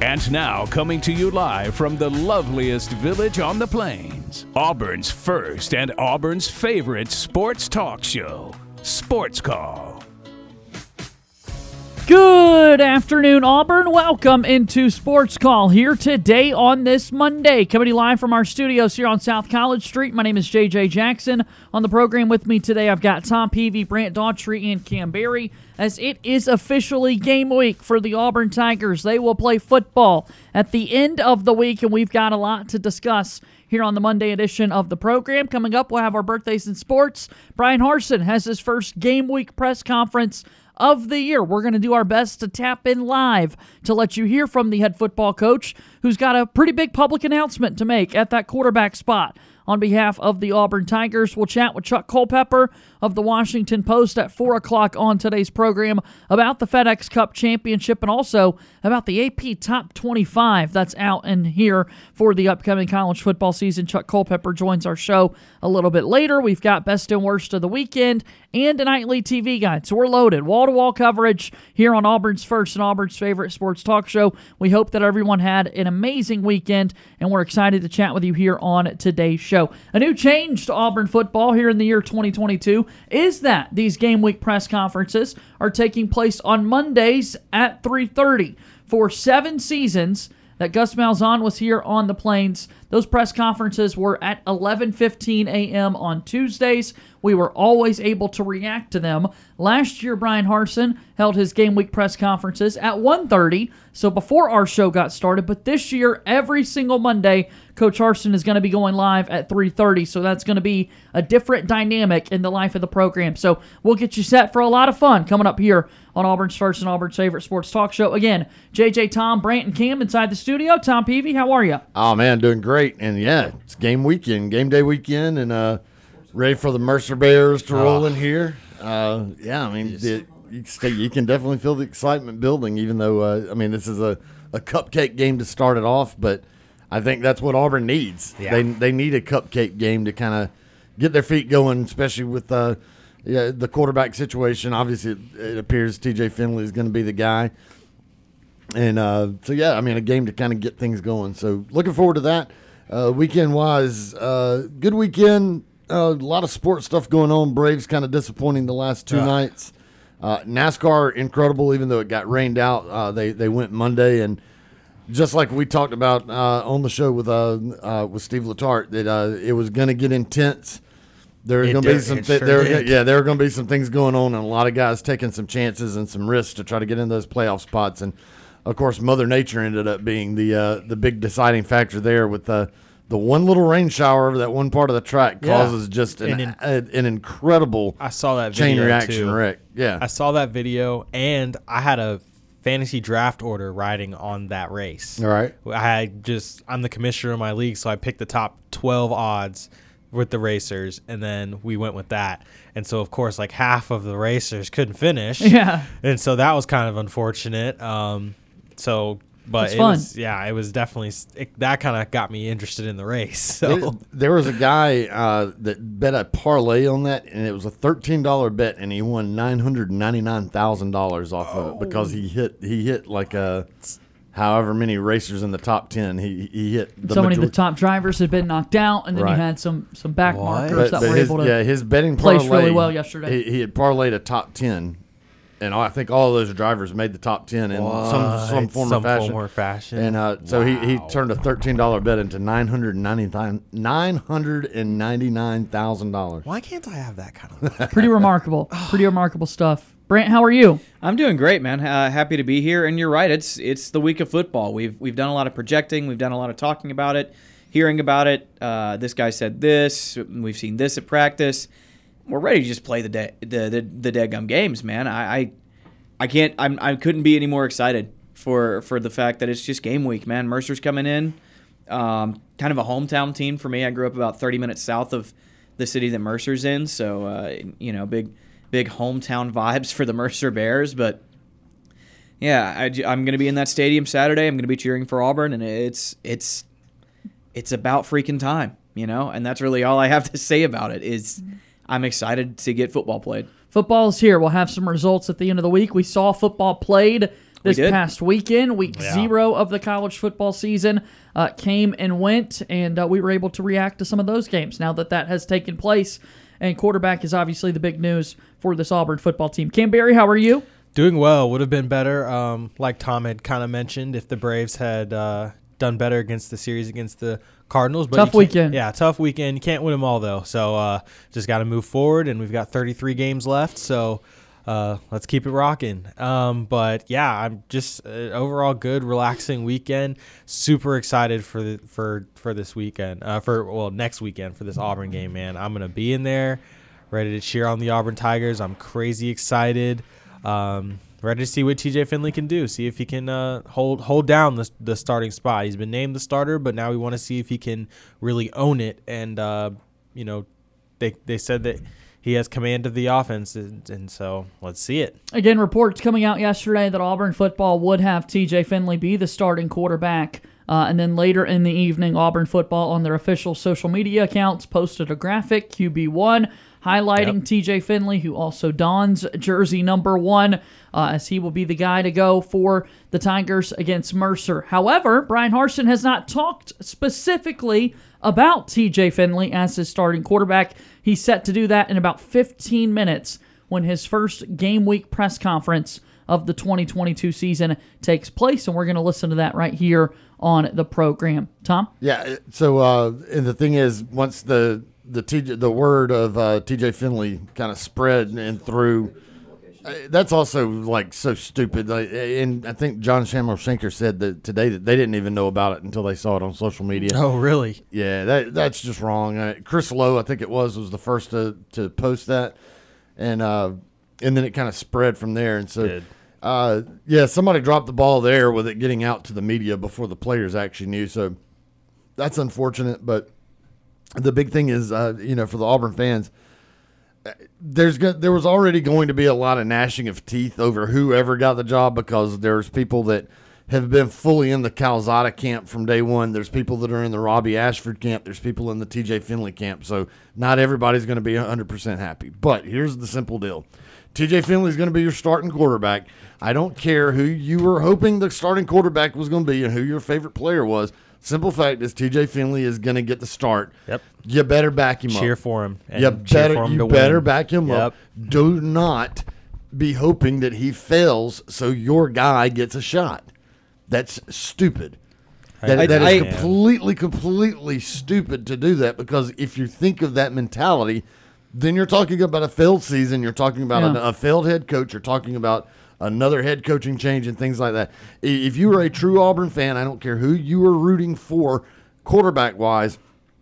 And now, coming to you live from the loveliest village on the plains, Auburn's first and Auburn's favorite sports talk show, Sports Call. Good afternoon, Auburn. Welcome into Sports Call here today on this Monday. Coming live from our studios here on South College Street. My name is JJ Jackson. On the program with me today, I've got Tom Peavy, Brant Daughtry, and Cam Berry. As it is officially game week for the Auburn Tigers, they will play football at the end of the week, and we've got a lot to discuss here on the Monday edition of the program. Coming up, we'll have our birthdays in sports. Brian Harsin has his first game week press conference of the year. We're going to do our best to tap in live to let you hear from the head football coach who's got a pretty big public announcement to make at that quarterback spot. On behalf of the Auburn Tigers, we'll chat with Chuck Culpepper of the Washington Post at 4 o'clock on today's program about the FedEx Cup Championship and also about the AP Top 25 that's out and here for the upcoming college football season. Chuck Culpepper joins our show a little bit later. We've got best and worst of the weekend and a nightly TV guide. So we're loaded. Wall to wall coverage here on Auburn's first and Auburn's favorite sports talk show. We hope that everyone had an amazing weekend and we're excited to chat with you here on today's show. A new change to Auburn football here in the year 2022 is that these game week press conferences are taking place on Mondays at 3:30 for 7 seasons that Gus Malzahn was here on the plains. Those press conferences were at 11:15 a.m. on Tuesdays. We were always able to react to them. Last year Brian Harsin held his game week press conferences at 1:30, so before our show got started, but this year every single Monday Coach Harsin is going to be going live at 3:30, so that's going to be a different dynamic in the life of the program. So we'll get you set for a lot of fun coming up here on Auburn's first and Auburn's favorite sports talk show. Again, JJ, Tom, Brant, and Cam inside the studio. Tom Peavy, how are you? Oh man, doing great. And yeah, it's game weekend, game day weekend, and uh, ready for the Mercer Bears to roll in here. Uh, yeah, I mean, the, you, can, you can definitely feel the excitement building. Even though uh, I mean, this is a, a cupcake game to start it off, but I think that's what Auburn needs. Yeah. They they need a cupcake game to kind of get their feet going, especially with uh, yeah, the quarterback situation. Obviously, it, it appears T.J. Finley is going to be the guy. And uh, so, yeah, I mean, a game to kind of get things going. So, looking forward to that. Uh, weekend wise, uh, good weekend. Uh, a lot of sports stuff going on. Braves kind of disappointing the last two nights. Uh, NASCAR incredible, even though it got rained out. Uh, they they went Monday, and just like we talked about uh, on the show with uh, uh, with Steve Letarte, that uh, it was going to get intense. There are going to be some thi- sure there, yeah, there are going to be some things going on, and a lot of guys taking some chances and some risks to try to get in those playoff spots. And of course, Mother Nature ended up being the uh, the big deciding factor there with the the one little rain shower over that one part of the track Yeah. causes just an, in- a- an incredible I saw that chain reaction too. wreck. Yeah, I saw that video, and I had a fantasy draft order riding on that race. all right. I just I'm the commissioner of my league, so I picked the top 12 odds with the racers, and then we went with that. And so, of course, like half of the racers couldn't finish. Yeah. And so that was kind of unfortunate. Um, so, but That's it fun. was yeah, it was definitely it, that kind of got me interested in the race. There, So there was a guy uh, that bet a parlay on that, and it was a thirteen dollar bet, and he won nine hundred ninety nine thousand dollars off of it because he hit he hit like a however many racers in the top ten. He he hit the so many of the top drivers had been knocked out, and then you Right. had some some back markers But, that but were his, able to. yeah, his betting place parlay really well yesterday. He, he had parlayed a top ten, and I think all of those drivers made the top ten in some some form Some of fashion. form or fashion. And uh, so he, he turned a thirteen dollar bet into nine hundred ninety nine nine hundred and ninety nine thousand dollars. why can't I have that kind of? Pretty remarkable. Pretty remarkable stuff. Brant, how are you? I'm doing great, man. Uh, happy to be here. And you're right. It's it's the week of football. We've we've done a lot of projecting. We've done a lot of talking about it, hearing about it. Uh, this guy said this. We've seen this at practice. We're ready to just play the de- the the, the dead gum games, man. I, I I can't. I'm I couldn't be any more excited for for the fact that it's just game week, man. Mercer's coming in. Um, kind of a hometown team for me. I grew up about 30 minutes south of the city that Mercer's in, so uh, you know, big big hometown vibes for the Mercer Bears. But yeah, I, am going to be in that stadium Saturday. I'm going to be cheering for Auburn, and it's it's it's about freaking time, you know. And that's really all I have to say about it. Is I'm excited to get football played. Football's here. We'll have some results at the end of the week. We saw football played this did. past weekend. Week Yeah. zero of the college football season uh, came and went, and uh, we were able to react to some of those games now that that has taken place. And quarterback is obviously the big news for this Auburn football team. Cam Berry, how are you? Doing well would have been better. Um, like Tom had kind of mentioned, if the Braves had uh, done better against the series against the Cardinals. But Tough weekend. Yeah, tough weekend. You can't win them all though. So uh, just got to move forward, and we've got 33 games left. So uh, let's keep it rocking. Um, but yeah, I'm just uh, overall good, relaxing weekend. Super excited for the for for this weekend. Uh, for well next weekend for this Auburn game, man. I'm gonna be in there, ready to cheer on the Auburn Tigers. I'm crazy excited. Um, ready to see what TJ Finley can do. See if he can uh, hold hold down the, the starting spot. He's been named the starter, but now we want to see if he can really own it. And uh, you know, they they said that he has command of the offense, and, and so let's see it. Again, reports coming out yesterday that Auburn football would have TJ Finley be the starting quarterback. Uh, and then later in the evening, Auburn football on their official social media accounts posted a graphic, QB1, highlighting TJ Finley, who also dons jersey number one, uh, as he will be the guy to go for the Tigers against Mercer. However, Brian Harsin has not talked specifically about TJ Finley as his starting quarterback. He's set to do that in about 15 minutes when his first game week press conference of the 2022 season takes place. And we're going to listen to that right here on the program. Tom? Yeah. So, uh, and the thing is, once the the TJ, the word of uh, TJ Finley kind of spread and through, uh, that's also like so stupid. Like, and I think John Shamrock Shanker said that today that they didn't even know about it until they saw it on social media. Oh, really? Yeah, that that's just wrong. Uh, Chris Lowe, I think it was, was the first to, to post that, and uh, and then it kind of spread from there. And so, uh, yeah, somebody dropped the ball there with it getting out to the media before the players actually knew. So that's unfortunate. But the big thing is, uh, you know, for the Auburn fans, uh, there's go- there was already going to be a lot of gnashing of teeth over whoever got the job because there's people that have been fully in the Calzada camp from day one. There's people that are in the Robbie Ashford camp. There's people in the TJ Finley camp. So not everybody's going to be 100% happy. But here's the simple deal. TJ Finley is going to be your starting quarterback. I don't care who you were hoping the starting quarterback was going to be and who your favorite player was. Simple fact is TJ Finley is going to get the start. Yep. You better back him up. Cheer for him. And You cheer better for him you to better win. back him up. Do not be hoping that he fails so your guy gets a shot. That's stupid. That, I- that is I- completely, completely stupid to do that because if you think of that mentality, then you're talking about a failed season. You're talking about Yeah. a, a failed head coach. You're talking about another head coaching change and things like that. If you are a true Auburn fan, I don't care who you are rooting for, quarterback wise,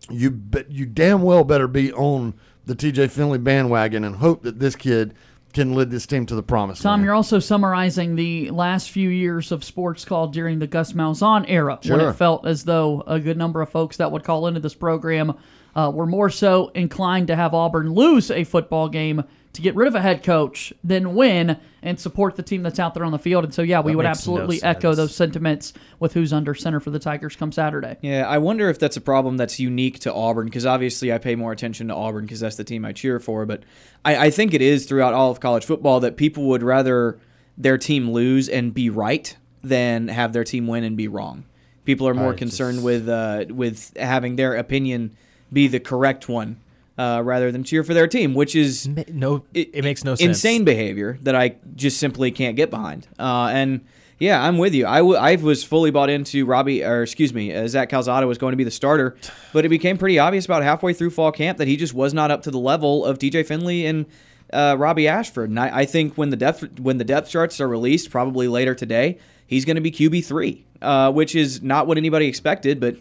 you bet you damn well better be on the TJ Finley bandwagon and hope that this kid can lead this team to the promised Tom, land. you're also summarizing the last few years of sports call during the Gus Malzahn era, when it felt as though a good number of folks that would call into this program uh, were more so inclined to have Auburn lose a football game to get rid of a head coach than win and support the team that's out there on the field. And so, yeah, we That would makes no absolutely echo those sentiments with who's under center for the Tigers come Saturday. Yeah, I wonder if that's a problem that's unique to Auburn because obviously I pay more attention to Auburn because that's the team I cheer for. But I, I think it is throughout all of college football that people would rather their team lose and be right than have their team win and be wrong. People are more I concerned just- with uh, with having their opinion be the correct one uh, rather than cheer for their team, which is No, it, it makes no sense. insane behavior that I just simply can't get behind. Uh, and yeah, I'm with you. I, w- I was fully bought into Robbie, or excuse me, uh, Zach Calzada was going to be the starter, but it became pretty obvious about halfway through fall camp that he just was not up to the level of TJ Finley and uh, Robbie Ashford. And I, I, think when the depth when the depth charts are released, probably later today, he's going to be QB three, uh, which is not what anybody expected. But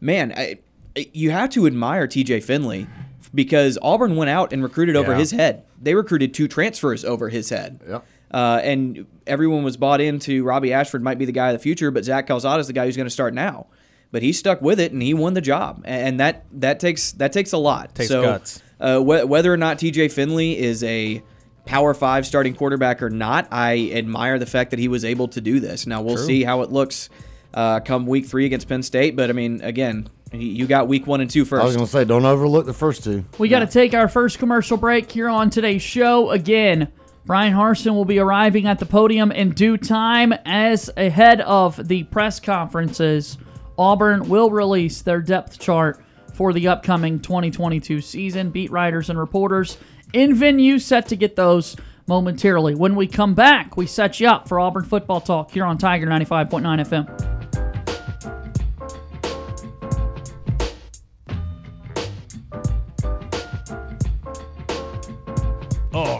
man, I, you have to admire TJ Finley because Auburn went out and recruited over Yeah. his head. They recruited two transfers over his head. Yep. Uh, and everyone was bought into Robbie Ashford might be the guy of the future, but Zach Calzada is the guy who's going to start now. But he stuck with it and he won the job, and that that takes that takes a lot. Takes so, guts. Uh, wh- whether or not TJ Finley is a Power Five starting quarterback or not, I admire the fact that he was able to do this. Now we'll see how it looks uh, come Week Three against Penn State. But I mean, again, you got Week One and two first. I was going to say, don't overlook the first two. We got to take our first commercial break here on today's show. Again, Brian Harsin will be arriving at the podium in due time as ahead of the press conferences. Auburn will release their depth chart for the upcoming 2022 season. Beat writers and reporters in venue set to get those momentarily. When we come back, we set you up for Auburn football talk here on Tiger 95.9 FM.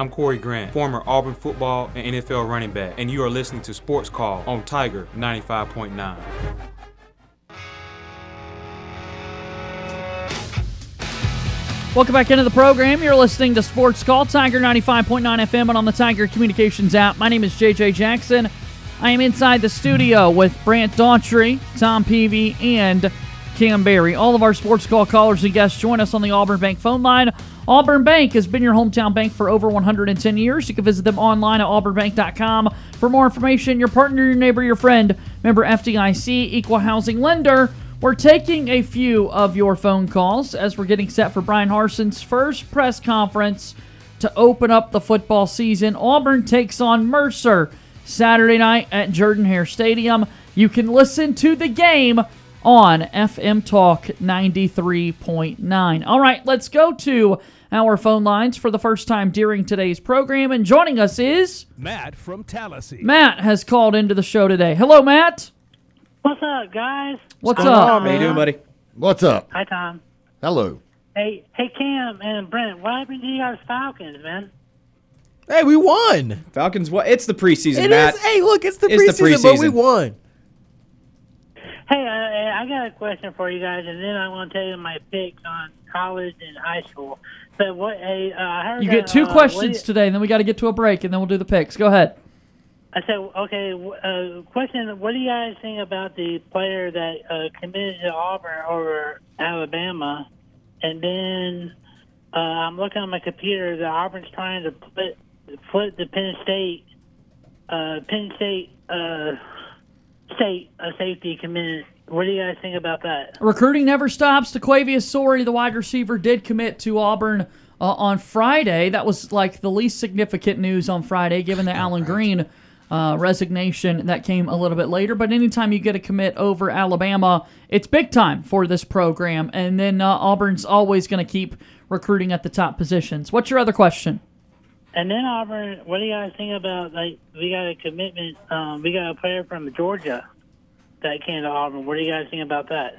I'm Corey Grant, former Auburn football and NFL running back, and you are listening to Sports Call on Tiger 95.9. Welcome back into the program. You're listening to Sports Call Tiger 95.9 FM and on the Tiger Communications app. My name is JJ Jackson. I am inside the studio with Brant Daughtry, Tom Peavy, and Cam Berry. All of our Sports Call callers and guests join us on the Auburn Bank phone line. Auburn Bank has been your hometown bank for over 110 years. You can visit them online at auburnbank.com for more information. Your partner, your neighbor, your friend, member FDIC, equal housing lender. We're taking a few of your phone calls as we're getting set for Brian Harsin's first press conference to open up the football season. Auburn takes on Mercer Saturday night at Jordan Hare Stadium. You can listen to the game on FM Talk 93.9. All right, let's go to our phone lines for the first time during today's program. And joining us is Matt from Tallahassee. Matt has called into the show today. Hello, Matt. What's up, guys? What's going up? on, How you doing, buddy? What's up? Hi, Tom. Hello. Hey, hey, Cam and Brent. What happened to you guys Falcons, man? Hey, we won. Falcons. What? It's the preseason, It Matt. is. Hey, look, it's the It's the preseason, but we won. Hey, I, I got a question for you guys, and then I want to tell you my picks on college and high school. But what? Hey, uh, I heard You that, get two uh, questions today, and then we got to get to a break, and then we'll do the picks. Go ahead. I said, okay. Uh, question: What do you guys think about the player that uh, committed to Auburn over Alabama? And then uh, I'm looking on my computer that Auburn's trying to put flip the Penn State, uh, Penn State, uh, State a safety committed. What do you guys think about that? Recruiting never stops. DeQuavius Sorey, the wide receiver, did commit to Auburn uh, on Friday. That was like the least significant news on Friday, given the Allen Greene uh, resignation that came a little bit later. But anytime you get a commit over Alabama, it's big time for this program. And then uh, Auburn's always going to keep recruiting at the top positions. What's your other question? And then Auburn, what do you guys think about like we got a commitment? Um, we got a player from Georgia that came to Auburn. What do you guys think about that?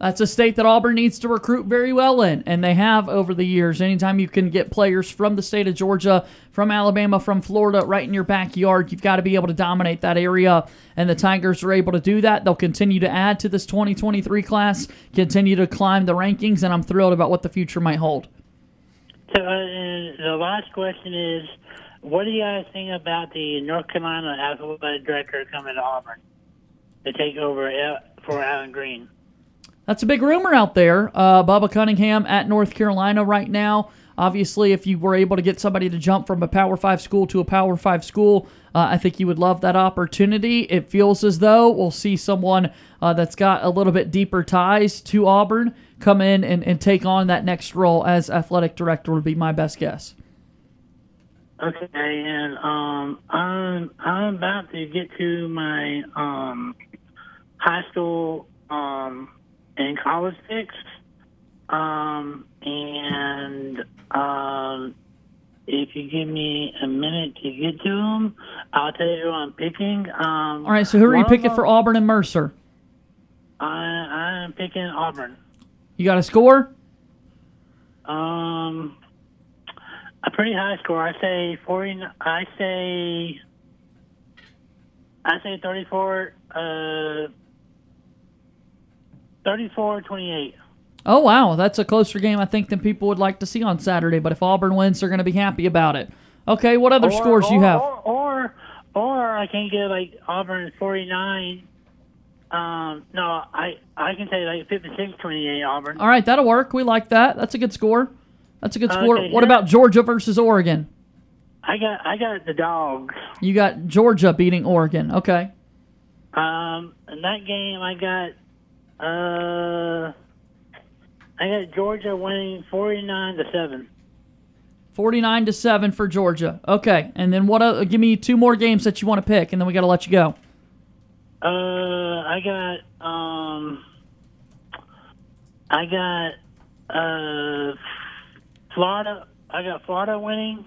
That's a state that Auburn needs to recruit very well in, and they have over the years. Anytime you can get players from the state of Georgia, from Alabama, from Florida, right in your backyard, you've got to be able to dominate that area. And the Tigers are able to do that. They'll continue to add to this 2023 class, continue to climb the rankings, and I'm thrilled about what the future might hold. So, uh, the last question is, what do you guys think about the North Carolina athletic director coming to Auburn to take over for Allen Greene? That's a big rumor out there. Uh, Bubba Cunningham at North Carolina right now. Obviously, if you were able to get somebody to jump from a Power Five school to a Power Five school, uh, I think you would love that opportunity. It feels as though we'll see someone uh, that's got a little bit deeper ties to Auburn come in and, and take on that next role as athletic director, would be my best guess. Okay, and um, I'm I'm about to get to my um, high school um, and college picks, um, and um, if you give me a minute to get to them, I'll tell you who I'm picking. Um, All right, so who are you picking them- for Auburn and Mercer? I I'm picking Auburn. You got a score? Um, a pretty high score. I say forty. I say. I say thirty-four. Uh, 34-28. Oh wow, that's a closer game I think than people would like to see on Saturday. But if Auburn wins, they're going to be happy about it. Okay, what other Or- scores or, you have? Or, or or I can get like Auburn forty-nine. Um, no, I I can say like 56-28 Auburn. All right, that'll work. We like that. That's a good score. That's a good score. Okay, what about Georgia versus Oregon? I got I got the dogs. You got Georgia beating Oregon. Okay. Um, in that game, I got uh, I got Georgia winning forty nine to seven. 49 to 7 for Georgia. Okay. And then what uh, give me two more games that you want to pick and then we got to let you go. Uh, I got um, I got uh, Florida. I got Florida winning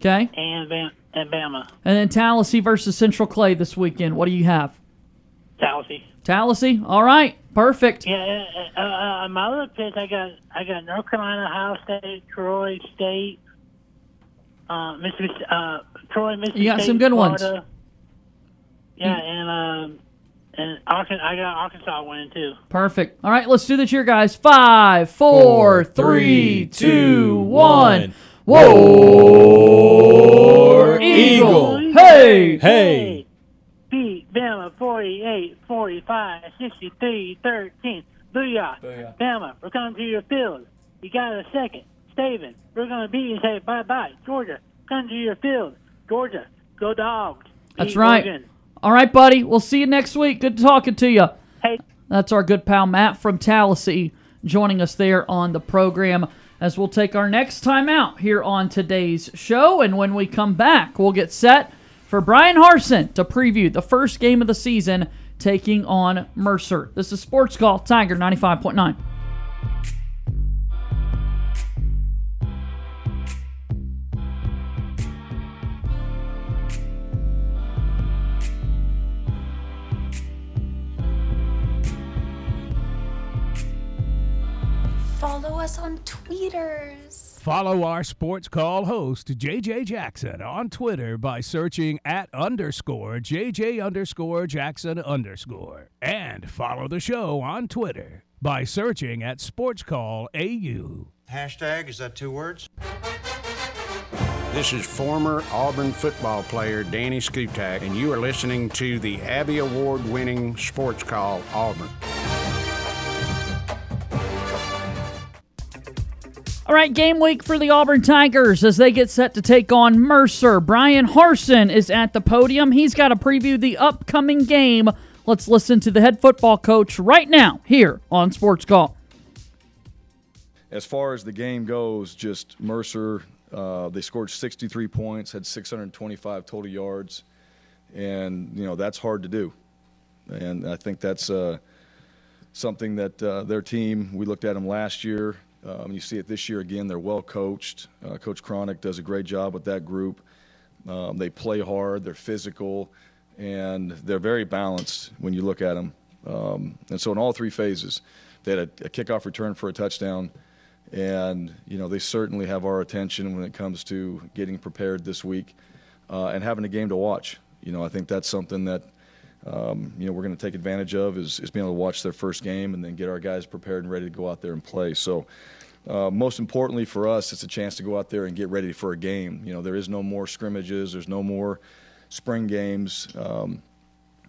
Okay? and Bam- and Bama. And then Tallahassee versus Central Clay this weekend. What do you have? Tallahassee. Tallahassee. All right. Perfect. Yeah, uh, uh, uh, my other picks, I got I got North Carolina, Ohio State, Troy State, uh, Mississippi, uh, Troy, Mississippi. You got State, some good ones. Florida. Yeah, and um, and I got Arkansas winning too. Perfect. All right, let's do the cheer, guys. Five, four, three, two, one. Whoa! Eagle. Hey! Hey. Beat Bama 48, 45, 63, 13. Booyah. Bama, we're coming to your field. You got a second. Staven, we're going to beat you and say bye-bye. Georgia, come to your field. Georgia, go dogs. That's Beat right. Oregon. All right, buddy. We'll see you next week. Good talking to you. Hey, That's our good pal Matt from Tallahassee joining us there on the program as we'll take our next time out here on today's show. And when we come back, we'll get set for Brian Harsin to preview the first game of the season taking on Mercer. This is Sports Call Tiger 95.9. Follow us on tweeters. Follow our sports call host, JJ Jackson, on Twitter by searching at underscore JJ underscore Jackson underscore. And follow the show on Twitter by searching at Sports Call AU. Hashtag, is that two words? This is former Auburn football player Danny Skutak, and you are listening to the Abby Award winning sports call Auburn. All right, game week for the Auburn Tigers as they get set to take on Mercer. Brian Harsin is at the podium. He's got to preview the upcoming game. Let's listen to the head football coach right now here on Sports Call. As far as the game goes, just Mercer, uh, they scored 63 points, had 625 total yards, and you know that's hard to do. And I think that's uh, something that uh, their team. We looked at them last year. Um, you see it this year again. They're well coached. Uh, Coach Cronic does a great job with that group. Um, they play hard. They're physical, and they're very balanced when you look at them. Um, and so in all three phases, they had a, a kickoff return for a touchdown, and you know they certainly have our attention when it comes to getting prepared this week uh, and having a game to watch. You know, I think that's something that um, you know we're going to take advantage of is, is being able to watch their first game and then get our guys prepared and ready to go out there and play. So. Uh, most importantly for us, it's a chance to go out there and get ready for a game. You know, there is no more scrimmages. There's no more spring games. Um,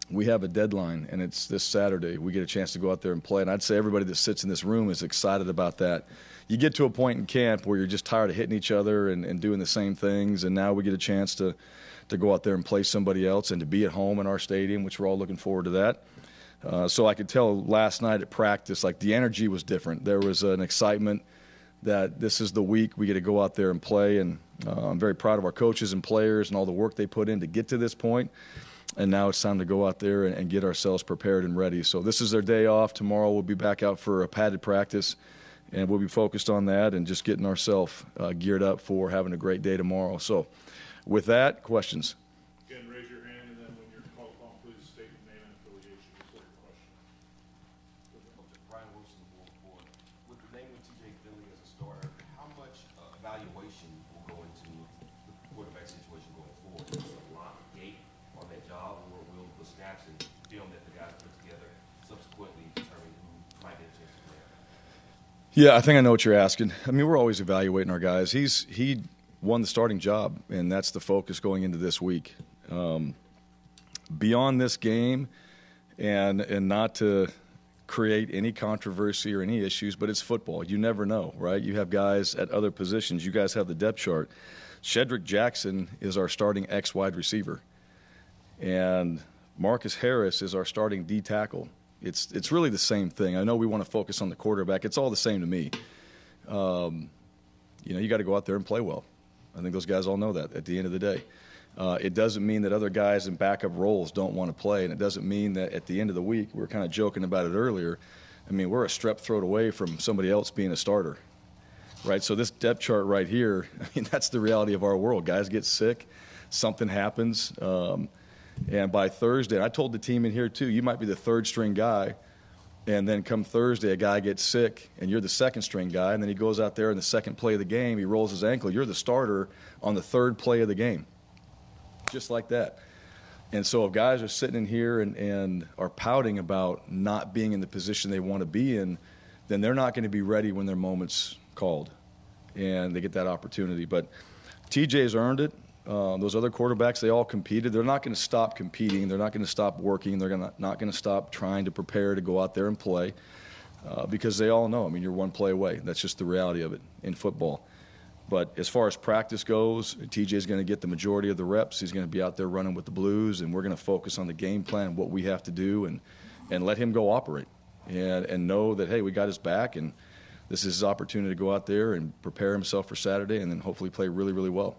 we have a deadline, and it's this Saturday. We get a chance to go out there and play. And I'd say everybody that sits in this room is excited about that. You get to a point in camp where you're just tired of hitting each other and, and doing the same things, and now we get a chance to, to go out there and play somebody else and to be at home in our stadium, which we're all looking forward to that. Uh, so I could tell last night at practice, like the energy was different. There was an excitement that this is the week we get to go out there and play. And uh, I'm very proud of our coaches and players and all the work they put in to get to this point. And now it's time to go out there and, and get ourselves prepared and ready. So this is their day off. Tomorrow we'll be back out for a padded practice, and we'll be focused on that and just getting ourselves uh, geared up for having a great day tomorrow. So, with that, questions. Again, raise your hand, and then when you're called upon, please state your name and affiliation before your question. Brian Wilson, Board Board. With the name of TJ Finley as a starter, how much uh, evaluation will go into the quarterback situation going forward? Is it a lot of gate on that job, or will the snaps and film that the guys put together subsequently determine who might get a chance to play? Yeah, I think I know what you're asking. I mean, we're always evaluating our guys. He's he won the starting job, and that's the focus going into this week. Um, beyond this game, and and not to create any controversy or any issues, but it's football. You never know, right? You have guys at other positions. You guys have the depth chart. Shedrick Jackson is our starting X wide receiver, and Marcus Harris is our starting D tackle. It's it's really the same thing. I know we want to focus on the quarterback. It's all the same to me. Um, you know, you got to go out there and play well. I think those guys all know that at the end of the day. Uh, it doesn't mean that other guys in backup roles don't want to play, and it doesn't mean that at the end of the week, we are kind of joking about it earlier. I mean, we're a strep throat away from somebody else being a starter, right? So this depth chart right here, I mean, that's the reality of our world. Guys get sick, something happens, um, and by Thursday, I told the team in here too, you might be the third string guy, and then come Thursday, a guy gets sick, and you're the second string guy, and then he goes out there in the second play of the game, he rolls his ankle, you're the starter on the third play of the game just like that. And so if guys are sitting in here and, and are pouting about not being in the position they want to be in, then they're not going to be ready when their moment's called and they get that opportunity. But TJ's earned it. Uh, those other quarterbacks, they all competed. They're not going to stop competing. They're not going to stop working. They're gonna, not going to stop trying to prepare to go out there and play uh, because they all know. I mean, you're one play away. That's just the reality of it in football. But as far as practice goes, TJ is going to get the majority of the reps. He's going to be out there running with the Blues, and we're going to focus on the game plan, what we have to do, and, and let him go operate and, and know that, hey, we got his back, and this is his opportunity to go out there and prepare himself for Saturday and then hopefully play really, really well.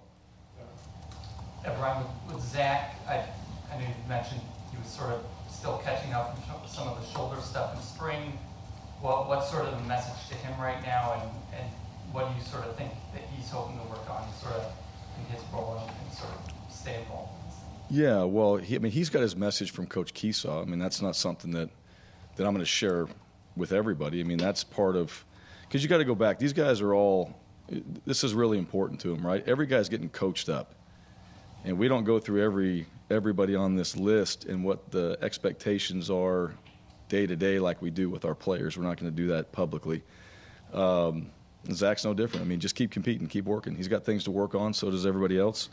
Brian, with, Zach, I, I know you mentioned he was sort of still catching up from some of the shoulder stuff in spring. What, what's sort of the message to him right now, and, and what do you sort of think that he's hoping to work on, sort of in his role and, and sort of stay involved? Yeah, well, he, I mean, he's got his message from Coach Kiesau. I mean, that's not something that that I'm going to share with everybody. I mean, that's part of because you got to go back. These guys are all. This is really important to them, right? Every guy's getting coached up, and we don't go through every everybody on this list and what the expectations are day to day like we do with our players. We're not going to do that publicly. Um, Zach's no different. I mean, just keep competing, keep working. He's got things to work on. So does everybody else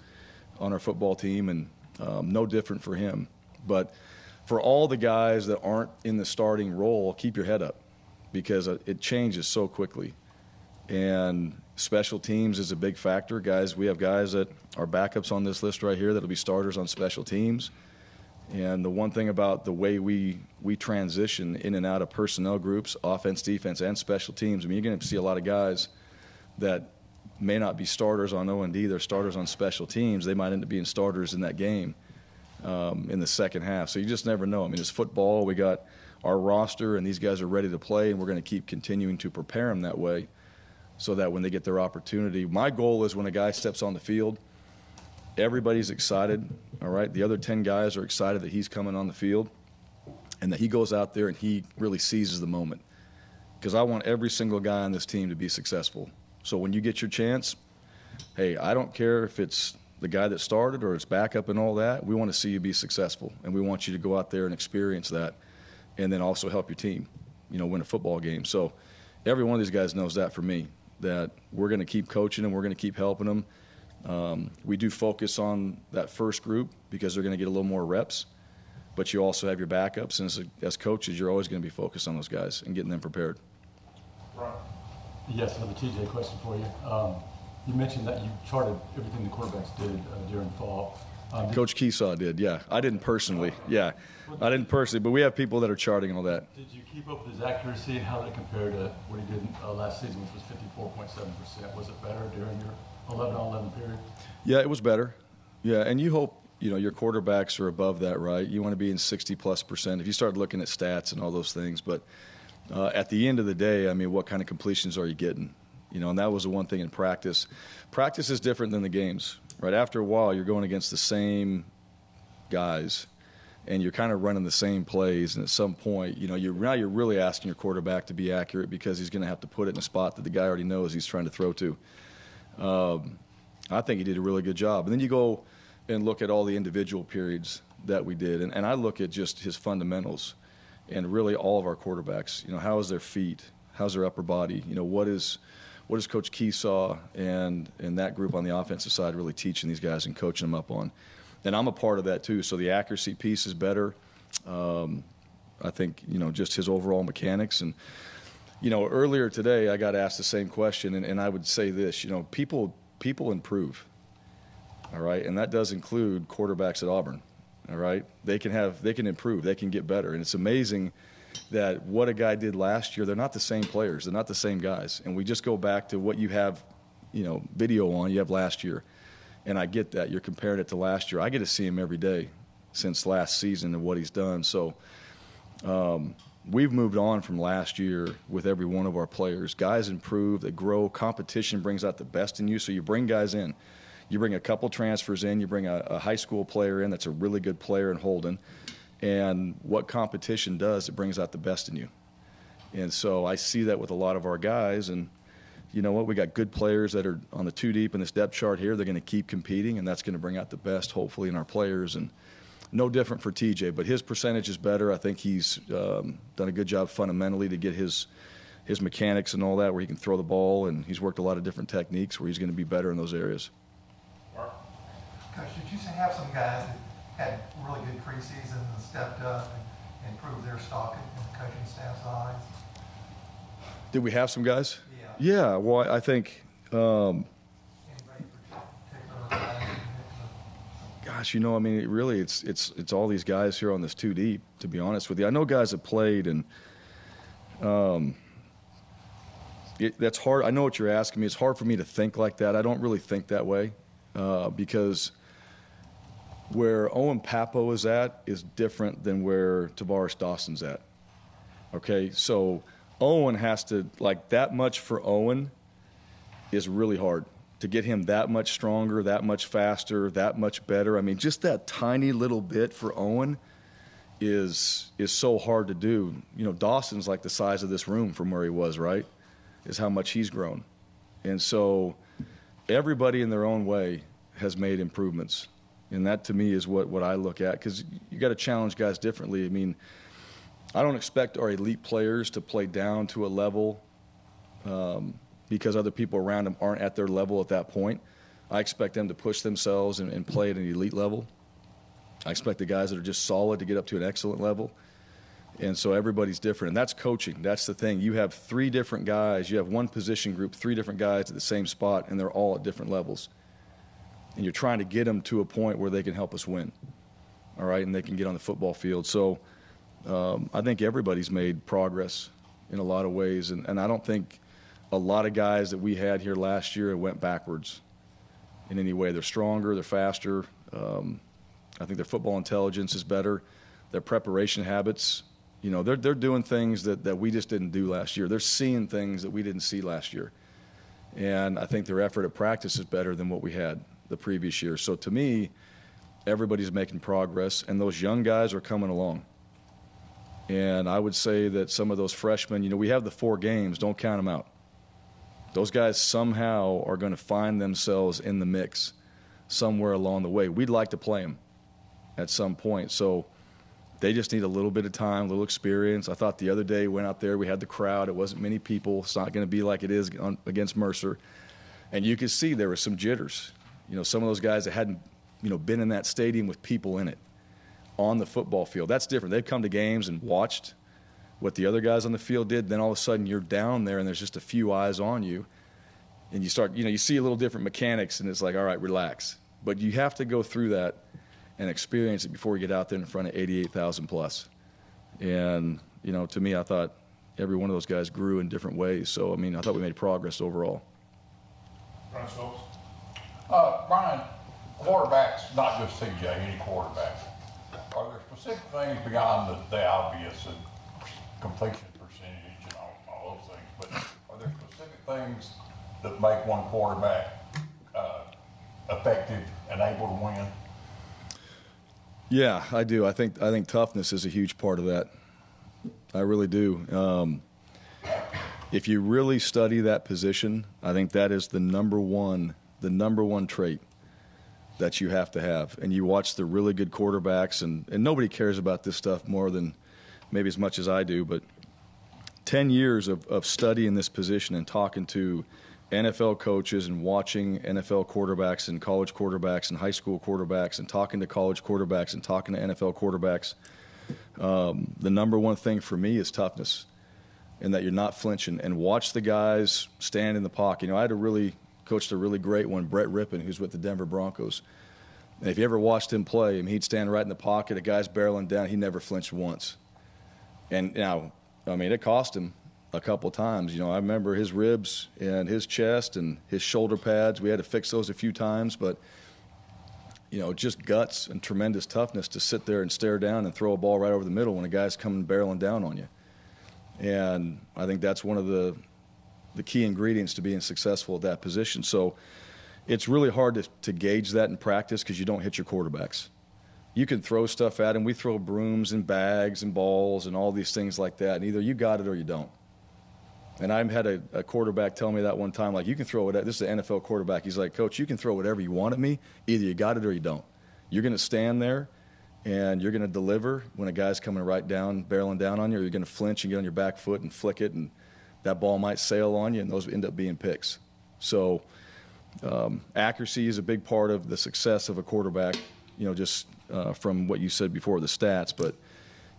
on our football team, and um, no different for him. But for all the guys that aren't in the starting role, keep your head up because it changes so quickly. And special teams is a big factor. Guys, we have guys that are backups on this list right here that'll be starters on special teams. And the one thing about the way we we transition in and out of personnel groups, offense, defense, and special teams, I mean, you're going to see a lot of guys that may not be starters on O and D. They're starters on special teams. They might end up being starters in that game um, in the second half. So you just never know. I mean, it's football. We got our roster, and these guys are ready to play, and we're going to keep continuing to prepare them that way, so that when they get their opportunity, my goal is when a guy steps on the field everybody's excited. All right, the other ten guys are excited that he's coming on the field, and that he goes out there and he really seizes the moment. Because I want every single guy on this team to be successful. So when you get your chance, hey, I don't care if it's the guy that started or it's backup and all that. We want to see you be successful, and we want you to go out there and experience that, and then also help your team, you know, win a football game. So every one of these guys knows that for me. That we're going to keep coaching them, we're going to keep helping them um, we do focus on that first group because they're going to get a little more reps, but you also have your backups, and as, as coaches, you're always going to be focused on those guys and getting them prepared. Right. Yes, another TJ question for you. Um, you mentioned that you charted everything the quarterbacks did uh, during fall. Um, Coach Kiesau did, yeah. I didn't personally, yeah. I didn't personally, but we have people that are charting all that. Did you keep up with his accuracy and how that compared to what he did uh, last season, which was 54.7%? Was it better during your 11 on 11 period? Yeah, it was better. Yeah, and you hope you know your quarterbacks are above that, right? You want to be in 60 plus percent. If you start looking at stats and all those things, but uh, at the end of the day, I mean, what kind of completions are you getting? You know, and that was the one thing in practice. Practice is different than the games, right? After a while, you're going against the same guys, and you're kind of running the same plays. And at some point, you know, you're now you're really asking your quarterback to be accurate because he's going to have to put it in a spot that the guy already knows he's trying to throw to. Um, I think he did a really good job. And then you go and look at all the individual periods that we did, and, and I look at just his fundamentals, and really all of our quarterbacks. You know, how is their feet? How's their upper body? You know, what is what is Coach Kiesau and and that group on the offensive side really teaching these guys and coaching them up on? And I'm a part of that too. So the accuracy piece is better. Um, I think you know just his overall mechanics and you know earlier today I got asked the same question and, and I would say this you know people people improve all right? And that does include quarterbacks at Auburn all right? They can have they can improve they can get better. And it's amazing that what a guy did last year they're not the same players they're not the same guys. And we just go back to what you have you know video on you have last year. And I get that you're comparing it to last year. I get to see him every day since last season and what he's done. So um, we've moved on from last year with every one of our players. Guys improve, they grow. Competition brings out the best in you. So you bring guys in. You bring a couple transfers in. You bring a, a high school player in that's a really good player in Holden. And what competition does, it brings out the best in you. And so I see that with a lot of our guys. And you know what? We got good players that are on the two deep in this depth chart here. They're going to keep competing, and that's going to bring out the best, hopefully, in our players. And no different for TJ, but his percentage is better. I think he's um, done a good job fundamentally to get his his mechanics and all that, where he can throw the ball, and he's worked a lot of different techniques where he's going to be better in those areas. Coach, did you have some guys that had really good preseason and stepped up and improved their stock in the coaching staff's eyes? Did we have some guys? Yeah. Yeah. Well, I think. Um, gosh, you know, I mean, really, it's it's it's all these guys here on this two deep. To be honest with you, I know guys that played, and um, it, that's hard. I know what you're asking me. It's hard for me to think like that. I don't really think that way uh, because where Owen Pappoe is at is different than where Tavares Dawson's at. Okay, so Owen has to like that much for Owen is really hard to get him that much stronger, that much faster, that much better. I mean, just that tiny little bit for Owen is is so hard to do. You know, Dawson's like the size of this room from where he was, right? Is how much he's grown. And so everybody in their own way has made improvements. And that to me is what, what I look at because you got to challenge guys differently. I mean, I don't expect our elite players to play down to a level um, because other people around them aren't at their level at that point. I expect them to push themselves and, and play at an elite level. I expect the guys that are just solid to get up to an excellent level. And so everybody's different. And that's coaching. That's the thing. You have three different guys, you have one position group, three different guys at the same spot, and they're all at different levels. And you're trying to get them to a point where they can help us win. All right? And they can get on the football field. So um, I think everybody's made progress in a lot of ways. And, and I don't think a lot of guys that we had here last year went backwards in any way. They're stronger, they're faster. Um, I think their football intelligence is better. Their preparation habits, you know, they're, they're doing things that, that we just didn't do last year. They're seeing things that we didn't see last year. And I think their effort at practice is better than what we had the previous year. So to me, everybody's making progress, and those young guys are coming along. And I would say that some of those freshmen, you know, we have the four games, don't count them out those guys somehow are going to find themselves in the mix somewhere along the way. We'd like to play them at some point. So they just need a little bit of time, a little experience. I thought the other day went out there, we had the crowd. It wasn't many people. It's not going to be like it is on, against Mercer. And you could see there was some jitters. You know, some of those guys that hadn't, you know, been in that stadium with people in it on the football field. That's different. They've come to games and watched what the other guys on the field did, then all of a sudden you're down there and there's just a few eyes on you. And you start, you know, you see a little different mechanics and it's like, all right, relax. but you have to go through that and experience it before you get out there in front of 88,000 plus. And you know, to me, I thought every one of those guys grew in different ways. So I mean, I thought we made progress overall. Brian. Uh, Brian, quarterbacks, not just TJ, any quarterback. Are there specific things beyond the, the obvious and completion percentage and all, all those things, but are there specific things that make one quarterback uh, effective and able to win? Yeah, I do. I think I think toughness is a huge part of that. I really do. Um, if you really study that position, I think that is the number one the number one trait that you have to have. And you watch the really good quarterbacks, and, and nobody cares about this stuff more than maybe as much as I do, but 10 years of, of studying this position and talking to NFL coaches and watching NFL quarterbacks and college quarterbacks and high school quarterbacks and talking to college quarterbacks and talking to NFL quarterbacks, um, the number one thing for me is toughness and that you're not flinching and watch the guys stand in the pocket. You know, I had a really coached a really great one, Brett Rypien, who's with the Denver Broncos. And if you ever watched him play, I mean, he'd stand right in the pocket, a guy's barreling down, he never flinched once. And now, I mean, it cost him a couple times. You know, I remember his ribs and his chest and his shoulder pads. We had to fix those a few times, but you know, just guts and tremendous toughness to sit there and stare down and throw a ball right over the middle when a guy's coming barreling down on you. And I think that's one of the the key ingredients to being successful at that position. So it's really hard to, to gauge that in practice because you don't hit your quarterbacks. You can throw stuff at him. We throw brooms and bags and balls and all these things like that. And either you got it or you don't. And I had a, a quarterback tell me that one time, like, you can throw it at this is an NFL quarterback. He's like, Coach, you can throw whatever you want at me. Either you got it or you don't. You're going to stand there and you're going to deliver when a guy's coming right down, barreling down on you, or you're going to flinch and get on your back foot and flick it and – that ball might sail on you, and those end up being picks. So, um, accuracy is a big part of the success of a quarterback. You know, just uh, from what you said before, the stats. But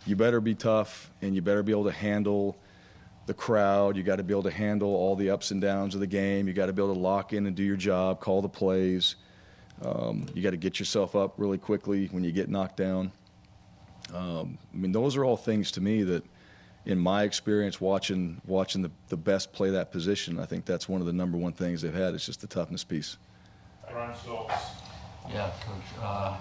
you better be tough, and you better be able to handle the crowd. You got to be able to handle all the ups and downs of the game. You got to be able to lock in and do your job, call the plays. Um, you got to get yourself up really quickly when you get knocked down. Um, I mean, those are all things to me that in my experience watching watching the, the best play that position, I think that's one of the number one things they've had. It's just the toughness piece. Brian Stokes. Yeah, coach. Uh,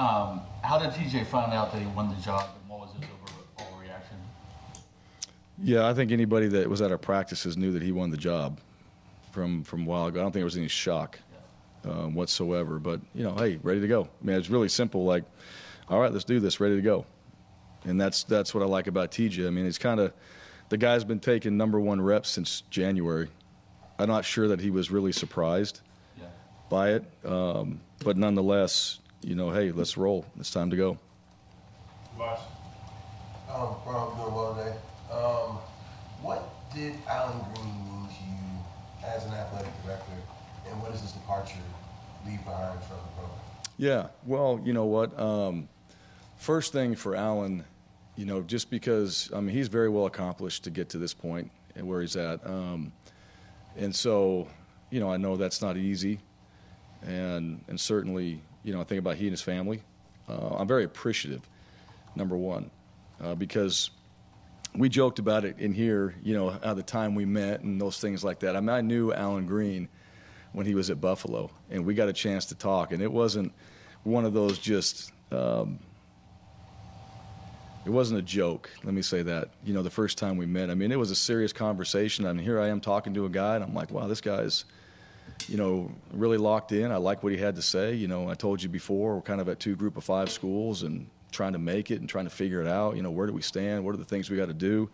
um, how did TJ find out that he won the job, and what was his over, overreaction? Yeah, I think anybody that was at our practices knew that he won the job from from a while ago. I don't think there was any shock um, whatsoever. But you know, hey, ready to go. I mean, it's really simple. Like, all right, let's do this. Ready to go and that's that's what I like about TJ. I mean, he's kind of the guy's been taking number one reps since January. I'm not sure that he was really surprised yeah. by it, um, but nonetheless, you know, hey, let's roll. It's time to go. Last. Um, well, doing well today. Um, what did Allen Greene mean to you as an athletic director, and what does this departure leave behind from the program? Yeah, well, you know what. Um, first thing for Allen, you know, just because I mean he's very well accomplished to get to this point and where he's at, um, and so you know I know that's not easy, and and certainly you know I think about he and his family. Uh, I'm very appreciative, number one, uh, because we joked about it in here, you know, at the time we met and those things like that. I mean, I knew Allen Greene when he was at Buffalo, and we got a chance to talk, and it wasn't one of those just. Um, it wasn't a joke. Let me say that. You know, the first time we met, I mean, it was a serious conversation. I mean, here I am talking to a guy, and I'm like, wow, this guy's, you know, really locked in. I like what he had to say. You know, I told you before, we're kind of at two group of five schools and trying to make it and trying to figure it out. You know, where do we stand? What are the things we got to do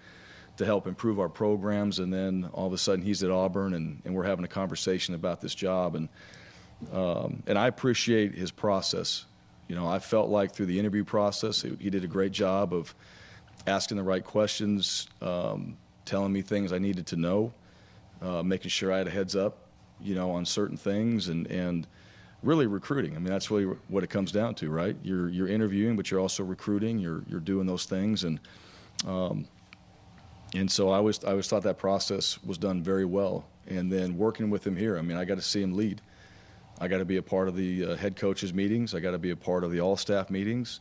to help improve our programs? And then all of a sudden, he's at Auburn, and, and we're having a conversation about this job. And um, and I appreciate his process. You know, I felt like through the interview process, he did a great job of asking the right questions, um, telling me things I needed to know, uh, making sure I had a heads up, you know, on certain things, and and really recruiting. I mean, that's really what it comes down to, right? You're you're interviewing, but you're also recruiting. You're you're doing those things, and um, and so I always I always thought that process was done very well. And then working with him here, I mean, I got to see him lead. I got to be a part of the uh, head coaches meetings. I got to be a part of the all staff meetings.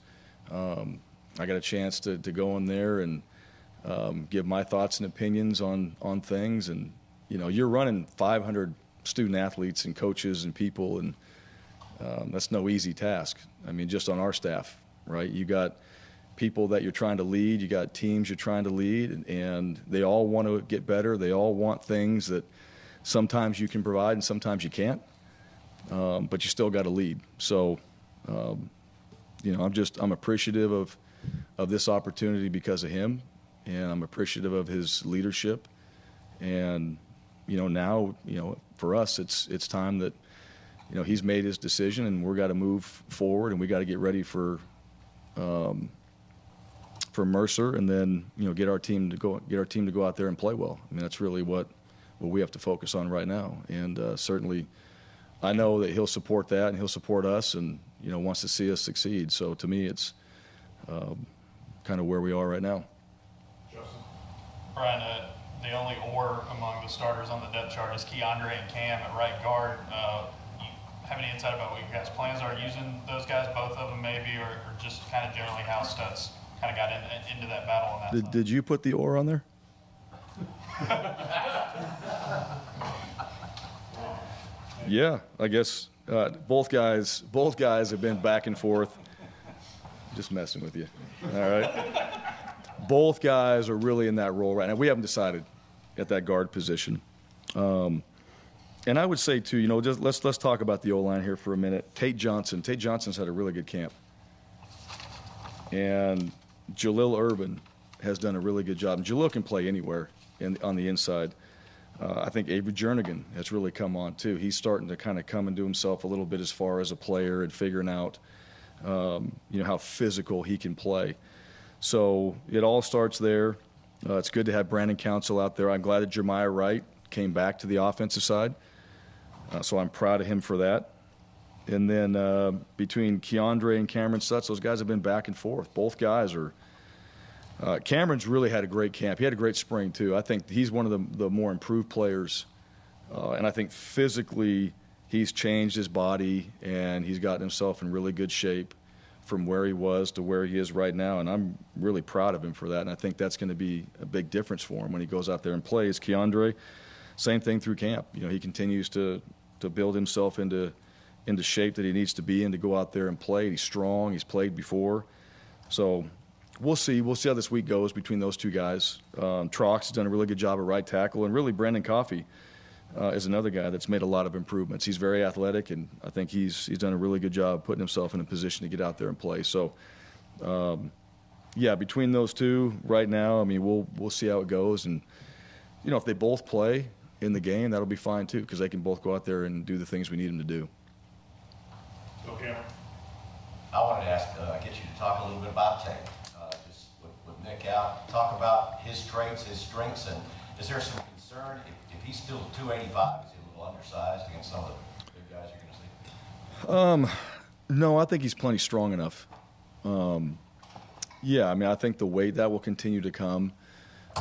Um, I got a chance to, to go in there and um, give my thoughts and opinions on on things. And you know, you're running 500 student athletes and coaches and people, and um, that's no easy task. I mean, just on our staff, right? You got people that you're trying to lead, you got teams you're trying to lead, and, and they all want to get better. They all want things that sometimes you can provide and sometimes you can't, um, but you still got to lead. So, um, you know, I'm just I'm appreciative of of this opportunity because of him, and I'm appreciative of his leadership, and you know now you know for us it's it's time that you know he's made his decision and we're got to move forward and we got to get ready for um, for Mercer and then you know get our team to go get our team to go out there and play well. I mean that's really what what we have to focus on right now and uh, certainly I know that he'll support that and he'll support us and you know wants to see us succeed. So to me it's um, kind of where we are right now. Bryan, uh, the only or among the starters on the depth chart is Keiondre and Cam at right guard. Uh, you have any insight about what your guys' plans are using those guys, both of them maybe, or, or just kind of generally how Stutz kind of got in, into that battle on that Did, did you put the or on there? Yeah, I guess uh, both guys both guys have been back and forth. Just messing with you. All right. both guys are really in that role right now. We haven't decided at that guard position. Um, and I would say too, you know, just let's let's talk about the O line here for a minute. Tate Johnson. Tate Johnson's had a really good camp, and Jalil Irvin has done a really good job. And Jalil can play anywhere in, on the inside. Uh, I think Avery Jernigan has really come on too. He's starting to kind of come into himself a little bit as far as a player and figuring out, um, you know, how physical he can play. So it all starts there. Uh, it's good to have Brandon Council out there. I'm glad that Jeremiah Wright came back to the offensive side. Uh, so I'm proud of him for that. And then uh, between Keiondre and Cameron Stutz, those guys have been back and forth. Both guys are. Uh, Cameron's really had a great camp. He had a great spring too. I think he's one of the, the more improved players, uh, and I think physically he's changed his body and he's gotten himself in really good shape from where he was to where he is right now, and I'm really proud of him for that. And I think that's going to be a big difference for him when he goes out there and plays. Keiondre, same thing through camp. You know, he continues to to build himself into into shape that he needs to be in to go out there and play. He's strong. He's played before, so we'll see. We'll see how this week goes between those two guys. Um, Trox has done a really good job at right tackle, and really Brandon Coffey uh, is another guy that's made a lot of improvements. He's very athletic, and I think he's he's done a really good job putting himself in a position to get out there and play. So, um, yeah, between those two right now, I mean, we'll we'll see how it goes, and you know, if they both play in the game, that'll be fine too, because they can both go out there and do the things we need them to do. Okay. I wanted to ask, uh, get you to talk a little bit about Tate. Uh, just with, with Nick out, talk about his traits, his strengths, and is there some concern if, if he's still 285? Is he a little undersized against some of the big guys you're going to see? Um, no, I think he's plenty strong enough. Um, yeah, I mean, I think the weight that will continue to come.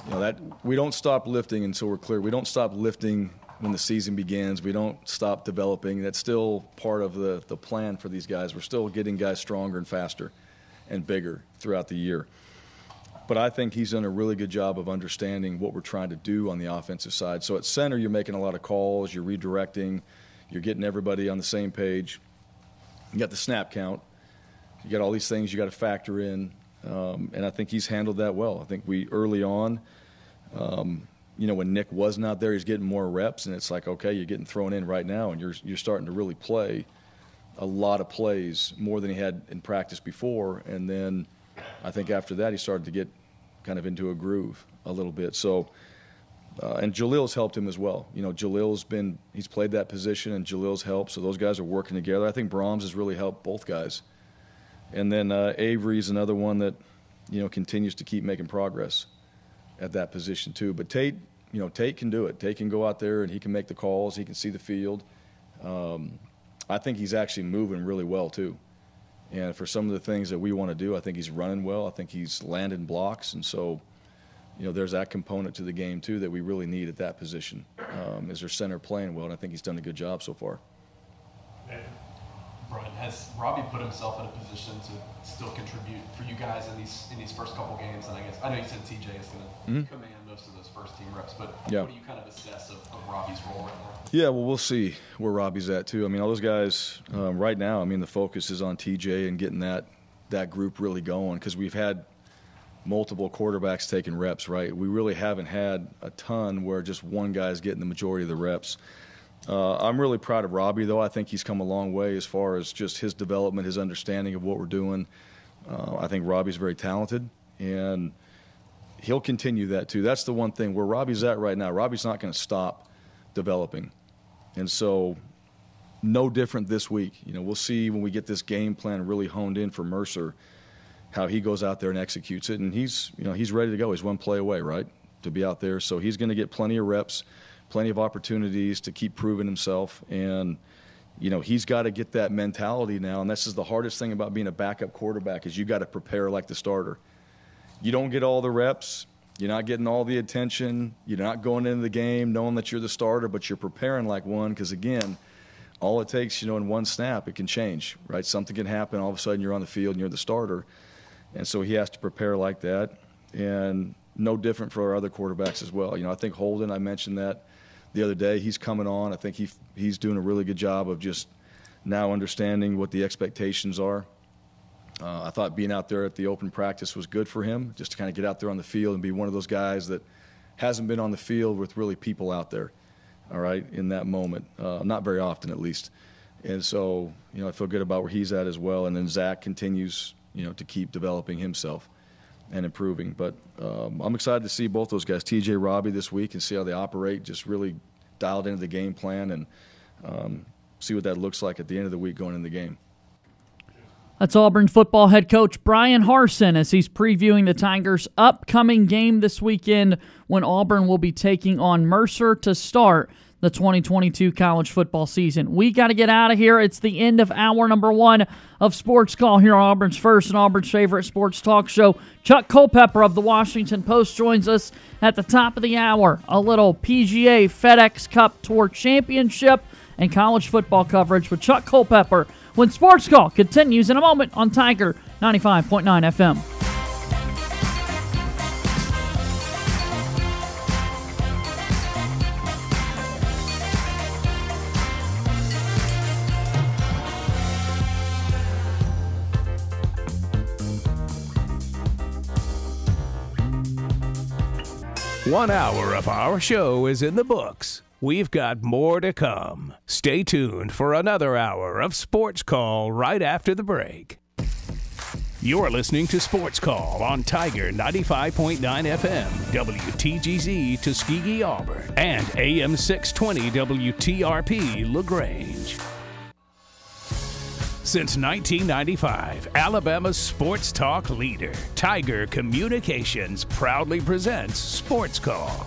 You know that we don't stop lifting, so we're clear. We don't stop lifting when the season begins. We don't stop developing. That's still part of the the plan for these guys. We're still getting guys stronger and faster, and bigger throughout the year. But I think he's done a really good job of understanding what we're trying to do on the offensive side. So at center, you're making a lot of calls, you're redirecting, you're getting everybody on the same page. You got the snap count, you got all these things you got to factor in, um, and I think he's handled that well. I think we early on, um, you know, when Nick was not there, he's getting more reps, and it's like, okay, you're getting thrown in right now, and you're you're starting to really play a lot of plays more than he had in practice before, and then I think after that he started to get kind of into a groove a little bit. So. Uh, and Jalil's helped him as well. You know, Jalil's been he's played that position, and Jalil's helped. So those guys are working together. I think Brahms has really helped both guys. And then uh, Avery's another one that you know continues to keep making progress at that position too. But Tate, you know, Tate can do it. Tate can go out there and he can make the calls. He can see the field. Um, I think he's actually moving really well too. And for some of the things that we want to do, I think he's running well. I think he's landing blocks, and so you know, there's that component to the game too that we really need at that position. Um, is their center playing well, and I think he's done a good job so far. Bryan, has Robbie put himself in a position to still contribute for you guys in these in these first couple games? And I guess I know you said TJ is going to Mhm. command most of those first team reps, but Yeah. what do you kind of assess of, of Robbie's role right now? Yeah, well, we'll see where Robbie's at too. I mean, all those guys um, right now. I mean, the focus is on TJ and getting that that group really going because we've had multiple quarterbacks taking reps. Right, we really haven't had a ton where just one guy's getting the majority of the reps. Uh, I'm really proud of Robbie, though. I think he's come a long way as far as just his development, his understanding of what we're doing. Uh, I think Robbie's very talented, and he'll continue that too. That's the one thing where Robbie's at right now. Robbie's not going to stop developing. And so, no different this week. You know, we'll see when we get this game plan really honed in for Mercer, how he goes out there and executes it. And he's, you know, he's ready to go. He's one play away, right, to be out there. So he's going to get plenty of reps, plenty of opportunities to keep proving himself. And you know, he's got to get that mentality now. And this is the hardest thing about being a backup quarterback is you got to prepare like the starter. You don't get all the reps. You're not getting all the attention. You're not going into the game knowing that you're the starter, but you're preparing like one because, again, all it takes, you know, in one snap, it can change, right? Something can happen. All of a sudden, you're on the field and you're the starter. And so he has to prepare like that. And no different for our other quarterbacks as well. You know, I think Holden, I mentioned that the other day. He's coming on. I think he, he's doing a really good job of just now understanding what the expectations are. Uh, I thought being out there at the open practice was good for him, just to kind of get out there on the field and be one of those guys that hasn't been on the field with really people out there, all right, in that moment. Uh, not very often, at least. And so, you know, I feel good about where he's at as well. And then Zach continues, you know, to keep developing himself and improving. But um, I'm excited to see both those guys, TJ, Robbie, this week, and see how they operate. Just really dialed into the game plan and um, see what that looks like at the end of the week going into the game. That's Auburn football head coach Bryan Harsin as he's previewing the Tigers' upcoming game this weekend when Auburn will be taking on Mercer to start the 2022 college football season. We got to get out of here. It's the end of hour number one of Sports Call here on Auburn's first and Auburn's favorite sports talk show. Chuck Culpepper of the Washington Post joins us at the top of the hour. A little PGA FedEx Cup Tour Championship and college football coverage with Chuck Culpepper when Sports Call continues in a moment on Tiger 95.9 FM. One hour of our show is in the books. We've got more to come. Stay tuned for another hour of Sports Call right after the break. You're listening to Sports Call on Tiger 95.9 FM, WTGZ Tuskegee, Auburn, and AM 620 WTRP LaGrange. Since 1995, Alabama's sports talk leader, Tiger Communications, proudly presents Sports Call.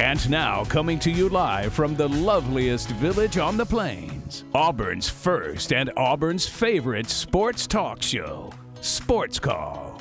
And now, coming to you live from the loveliest village on the plains, Auburn's first and Auburn's favorite sports talk show, Sports Call.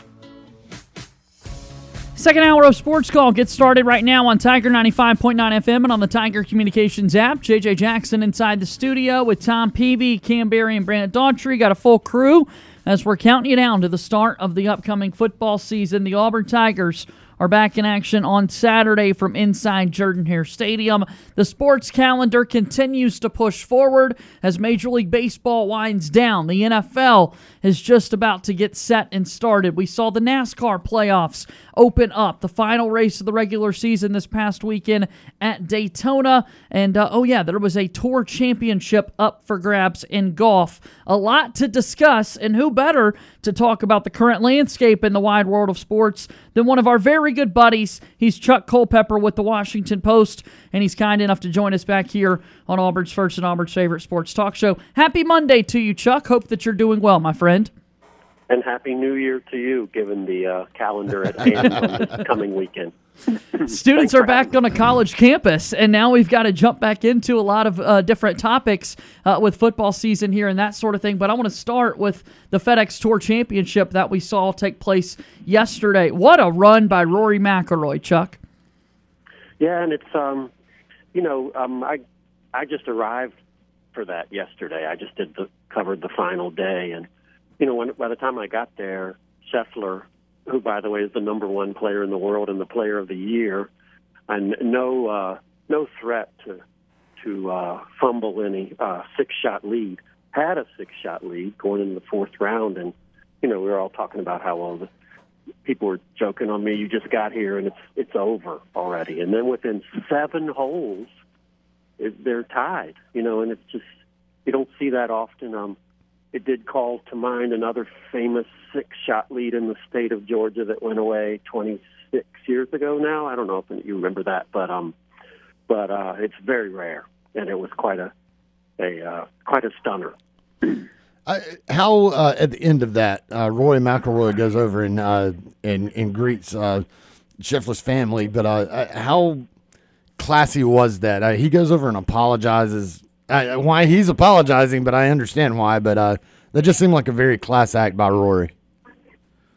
Second hour of Sports Call gets started right now on Tiger 95.9 FM and on the Tiger Communications app. JJ Jackson inside the studio with Tom Peavy, Cam Berry, and Brandon Daughtry. Got a full crew as we're counting you down to the start of the upcoming football season. The Auburn Tigers are back in action on Saturday from inside Jordan Hare Stadium. The sports calendar continues to push forward as Major League Baseball winds down. The NFL is just about to get set and started. We saw the NASCAR playoffs open up, the final race of the regular season this past weekend at Daytona. And uh, oh, yeah, there was a tour championship up for grabs in golf. A lot to discuss, and who better to talk about the current landscape in the wide world of sports than one of our very good buddies. He's Chuck Culpepper with the Washington Post, and he's kind enough to join us back here on Auburn's first and Auburn's favorite sports talk show. Happy Monday to you, Chuck. Hope that you're doing well, my friend. And happy New Year to you, given the uh, calendar at hand on this coming weekend. Students are back on a college campus, and now we've got to jump back into a lot of uh, different topics uh, with football season here and that sort of thing. But I want to start with the FedEx Tour Championship that we saw take place yesterday. What a run by Rory McIlroy, Chuck! Yeah, and it's um, you know, um, I I just arrived for that yesterday. I just did the covered the final day, and you know, when by the time I got there, Scheffler who, by the way, is the number one player in the world and the player of the year, and no uh, no threat to to uh, fumble any uh, six shot lead. Had a six shot lead going into the fourth round, and you know we were all talking about how well the people were joking on me. You just got here and it's it's over already. And then within seven holes, it, they're tied. You know, and it's just you don't see that often. Um, it did call to mind another famous six shot lead in the state of Georgia that went away 26 years ago now. I don't know if you remember that, but um, but uh, it's very rare, and it was quite a a uh, quite a stunner. How uh, at the end of that, uh, Rory McIlroy goes over and uh, and, and greets uh, family, but uh, uh, how classy was that? Uh, he goes over and apologizes. Why he's apologizing, but I understand why. But uh, that just seemed like a very class act by Rory.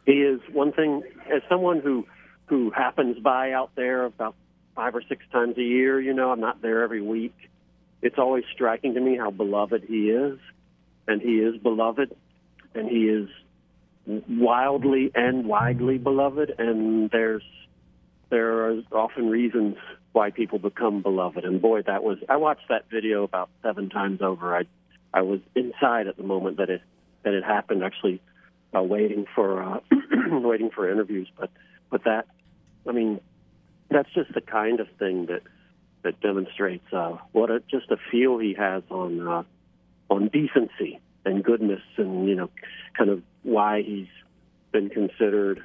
He is one thing as someone who who happens by out there about five or six times a year. You know, I'm not there every week. It's always striking to me how beloved he is, and he is beloved, and he is wildly and widely beloved. And there's there are often reasons why people become beloved. And boy, that was I watched that video about seven times over. I I was inside at the moment that it that it happened. Actually, uh, waiting for uh, waiting for interviews. But but that, I mean, that's just the kind of thing that that demonstrates uh, what a, just a feel he has on uh, on decency and goodness, and you know, kind of why he's been considered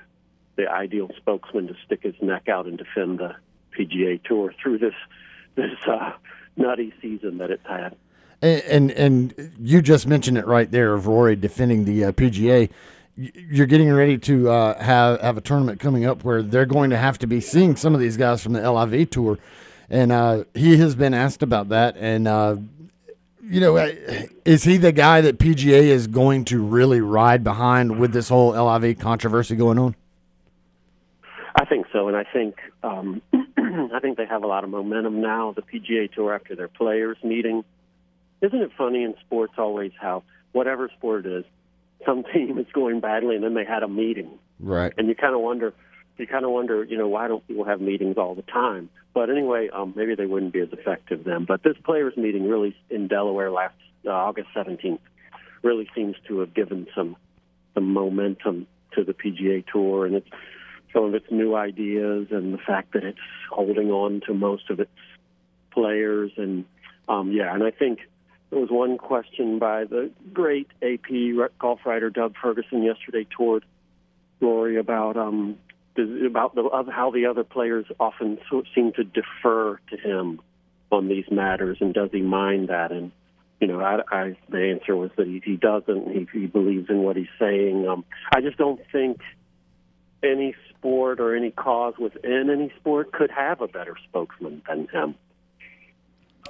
the ideal spokesman to stick his neck out and defend the PGA Tour through this this uh, nutty season that it's had. And, and, and you just mentioned it right there of Rory defending the uh, PGA. You're getting ready to uh, have have a tournament coming up where they're going to have to be seeing some of these guys from the LIV tour, and uh, he has been asked about that. And uh, you know, is he the guy that PGA is going to really ride behind with this whole LIV controversy going on? I think so, and I think um, I think they have a lot of momentum now. The PGA Tour after their players meeting isn't it funny in sports always how whatever sport it is, some team is going badly and then they had a meeting. Right. And you kind of wonder, you kind of wonder, you know, why don't people have meetings all the time? But anyway, um, maybe they wouldn't be as effective then. But this players' meeting really in Delaware last uh, August 17th really seems to have given some some momentum to the PGA Tour and it's some of its new ideas and the fact that it's holding on to most of its players and um, yeah, and I think there was one question by the great AP golf writer Doug Ferguson yesterday toward Rory about um, about the, of how the other players often seem to defer to him on these matters, and does he mind that? And you know, I, I, the answer was that he, he doesn't. He, he believes in what he's saying. Um, I just don't think any sport or any cause within any sport could have a better spokesman than him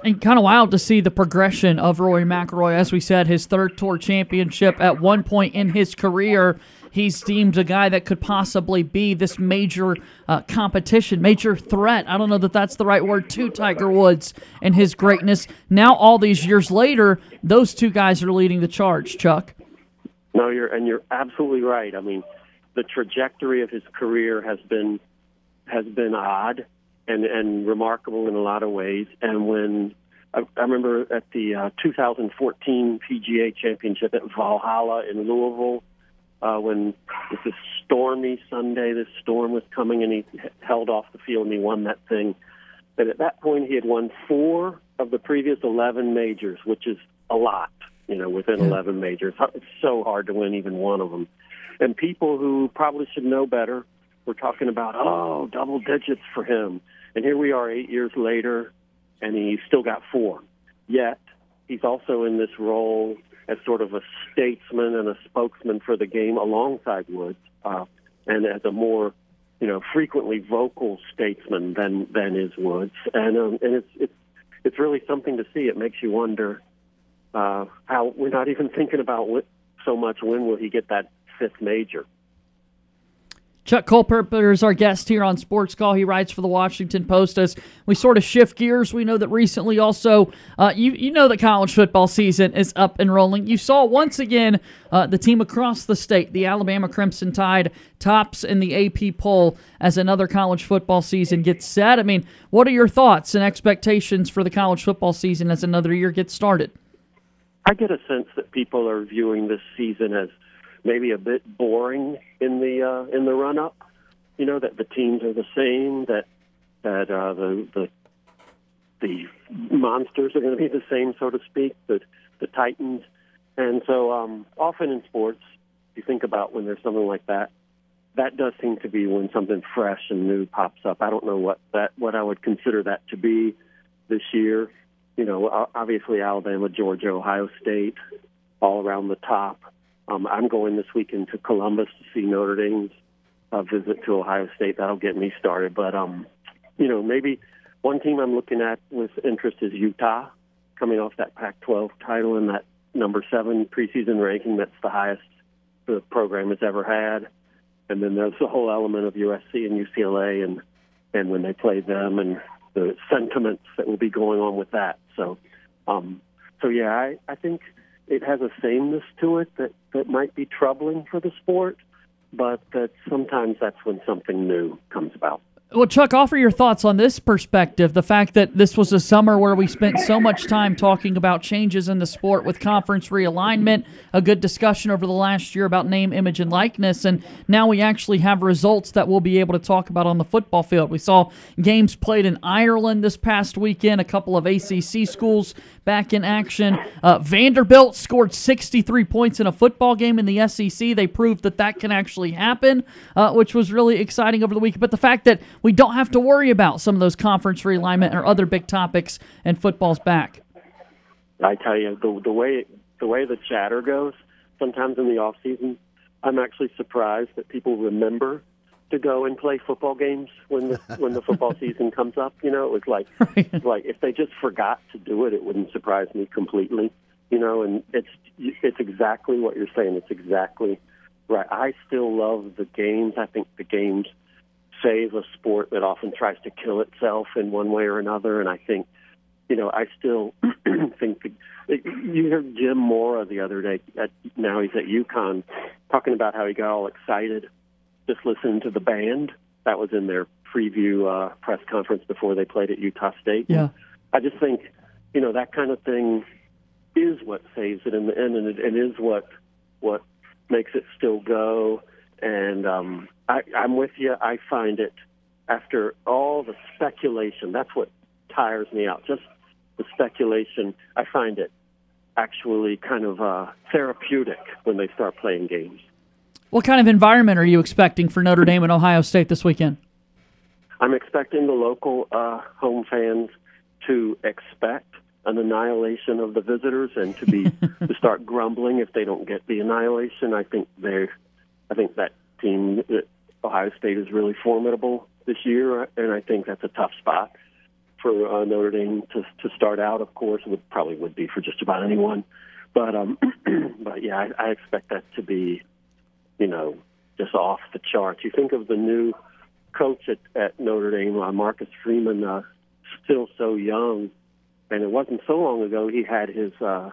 and kind of wild to see the progression of Rory McIlroy. As we said, his third tour championship at one point in his career, he's deemed a guy that could possibly be this major uh, competition, major threat. I don't know that that's the right word to Tiger Woods and his greatness. Now, all these years later, those two guys are leading the charge. Chuck. No, you're and you're absolutely right. I mean, the trajectory of his career has been has been odd and and remarkable in a lot of ways. And when I, I remember at the uh, 2014 PGA Championship at Valhalla in Louisville, uh, when it was a stormy Sunday, this storm was coming, and he held off the field and he won that thing. But at that point, he had won four of the previous 11 majors, which is a lot, you know, within 11 majors. It's so hard to win even one of them. And people who probably should know better were talking about, oh, double digits for him. And here we are eight years later, and he's still got four. Yet, he's also in this role as sort of a statesman and a spokesman for the game alongside Woods, uh, and as a more you know frequently vocal statesman than than is Woods, and um, and it's it's it's really something to see. It makes you wonder uh, how we're not even thinking about what, so much when will he get that fifth major. Chuck Culpepper is our guest here on Sports Call. He writes for the Washington Post. As we sort of shift gears, we know that recently also, uh, you you know that college football season is up and rolling. You saw once again uh, the team across the state, the Alabama Crimson Tide, tops in the AP poll as another college football season gets set. I mean, what are your thoughts and expectations for the college football season as another year gets started? I get a sense that people are viewing this season as maybe a bit boring in the uh, in the run up. You know that the teams are the same. That that uh, the the the monsters are going to be the same, so to speak. The the Titans, and so um, often in sports, you think about when there's something like that. That does seem to be when something fresh and new pops up. I don't know what that what I would consider that to be this year. You know, obviously Alabama, Georgia, Ohio State, all around the top. Um, I'm going this weekend to Columbus to see Notre Dame's uh, visit to Ohio State. That'll get me started. But um, you know, maybe one team I'm looking at with interest is Utah, coming off that Pac-12 title and that number seven preseason ranking. That's the highest the program has ever had. And then there's the whole element of USC and UCLA, and and when they play them, and the sentiments that will be going on with that. So, um, so yeah, I, I think it has a sameness to it that, that might be troubling for the sport, but that sometimes that's when something new comes about. Well, Chuck, offer your thoughts on this perspective the fact that this was a summer where we spent so much time talking about changes in the sport with conference realignment, a good discussion over the last year about name, image, and likeness, and now we actually have results that we'll be able to talk about on the football field. We saw games played in Ireland this past weekend, a couple of ACC schools back in action. Uh, Vanderbilt scored 63 points in a football game in the SEC. They proved that that can actually happen, uh, which was really exciting over the week. But the fact that we don't have to worry about some of those conference realignment or other big topics, and football's back. I tell you, the, the way the way the chatter goes, sometimes in the off season, I'm actually surprised that people remember to go and play football games when the when the football season comes up. You know, it was like right. like if they just forgot to do it, it wouldn't surprise me completely. You know, and it's it's exactly what you're saying. It's exactly right. I still love the games. I think the games save a sport that often tries to kill itself in one way or another. And I think, you know, I still think you heard Jim Mora the other day. At, now he's at UConn, talking about how he got all excited just listening to the band that was in their preview uh, press conference before they played at Utah State. Yeah, I just think you know that kind of thing is what saves it in the end, and it, it is what what makes it still go. And um, I, I'm with you. I find it after all the speculation. That's what tires me out. Just the speculation. I find it actually kind of uh, therapeutic when they start playing games. What kind of environment are you expecting for Notre Dame and Ohio State this weekend? I'm expecting the local uh, home fans to expect an annihilation of the visitors and to be to start grumbling if they don't get the annihilation. I think they, I think that team, Ohio State, is really formidable this year, and I think that's a tough spot for uh, Notre Dame to to start out. Of course, it would probably would be for just about anyone, but um, but yeah, I, I expect that to be you know, just off the charts. You think of the new coach at, at Notre Dame, uh, Marcus Freeman, uh, still so young, and it wasn't so long ago he had his uh,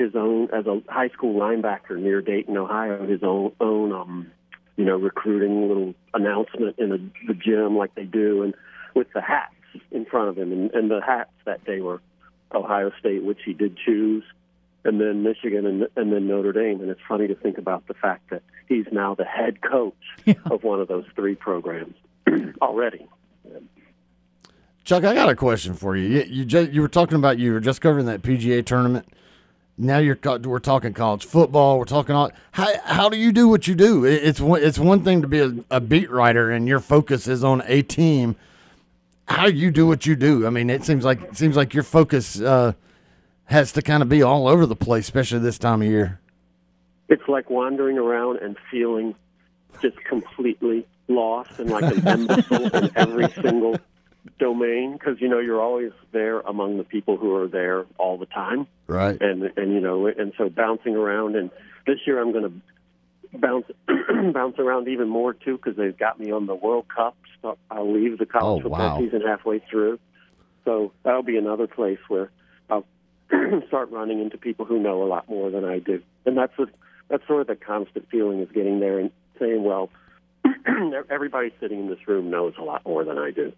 his own as a high school linebacker near Dayton, Ohio, his own own um, you know recruiting little announcement in the, the gym like they do, and with the hats in front of him, and, and the hats that day were Ohio State, which he did choose and then Michigan and, and then Notre Dame. And it's funny to think about the fact that he's now the head coach yeah. of one of those three programs already. Chuck, I got a question for you. You, you, you were talking about you were just covering that PGA tournament. Now you're we're talking college football. We're talking all. How how do you do what you do? It's one it's one thing to be a, a beat writer and your focus is on a team. How you do what you do? I mean, it seems like it seems like your focus. Uh, has to kind of be all over the place, especially this time of year. It's like wandering around and feeling just completely lost and like an imbecile in every single domain because you know you're always there among the people who are there all the time, Right. and and you know and so bouncing around and this year I'm going to bounce bounce around even more too because they've got me on the World Cup. So I'll leave the college Oh, football wow. season halfway through, so that'll be another place where I'll start running into people who know a lot more than I do, and that's what that's sort of the constant feeling is getting there and saying, well, everybody sitting in this room knows a lot more than I do.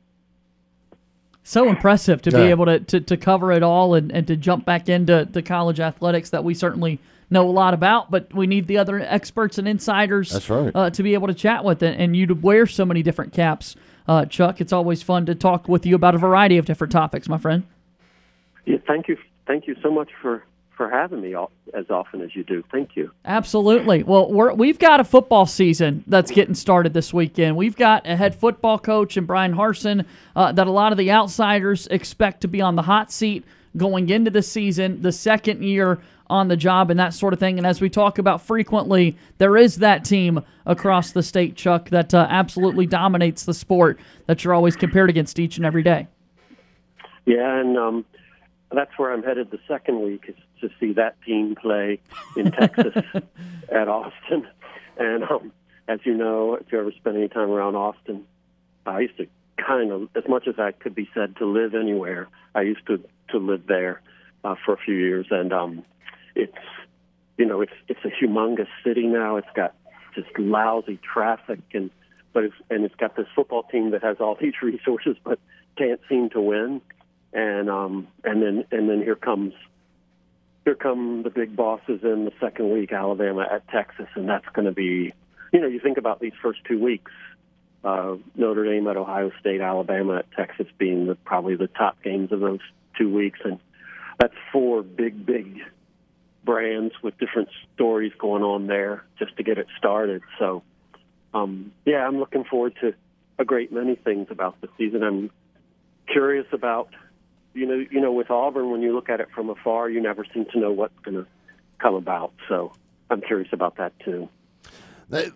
So impressive to be Yeah. able to, to, to cover it all and, and to jump back into to college athletics that we certainly know a lot about, but we need the other experts and insiders That's right. uh, to be able to chat with it. And you to wear so many different caps, uh, Chuck. It's always fun to talk with you about a variety of different topics, my friend. Yeah, thank you, thank you so much for for having me all, as often as you do. Thank you. Absolutely. Well, we're, we've got a football season that's getting started this weekend. We've got a head football coach and Bryan Harsin uh, that a lot of the outsiders expect to be on the hot seat going into the season, the second year on the job, and that sort of thing. And as we talk about frequently, there is that team across the state, Chuck, that uh, absolutely dominates the sport that you're always compared against each and every day. Yeah, and um, that's where I'm headed the second week is to see that team play in Texas at Austin. And um, as you know, if you ever spent any time around Austin, I used to kind of, as much as I could be said to live anywhere, I used to to live there uh, for a few years, and um, it's you know it's it's a humongous city now. It's got just lousy traffic and but it's and it's got this football team that has all these resources but can't seem to win and um and then and then here comes here come the big bosses in the second week Alabama at Texas and that's going to be you know you think about these first two weeks uh Notre Dame at Ohio State Alabama at Texas being the probably the top games of those two weeks and that's four big big brands with different stories going on there just to get it started. So, um, yeah, I'm looking forward to a great many things about the season. I'm curious about, you know, you know, with Auburn, when you look at it from afar, you never seem to know what's going to come about. So, I'm curious about that too.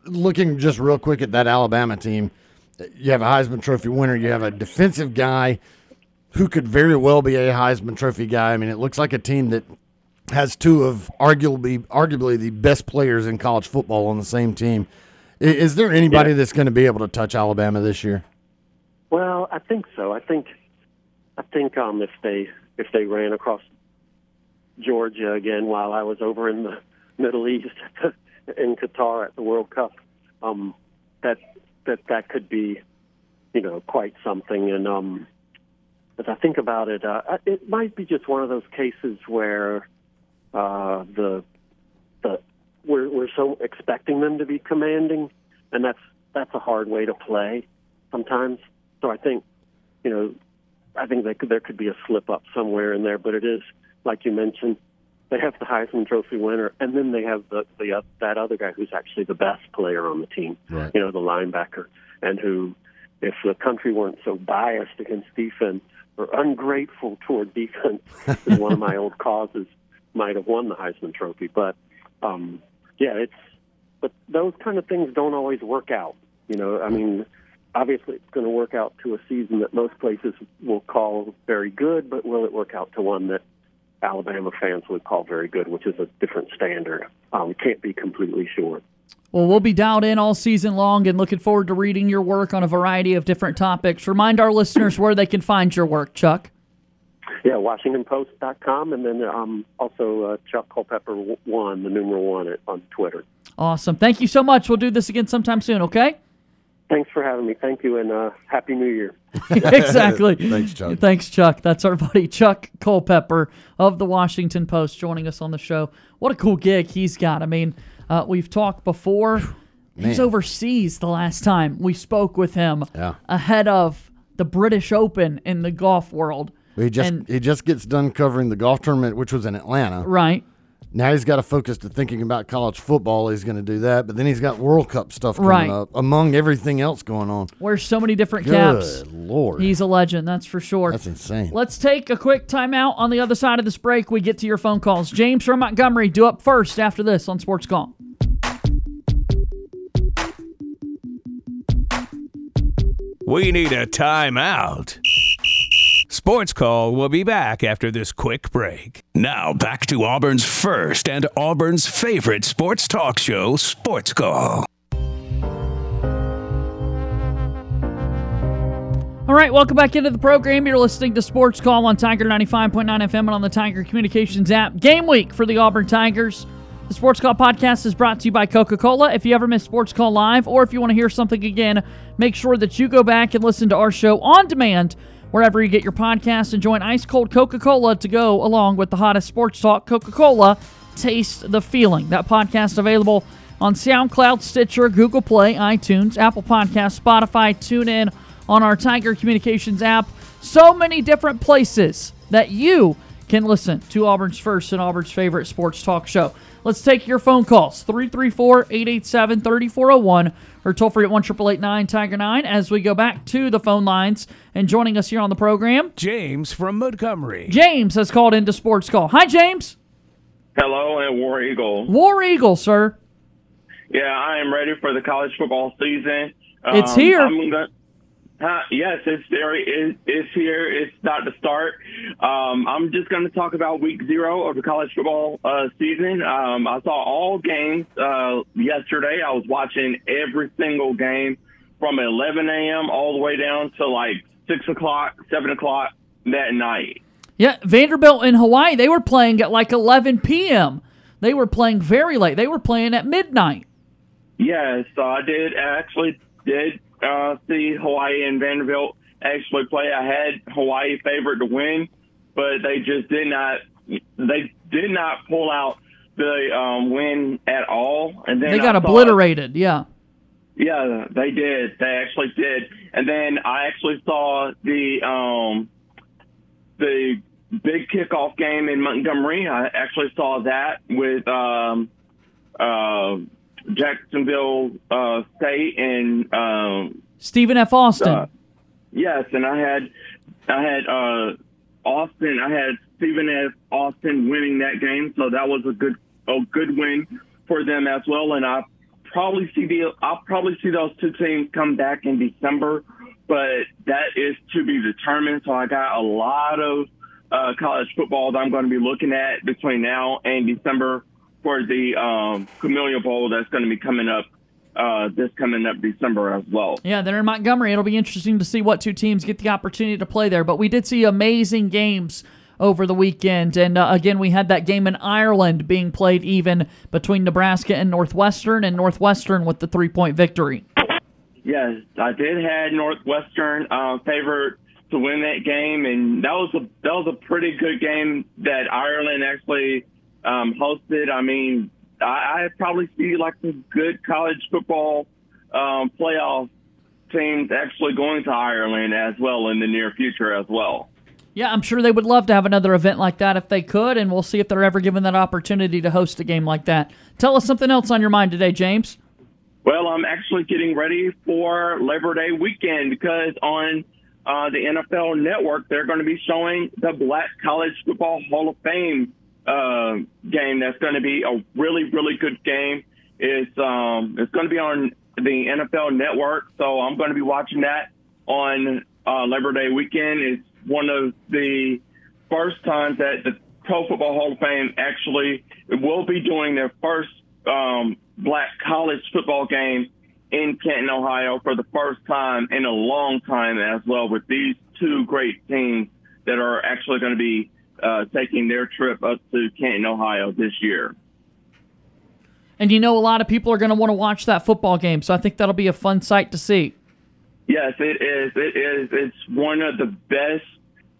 Looking just real quick at that Alabama team, you have a Heisman Trophy winner. You have a defensive guy who could very well be a Heisman Trophy guy. I mean, it looks like a team that has two of arguably arguably the best players in college football on the same team. Is there anybody that's going to be able to touch Alabama this year? Well, I think so. I think I think um, if they if they ran across Georgia again while I was over in the Middle East in Qatar at the World Cup, um, that that that could be, you know, quite something. And um, as I think about it, uh, it might be just one of those cases where uh, the the we're we're so expecting them to be commanding, and that's that's a hard way to play sometimes. So I think, you know, I think they could, there could be a slip up somewhere in there, but it is like you mentioned, they have the Heisman Trophy winner, and then they have the, the uh, that other guy who's actually the best player on the team, Right. you know, the linebacker, and who, if the country weren't so biased against defense or ungrateful toward defense, is one of my old causes, might have won the Heisman Trophy. But um, yeah, it's but those kind of things don't always work out. You know, I mean, obviously it's going to work out to a season that most places will call very good, but will it work out to one that Alabama fans would call very good, which is a different standard? Um, we can't be completely sure. Well, we'll be dialed in all season long and looking forward to reading your work on a variety of different topics. Remind our listeners where they can find your work, Chuck. Yeah, WashingtonPost.com, and then um, also uh, Chuck Culpepper one, the numeral one, on Twitter. Awesome. Thank you so much. We'll do this again sometime soon, okay? Thanks for having me. Thank you, and uh, Happy New Year. exactly. Thanks, Chuck. Thanks, Chuck. That's our buddy Chuck Culpepper of the Washington Post joining us on the show. What a cool gig he's got. I mean, uh, we've talked before. He was Man. overseas the last time we spoke with him Yeah. ahead of the British Open in the golf world. He just And- he just gets done covering the golf tournament, which was in Atlanta. Right. Now he's got to focus to thinking about college football. He's going to do that, but then he's got World Cup stuff coming Right. up among everything else going on. Wears so many different Good caps. Lord. He's a legend, that's for sure. That's insane. Let's take a quick timeout. On the other side of this break, we get to your phone calls. James from Montgomery, do up first after this on Sports Call. We need a timeout. Sports Call will be back after this quick break. Now back to Auburn's first and Auburn's favorite sports talk show, Sports Call. All right, welcome back into the program. You're listening to Sports Call on Tiger 95.9 FM and on the Tiger Communications app. Game week for the Auburn Tigers. The Sports Call podcast is brought to you by Coca Cola. If you ever miss Sports Call Live or if you want to hear something again, make sure that you go back and listen to our show on demand wherever you get your podcasts and join ice cold Coca Cola to go along with the hottest sports talk. Coca Cola, taste the feeling. That podcast available on SoundCloud, Stitcher, Google Play, iTunes, Apple Podcasts, Spotify, TuneIn, on our Tiger Communications app. So many different places that you can listen to Auburn's first and Auburn's favorite sports talk show. Let's take your phone calls 334 887 3401 or toll free at 1 Tiger 9 as we go back to the phone lines. And joining us here on the program, James from Montgomery. James has called into Sports Call. Hi, James. Hello, and War Eagle. War Eagle, sir. Yeah, I am ready for the college football season. It's um, here. I'm gonna, huh, yes, it's there. It, it's here. It's about to start. Um, I'm just going to talk about week zero of the college football uh, season. Um, I saw all games uh, yesterday. I was watching every single game from 11 a.m. all the way down to like 6 o'clock, 7 o'clock that night. Yeah, Vanderbilt in Hawaii, they were playing at like 11 p.m. They were playing very late. They were playing at midnight. Yes, so I did actually did uh, see Hawaii and Vanderbilt actually play. I had Hawaii favored to win, but they just did not. They did not pull out the um, win at all. And then They got I saw- obliterated. Yeah. Yeah, they did. They actually did. And then I actually saw the um, the big kickoff game in Montgomery. I actually saw that with um, uh, Jacksonville uh, State and um, Stephen F. Austin. uh, yes, and I had I had uh, Austin. I had Stephen F. Austin winning that game, so that was a good a good win for them as well. And I probably see the I'll probably see those two teams come back in December, but that is to be determined. So I got a lot of uh, college football that I'm going to be looking at between now and December for the um, Camellia Bowl that's going to be coming up uh, this coming up December as well. Yeah, they're in Montgomery. It'll be interesting to see what two teams get the opportunity to play there. But we did see amazing games over the weekend. And uh, again, we had that game in Ireland being played even between Nebraska and Northwestern, and Northwestern with the three point victory. Yes, I did had Northwestern uh, favored to win that game, and that was a that was a pretty good game that Ireland actually um, hosted. I mean, I, I probably see like some good college football um, playoff teams actually going to Ireland as well in the near future as well. Yeah, I'm sure they would love to have another event like that if they could, and we'll see if they're ever given that opportunity to host a game like that. Tell us something else on your mind today, James. Well, I'm actually getting ready for Labor Day weekend because on uh, the NFL Network they're going to be showing the Black College Football Hall of Fame uh, game. That's going to be a really, really good game. It's um, it's going to be on the NFL Network, so I'm going to be watching that on uh, Labor Day weekend. It's one of the first times that the Pro Football Hall of Fame actually will be doing their first um, black college football game in Canton, Ohio, for the first time in a long time as well, with these two great teams that are actually going to be uh, taking their trip up to Canton, Ohio this year. And you know, a lot of people are going to want to watch that football game, so I think that'll be a fun sight to see. Yes, it is. It is. It's one of the best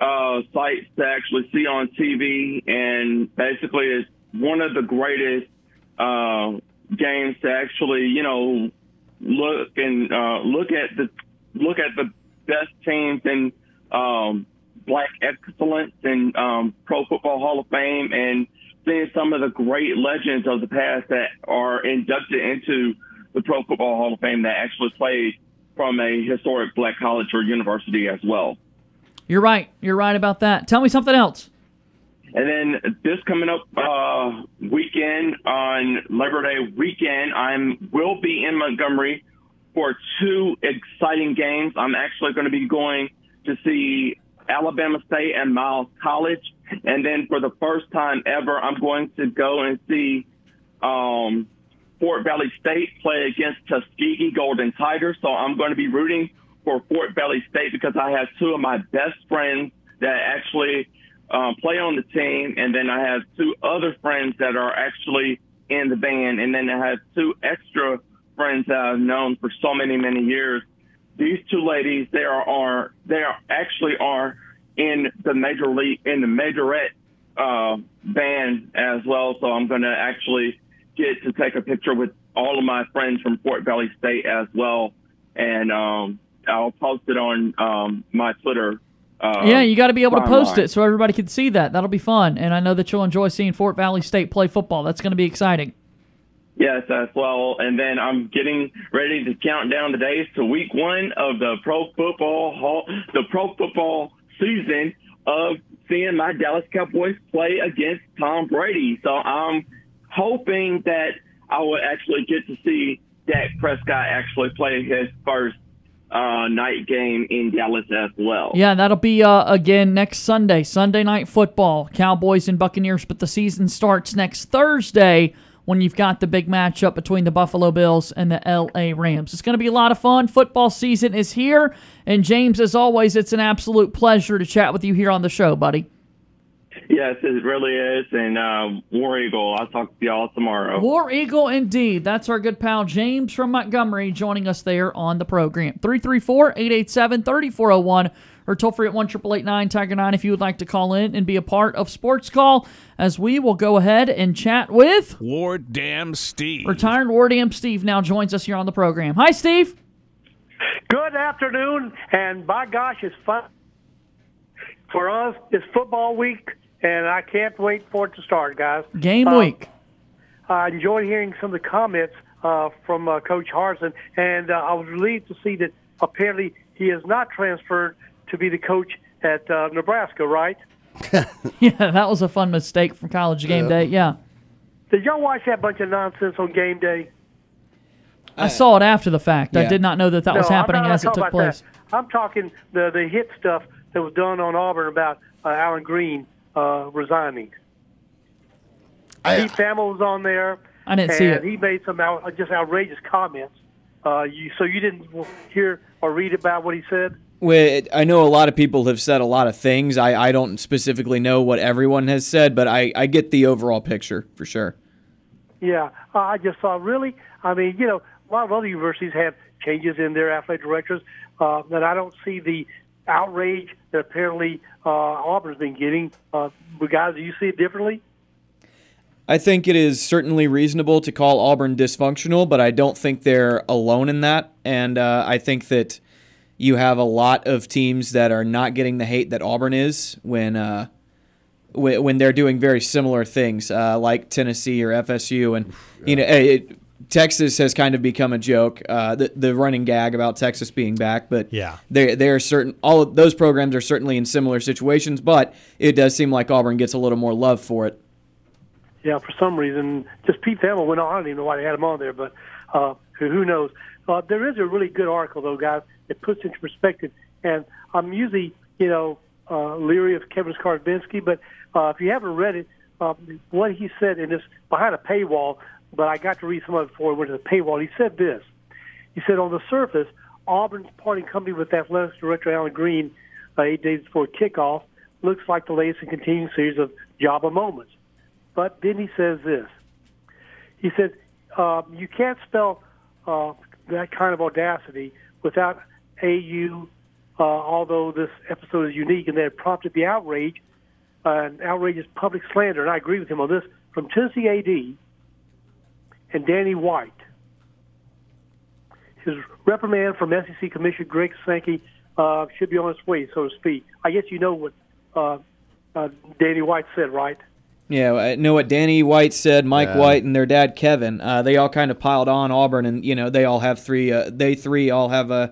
uh, sites to actually see on TV, and basically, it's one of the greatest uh, games to actually, you know, look and uh, look at the look at the best teams and um, Black excellence and um, Pro Football Hall of Fame, and seeing some of the great legends of the past that are inducted into the Pro Football Hall of Fame that actually played from a historic black college or university as well. You're right. You're right about that. Tell me something else. And then this coming up uh, weekend on Labor Day weekend, I'm will be in Montgomery for two exciting games. I'm actually going to be going to see Alabama State and Miles College, and then for the first time ever, I'm going to go and see um, Fort Valley State play against Tuskegee Golden Tigers. So I'm going to be rooting for Fort Valley State because I have two of my best friends that actually um, play on the team, and then I have two other friends that are actually in the band, and then I have two extra friends that I've known for so many many years. These two ladies, they are, are they are actually are in the major league in the majorette uh, band as well. So I'm going to actually get to take a picture with all of my friends from Fort Valley State as well, and um, I'll post it on um, my Twitter. Uh, yeah, you got to be able to post it so everybody can see that. That'll be fun, and I know that you'll enjoy seeing Fort Valley State play football. That's going to be exciting. Yes, as well. And then I'm getting ready to count down the days to week one of the pro football hall, the pro football season of seeing my Dallas Cowboys play against Tom Brady. So I'm hoping that I will actually get to see Dak Prescott actually play his first uh, night game in Dallas as well. Yeah, that'll be uh, again next Sunday, Sunday night football, Cowboys and Buccaneers. But the season starts next Thursday when you've got the big matchup between the Buffalo Bills and the LA Rams. It's going to be a lot of fun. Football season is here. And James, as always, it's an absolute pleasure to chat with you here on the show, buddy. Yes, it really is. And uh, War Eagle, I'll talk to y'all tomorrow. War Eagle, indeed. That's our good pal James from Montgomery joining us there on the program. 334 887 3401 or toll free at 1 Tiger 9 if you would like to call in and be a part of Sports Call as we will go ahead and chat with Ward Dam Steve. retired War Dam Steve now joins us here on the program. Hi, Steve. Good afternoon, and by gosh, it's fun for us. It's football week, and I can't wait for it to start, guys. Game Uh, week. I enjoyed hearing some of the comments uh, from uh, Coach Harsin, and uh, I was relieved to see that apparently he is not transferred to be the coach at uh, Nebraska, right? yeah, that was a fun mistake from college game day. Yeah. Did y'all watch that bunch of nonsense on game day? I saw it after the fact. I did not know that that no, was happening not as it took place. That. I'm talking the the hit stuff that was done on Auburn about uh, Allen Greene uh, resigning. Pete Thamel was on there. I didn't and see it. he made some out, just outrageous comments. Uh, you so you didn't hear or read about what he said? Well, I know a lot of people have said a lot of things. I, I don't specifically know what everyone has said, but I, I get the overall picture for sure. Yeah, uh, I just thought really. I mean, you know, a lot of other universities have changes in their athletic directors, uh, and I don't see the outrage that apparently uh, Auburn's been getting. Uh, but guys, do you see it differently? I think it is certainly reasonable to call Auburn dysfunctional, but I don't think they're alone in that. And uh, I think that you have a lot of teams that are not getting the hate that Auburn is when uh, when, when they're doing very similar things, uh, like Tennessee or FSU, and you know. It, Texas has kind of become a joke, uh, the the running gag about Texas being back, but Yeah. they they're certain all of those programs are certainly in similar situations, but it does seem like Auburn gets a little more love for it. Yeah, for some reason, just Pete Thamel went on. I don't even know why they had him on there, but uh, who, who knows? Uh, there is a really good article, though, guys, that puts into perspective. And I'm usually, you know, uh, leery of Kevin Scarbinsky, but uh, if you haven't read it, uh, what he said in this behind a paywall, but I got to read some of it before it went to the paywall. He said this. He said, on the surface, Auburn's parting company with athletics director Allen Greene uh, eight days before kickoff looks like the latest and continuing series of Java moments. But then he says this. He said, uh, you can't spell uh, that kind of audacity without AU, uh, although this episode is unique and that it prompted the outrage, uh, an outrageous public slander, and I agree with him on this, from Tennessee AD and Danny White. His reprimand from SEC Commissioner Greg Sankey uh, should be on its way, so to speak. I guess you know what uh, uh, Danny White said, right? Yeah, I know what Danny White said, Mike Yeah. White, and their dad Kevin. Uh, they all kind of piled on Auburn, and you know they all have three. Uh, they three all have uh,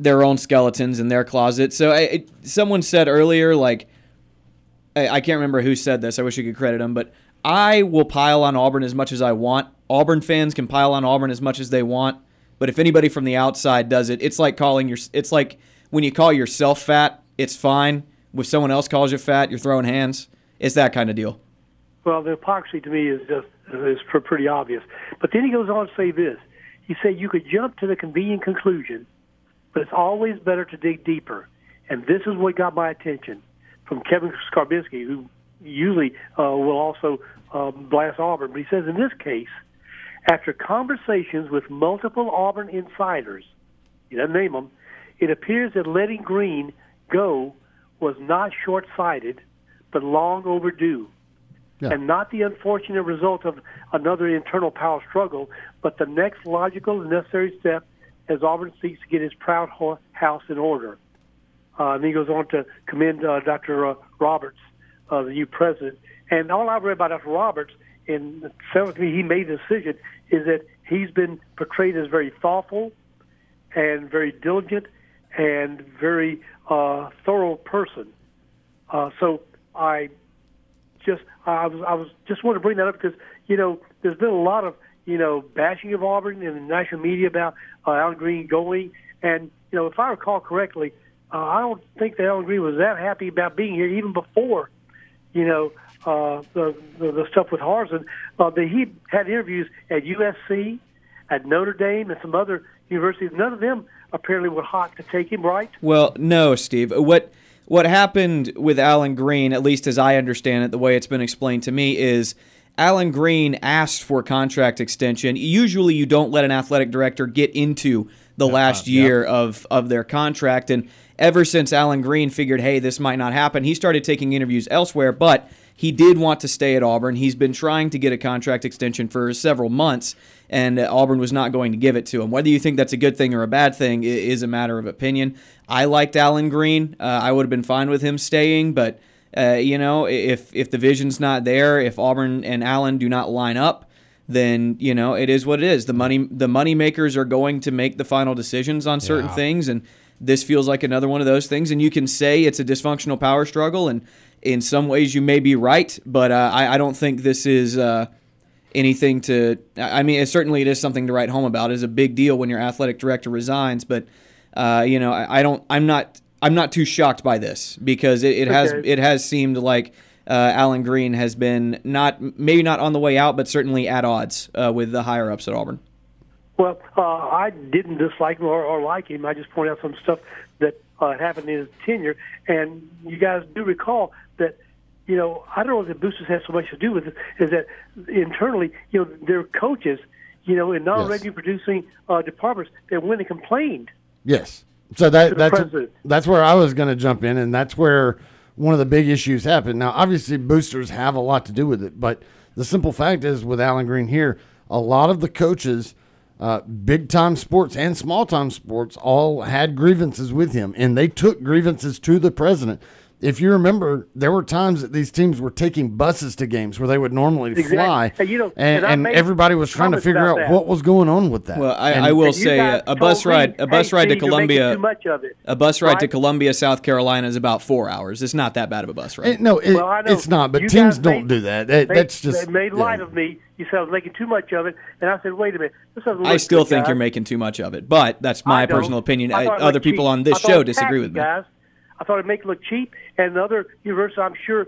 their own skeletons in their closet. So I, it, someone said earlier, like I, I can't remember who said this. I wish you could credit them, but I will pile on Auburn as much as I want. Auburn fans can pile on Auburn as much as they want, but if anybody from the outside does it, it's like calling your. It's like when you call yourself fat, it's fine. If someone else calls you fat, you're throwing hands. It's that kind of deal. Well, the hypocrisy to me is just is pretty obvious. But then he goes on to say this. He said you could jump to the convenient conclusion, but it's always better to dig deeper. And this is what got my attention from Kevin Scarbinsky, who usually uh, will also um, blast Auburn. But he says in this case, after conversations with multiple Auburn insiders, he doesn't name them, it appears that letting Greene go was not short-sighted, but long overdue and not the unfortunate result of another internal power struggle, but the next logical and necessary step as Auburn seeks to get his proud house in order. Uh, and he goes on to commend uh, Dr. Uh, Roberts, uh, the new president. And all I've read about Dr. Roberts, and it sounds he made the decision, is that he's been portrayed as very thoughtful and very diligent and very uh, thorough person. Uh, so I just I was I was just wanted to bring that up because you know there's been a lot of you know bashing of Auburn in the national media about uh, Allen Greene going, and you know if I recall correctly, uh, I don't think that Allen Greene was that happy about being here even before you know uh, the, the the stuff with Harsin. Uh, that he had interviews at USC, at Notre Dame, and some other universities. None of them apparently were hot to take him. Right? Well, no, Steve. What what happened with Allen Greene, at least as I understand it, the way it's been explained to me, is Allen Greene asked for contract extension. Usually, you don't let an athletic director get into the last year of of their contract, and ever since Allen Greene figured, hey, this might not happen, he started taking interviews elsewhere, but. He did want to stay at Auburn. He's been trying to get a contract extension for several months, and uh, Auburn was not going to give it to him. Whether you think that's a good thing or a bad thing is a matter of opinion. I liked Allen Greene. Uh, I would have been fine with him staying, but uh, you know, if if the vision's not there, if Auburn and Allen do not line up, then you know it is what it is. The money the money makers are going to make the final decisions on certain Yeah. things, and this feels like another one of those things. And you can say it's a dysfunctional power struggle, and in some ways you may be right, but uh, I, I don't think this is. Uh, anything to I mean it certainly it is something to write home about. It's a big deal when your athletic director resigns, but uh, you know I, I don't I'm not I'm not too shocked by this because it, it has it has seemed like uh, Allen Greene has been not maybe not on the way out, but certainly at odds uh, with the higher ups at Auburn. Well, uh, I didn't dislike him or, or like him. I just pointed out some stuff that uh, happened in his tenure. And you guys do recall that, you know, I don't know if the boosters have so much to do with it, is that internally, you know, their coaches, you know, in non-revenue producing uh, departments, they went and complained. Yes. So that that's president. that's where I was going to jump in, and that's where one of the big issues happened. Now, obviously, boosters have a lot to do with it, but the simple fact is, with Allen Greene here, a lot of the coaches, uh, big time sports and small time sports, all had grievances with him, and they took grievances to the president. If you remember, there were times that these teams were taking buses to games where they would normally Exactly. fly, And, you know, and, and I and made everybody was trying to figure out that. what was going on with that. Well, I, And- I will say a, a bus ride a bus hey, ride to Steve, you're making Columbia too much of it. a bus ride to Columbia, South Carolina is about four hours. It's not that bad of a bus ride. It- no, it, Well, it's not. But you teams don't made- do that. That- They- that's just they made yeah. light of me. You said I was making too much of it, and I said, "Wait a minute, this I still think guys. you're making too much of it, but that's my personal opinion. I Uh, Other people on this show disagree with me. I thought it'd make it look cheap, and the other universities, I'm sure,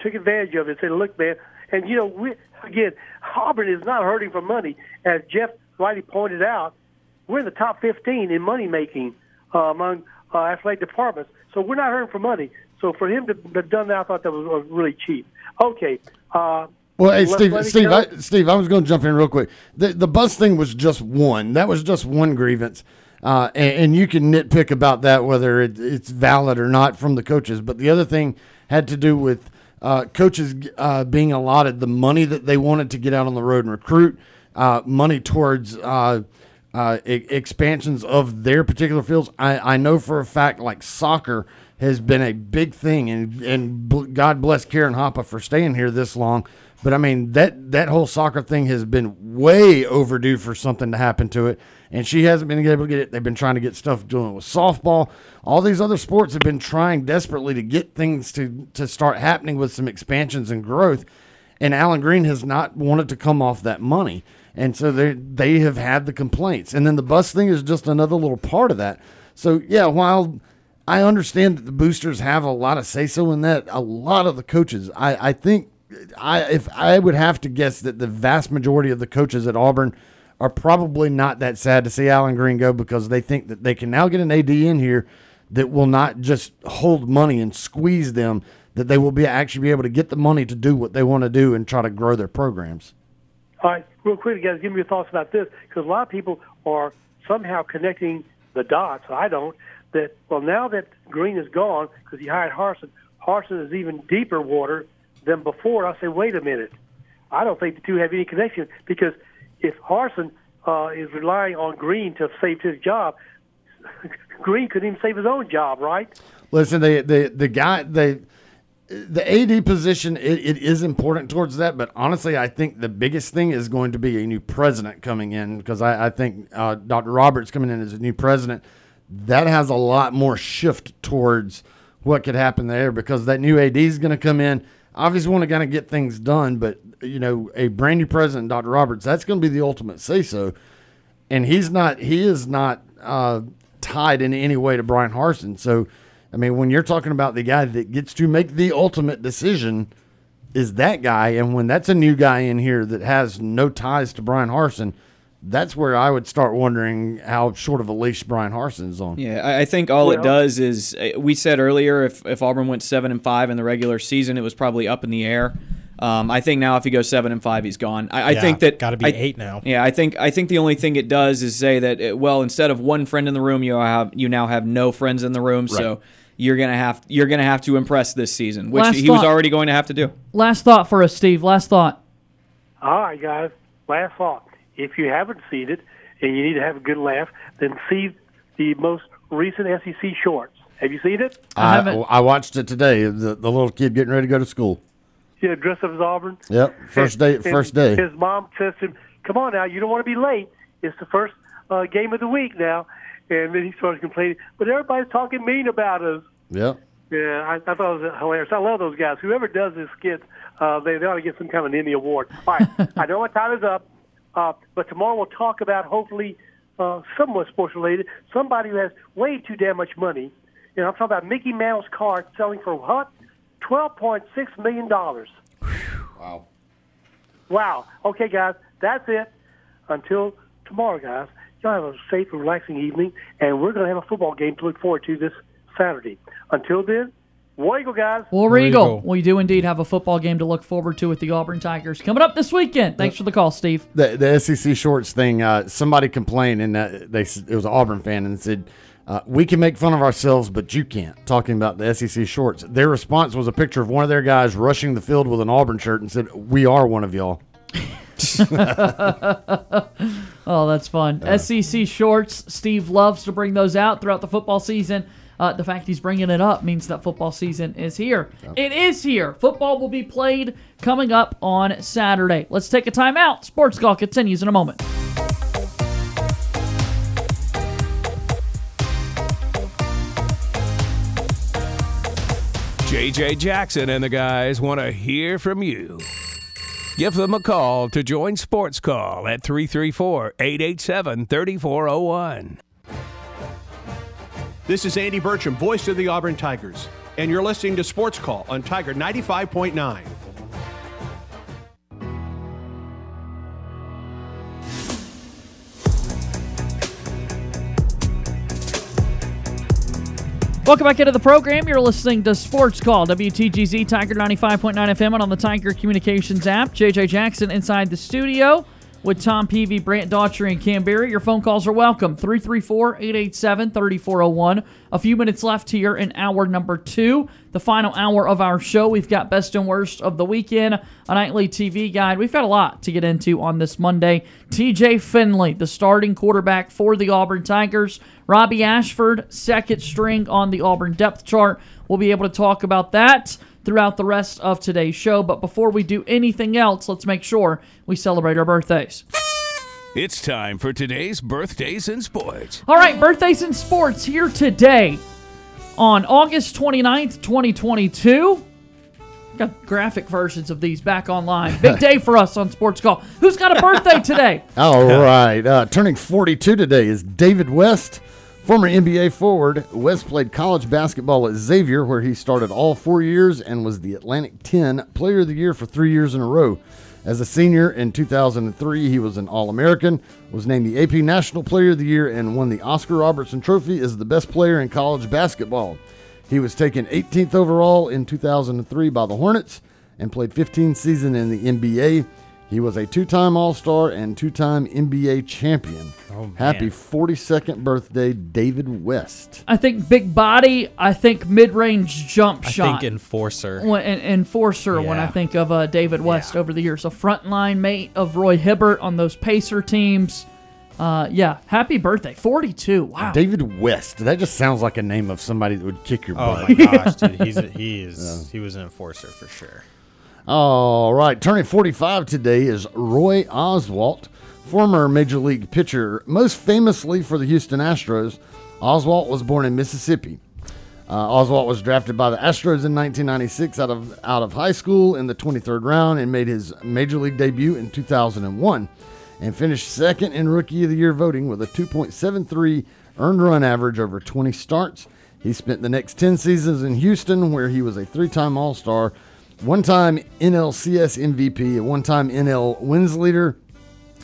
took advantage of it. Said, "Look, man," and you know, we, again, Auburn is not hurting for money, as Jeff rightly pointed out. We're in the top 15 in money making uh, among uh, athletic departments, so we're not hurting for money. So for him to have done that, I thought that was, really cheap. Okay. Uh, Well, hey, Steve, Steve. I, Steve, I was going to jump in real quick. The the bus thing was just one. That was just one grievance, uh, and, and you can nitpick about that whether it, it's valid or not from the coaches. But the other thing had to do with uh, coaches uh, being allotted the money that they wanted to get out on the road and recruit, uh, money towards. Uh, uh, e- expansions of their particular fields. I, I know for a fact, like soccer has been a big thing, and and God bless Karen Hoppa for staying here this long. But I mean that that whole soccer thing has been way overdue for something to happen to it, and she hasn't been able to get it. They've been trying to get stuff doing with softball. All these other sports have been trying desperately to get things to to start happening with some expansions and growth, and Allen Greene has not wanted to come off that money, and so they they have had the complaints, and then the bus thing is just another little part of that. So yeah, while I understand that the boosters have a lot of say so in that, a lot of the coaches, I I think I if I would have to guess that the vast majority of the coaches at Auburn are probably not that sad to see Allen Greene go because they think that they can now get an AD in here that will not just hold money and squeeze them, that they will be actually be able to get the money to do what they want to do and try to grow their programs. All right, real quick, guys, give me your thoughts about this because a lot of people are somehow connecting the dots. I don't. That well, now that Greene is gone because he hired Harsin, Harsin is even deeper water than before. I say, wait a minute. I don't think the two have any connection because if Harsin uh, is relying on Greene to save his job, Greene couldn't even save his own job, right? Listen, the the the guy the the AD position it, it is important towards that, but honestly, I think the biggest thing is going to be a new president coming in because I, I think uh, Dr. Roberts coming in as a new president that has a lot more shift towards what could happen there because that new AD is going to come in. Obviously, want to kind of get things done, but you know, a brand new president, Dr. Roberts, that's going to be the ultimate say so, and he's not. He is not uh, tied in any way to Bryan Harsin. So, I mean, when you're talking about the guy that gets to make the ultimate decision, is that guy, and when that's a new guy in here that has no ties to Bryan Harsin that's where I would start wondering how short of a leash Bryan Harsin's on. Yeah, I I think all it does is uh, we said earlier if, if Auburn went seven and five in the regular season, it was probably up in the air. Um, I think now if he goes seven and five, he's gone. I, I Yeah, think that gotta be I- eight now. Yeah, I think I think the only thing it does is say that uh, well, instead of one friend in the room, you have you now have no friends in the room. So you're gonna have you're gonna have to impress this season, which Last he was already going to have to do. Last thought for us, Steve. Last thought. All right, guys. Last thought. If you haven't seen it and you need to have a good laugh, then see the most recent SEC shorts. Have you seen it? I, I watched it today. The, the little kid getting ready to go to school. Yeah, dressed up as Auburn. Yep, first day. And First day. His mom says to him, "Come on now, you don't want to be late. It's the first uh, game of the week now." And then he starts complaining, but everybody's talking mean about us. Yep. Yeah, I, I thought it was hilarious. I love those guys. Whoever does this skit, uh, they, they ought to get some kind of an Emmy award. All right, I know my time is up, uh, but tomorrow we'll talk about hopefully uh, somewhat sports related. Somebody who has way too damn much money. You know, I'm talking about Mickey Mantle's car selling for what? Twelve point six million dollars. Wow. Wow. Okay, guys, that's it. Until tomorrow, guys. Y'all have a safe and relaxing evening, and we're going to have a football game to look forward to this Saturday. Until then, War Eagle, guys. War Eagle. We do indeed have a football game to look forward to with the Auburn Tigers coming up this weekend. Thanks for the call, Steve. The the SEC shorts thing. Uh, somebody complained, and uh, they it was an Auburn fan, and said. Uh, we can make fun of ourselves, but you can't. Talking about the SEC shorts, their response was a picture of one of their guys rushing the field with an Auburn shirt and said, "We are one of y'all." oh, that's fun. SEC shorts. Steve loves to bring those out throughout the football season. Uh, the fact he's bringing it up means that football season is here. It is here. Football will be played coming up on Saturday. Let's take a timeout. Sports Call continues in a moment. JJ Jackson and the guys want to hear from you. Give them a call to join Sports Call at 334 887 3401. This is Andy Burcham, voice of the Auburn Tigers, and you're listening to Sports Call on Tiger 95.9. Welcome back into the program. You're listening to Sports Call, WTGZ Tiger 95.9 FM and on the Tiger Communications app. JJ Jackson inside the studio with Tom Peavy, Brant Daughtry, and Cam Canberra. Your phone calls are welcome. 334 887 3401. A few minutes left here in hour number two, the final hour of our show. We've got best and worst of the weekend, a nightly TV guide. We've got a lot to get into on this Monday. TJ Finley, the starting quarterback for the Auburn Tigers. Robby Ashford, second string on the Auburn depth chart. We'll be able to talk about that throughout the rest of today's show. But before we do anything else, let's make sure we celebrate our birthdays. It's time for today's birthdays in sports. All right, birthdays in sports here today on August 29th, 2022. Got graphic versions of these back online. Big day for us on Sports Call. Who's got a birthday today? All right. Uh, turning 42 today is David West, former NBA forward. West played college basketball at Xavier, where he started all four years and was the Atlantic 10 Player of the Year for three years in a row. As a senior in 2003, he was an All American, was named the AP National Player of the Year, and won the Oscar Robertson Trophy as the best player in college basketball. He was taken 18th overall in 2003 by the Hornets and played 15 seasons in the NBA. He was a two-time All-Star and two-time NBA champion. Oh, man. Happy 42nd birthday, David West. I think big body. I think mid-range jump shot. I shot. think enforcer. When, en- enforcer when I think of uh, David West over the years. A frontline mate of Roy Hibbert on those Pacer teams. Uh, yeah, happy birthday. 42. Wow. David West. That just sounds like a name of somebody that would kick your butt. Oh butt. my gosh, dude, he's a, he is he was an enforcer for sure. All right, turning 45 today is Roy Oswalt, former Major League pitcher, most famously for the Houston Astros. Oswalt was born in Mississippi. Uh, Oswalt was drafted by the Astros in 1996 out of out of high school in the 23rd round and made his major league debut in 2001 and finished second in Rookie of the Year voting with a 2.73 earned run average over 20 starts. He spent the next 10 seasons in Houston, where he was a three time All Star, one time NLCS MVP, a one time NL wins leader,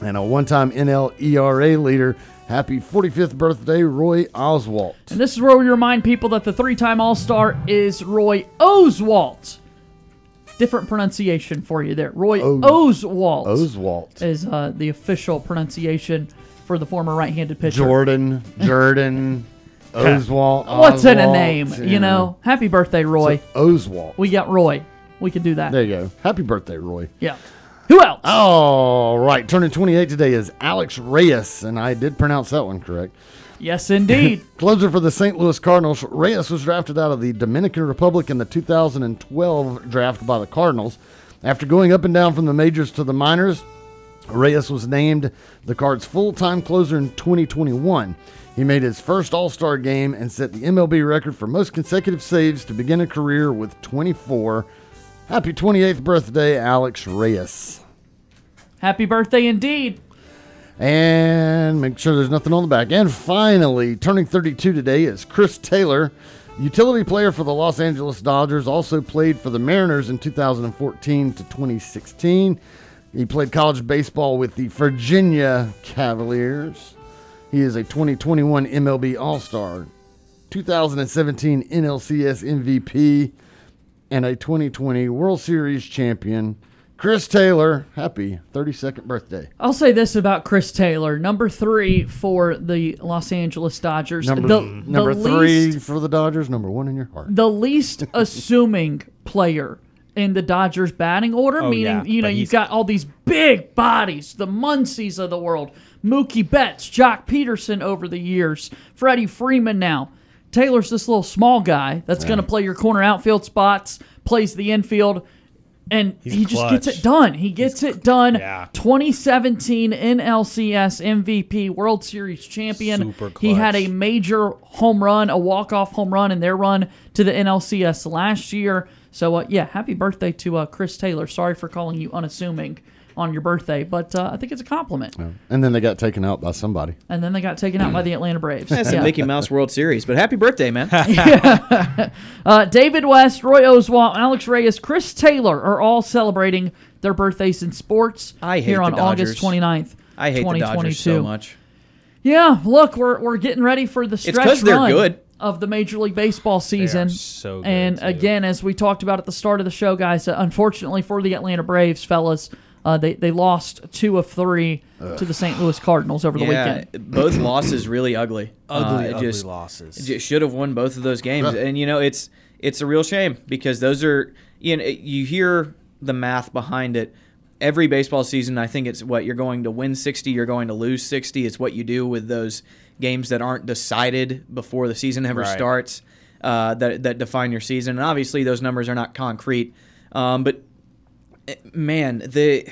and a one time NL ERA leader. Happy 45th birthday, Roy Oswalt. And this is where we remind people that the three-time All-Star is Roy Oswalt. Different pronunciation for you there. Roy O- Oswalt. Oswalt. is uh, the official pronunciation for the former right-handed pitcher. Jordan, Jordan, Oswalt. What's in a name? yeah. You know. Happy birthday, Roy. Oswalt. We got Roy. We can do that. There you go. Happy birthday, Roy. Yeah. Who else? All right. Turning 28 today is Alex Reyes, and I did pronounce that one correct. Yes, indeed. Closer for the St. Louis Cardinals, Reyes was drafted out of the Dominican Republic in the 2012 draft by the Cardinals. After going up and down from the majors to the minors, Reyes was named the Cards' full time closer in 2021. He made his first All Star game and set the MLB record for most consecutive saves to begin a career with 24. Happy 28th birthday, Alex Reyes. Happy birthday indeed. And make sure there's nothing on the back. And finally, turning 32 today is Chris Taylor, utility player for the Los Angeles Dodgers. Also played for the Mariners in 2014 to 2016. He played college baseball with the Virginia Cavaliers. He is a 2021 MLB All Star, 2017 NLCS MVP, and a 2020 World Series champion. Chris Taylor, happy 32nd birthday. I'll say this about Chris Taylor, number three for the Los Angeles Dodgers. Number, the, number the three least- for the Dodgers, number one in your heart. the least assuming player in the Dodgers batting order, Oh, meaning, yeah, you know, you've got all these big bodies, the Muncies of the world, Mookie Betts, Joc Pederson over the years, Freddie Freeman now. Taylor's this little small guy that's going to play your corner outfield spots, plays the infield, and He's he just gets it done. He gets it done. Yeah. 2017 NLCS MVP, World Series champion. He had a major home run, a walk-off home run in their run to the NLCS last year. So uh, yeah, happy birthday to uh, Chris Taylor. Sorry for calling you unassuming on your birthday, but uh, I think it's a compliment. And then they got taken out by somebody. And then they got taken out by the Atlanta Braves. That's Yeah. the Mickey Mouse World Series. But happy birthday, man. Uh, David West, Roy Oswalt, Alex Reyes, Chris Taylor are all celebrating their birthdays in sports I hate here on Dodgers. August 29th, I hate the 2022. Dodgers so much. Yeah, look, we're, we're getting ready for the stretch 'cause they're run good. of the Major League Baseball season. so good, and again, as we talked about at the start of the show, guys, uh, unfortunately for the Atlanta Braves, fellas, Uh, they they lost two of three to the St. Louis Cardinals over the yeah, weekend. both losses really ugly. Ugly, it ugly just, losses. It should have won both of those games, and you know it's it's a real shame because those are you know you hear the math behind it. Every baseball season, I think it's what you're going to win 60, you're going to lose 60. It's what you do with those games that aren't decided before the season ever Right. starts uh, that that define your season. And obviously, those numbers are not concrete, um, but man, the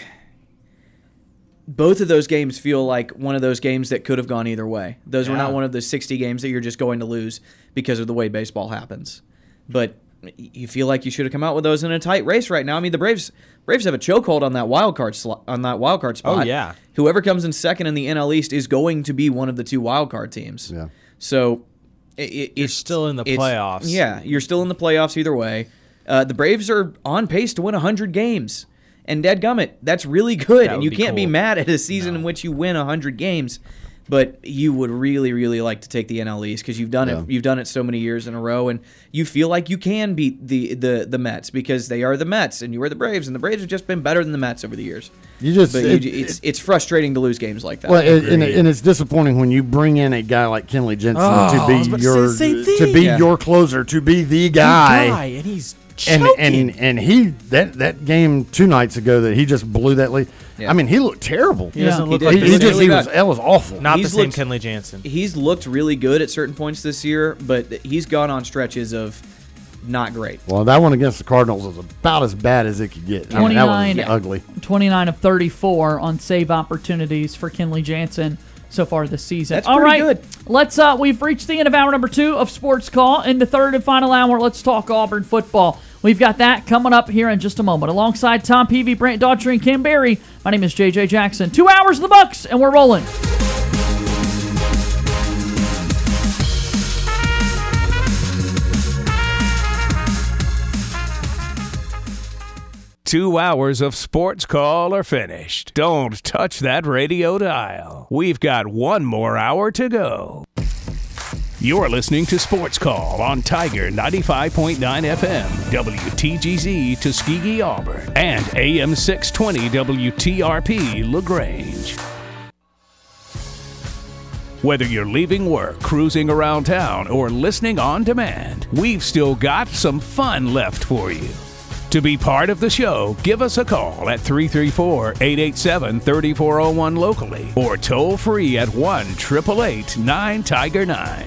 both of those games feel like one of those games that could have gone either way. Those were not one of the 60 games that you're just going to lose because of the way baseball happens. But you feel like you should have come out with those in a tight race right now. I mean, the Braves Braves have a chokehold on that wild card slot on that wild card spot. Oh, spot. yeah. Whoever comes in second in the NL East is going to be one of the two wild card teams. Yeah. So it, it, You're it's still in the playoffs. Yeah, you're still in the playoffs either way. Uh, the Braves are on pace to win 100 games. And dadgummit, that's really good. That and you be can't be mad at a season in which you win 100 games. But you would really, really like to take the NL East because you've done Yeah. it. You've done it so many years in a row, and you feel like you can beat the, the the Mets because they are the Mets, and you are the Braves, and the Braves have just been better than the Mets over the years. You just- but it- you, it's it's frustrating to lose games like that. Well, it, and, it- and it's disappointing when you bring in a guy like Kenley Jansen Oh, to be about to your to be Yeah. your closer, to be the guy. guy, and he's and choking. and and he that that game two nights ago that he just blew that lead. Yeah. I mean, he looked terrible. He doesn't He look did. like He, the he just he was that was awful. not the He's same looked- Kenley Jansen. he's looked really good at certain points this year, but he's gone on stretches of not great. Well, that one against the Cardinals was about as bad as it could get. I mean, that was 29 ugly. 29 of 34 on save opportunities for Kenley Jansen so far this season. That's All pretty right, good. Let's uh we've reached the end of hour number 2 of Sports Call. In the third and final hour, let's talk Auburn football. We've got that coming up here in just a moment. Alongside Tom Peavy, Brant Daughtry, and Cam Barry, my name is JJ Jackson. 2 hours of the Bucks and we're rolling. Two hours of sports call are finished. Don't touch that radio dial. We've got one more hour to go. You're listening to Sports Call on Tiger 95.9 FM, WTGZ Tuskegee, Auburn, and AM 620 WTRP LaGrange. Whether you're leaving work, cruising around town, or listening on demand, we've still got some fun left for you. To be part of the show, give us a call at 334 887 3401 locally or toll free at 1 888 9 Tiger 9.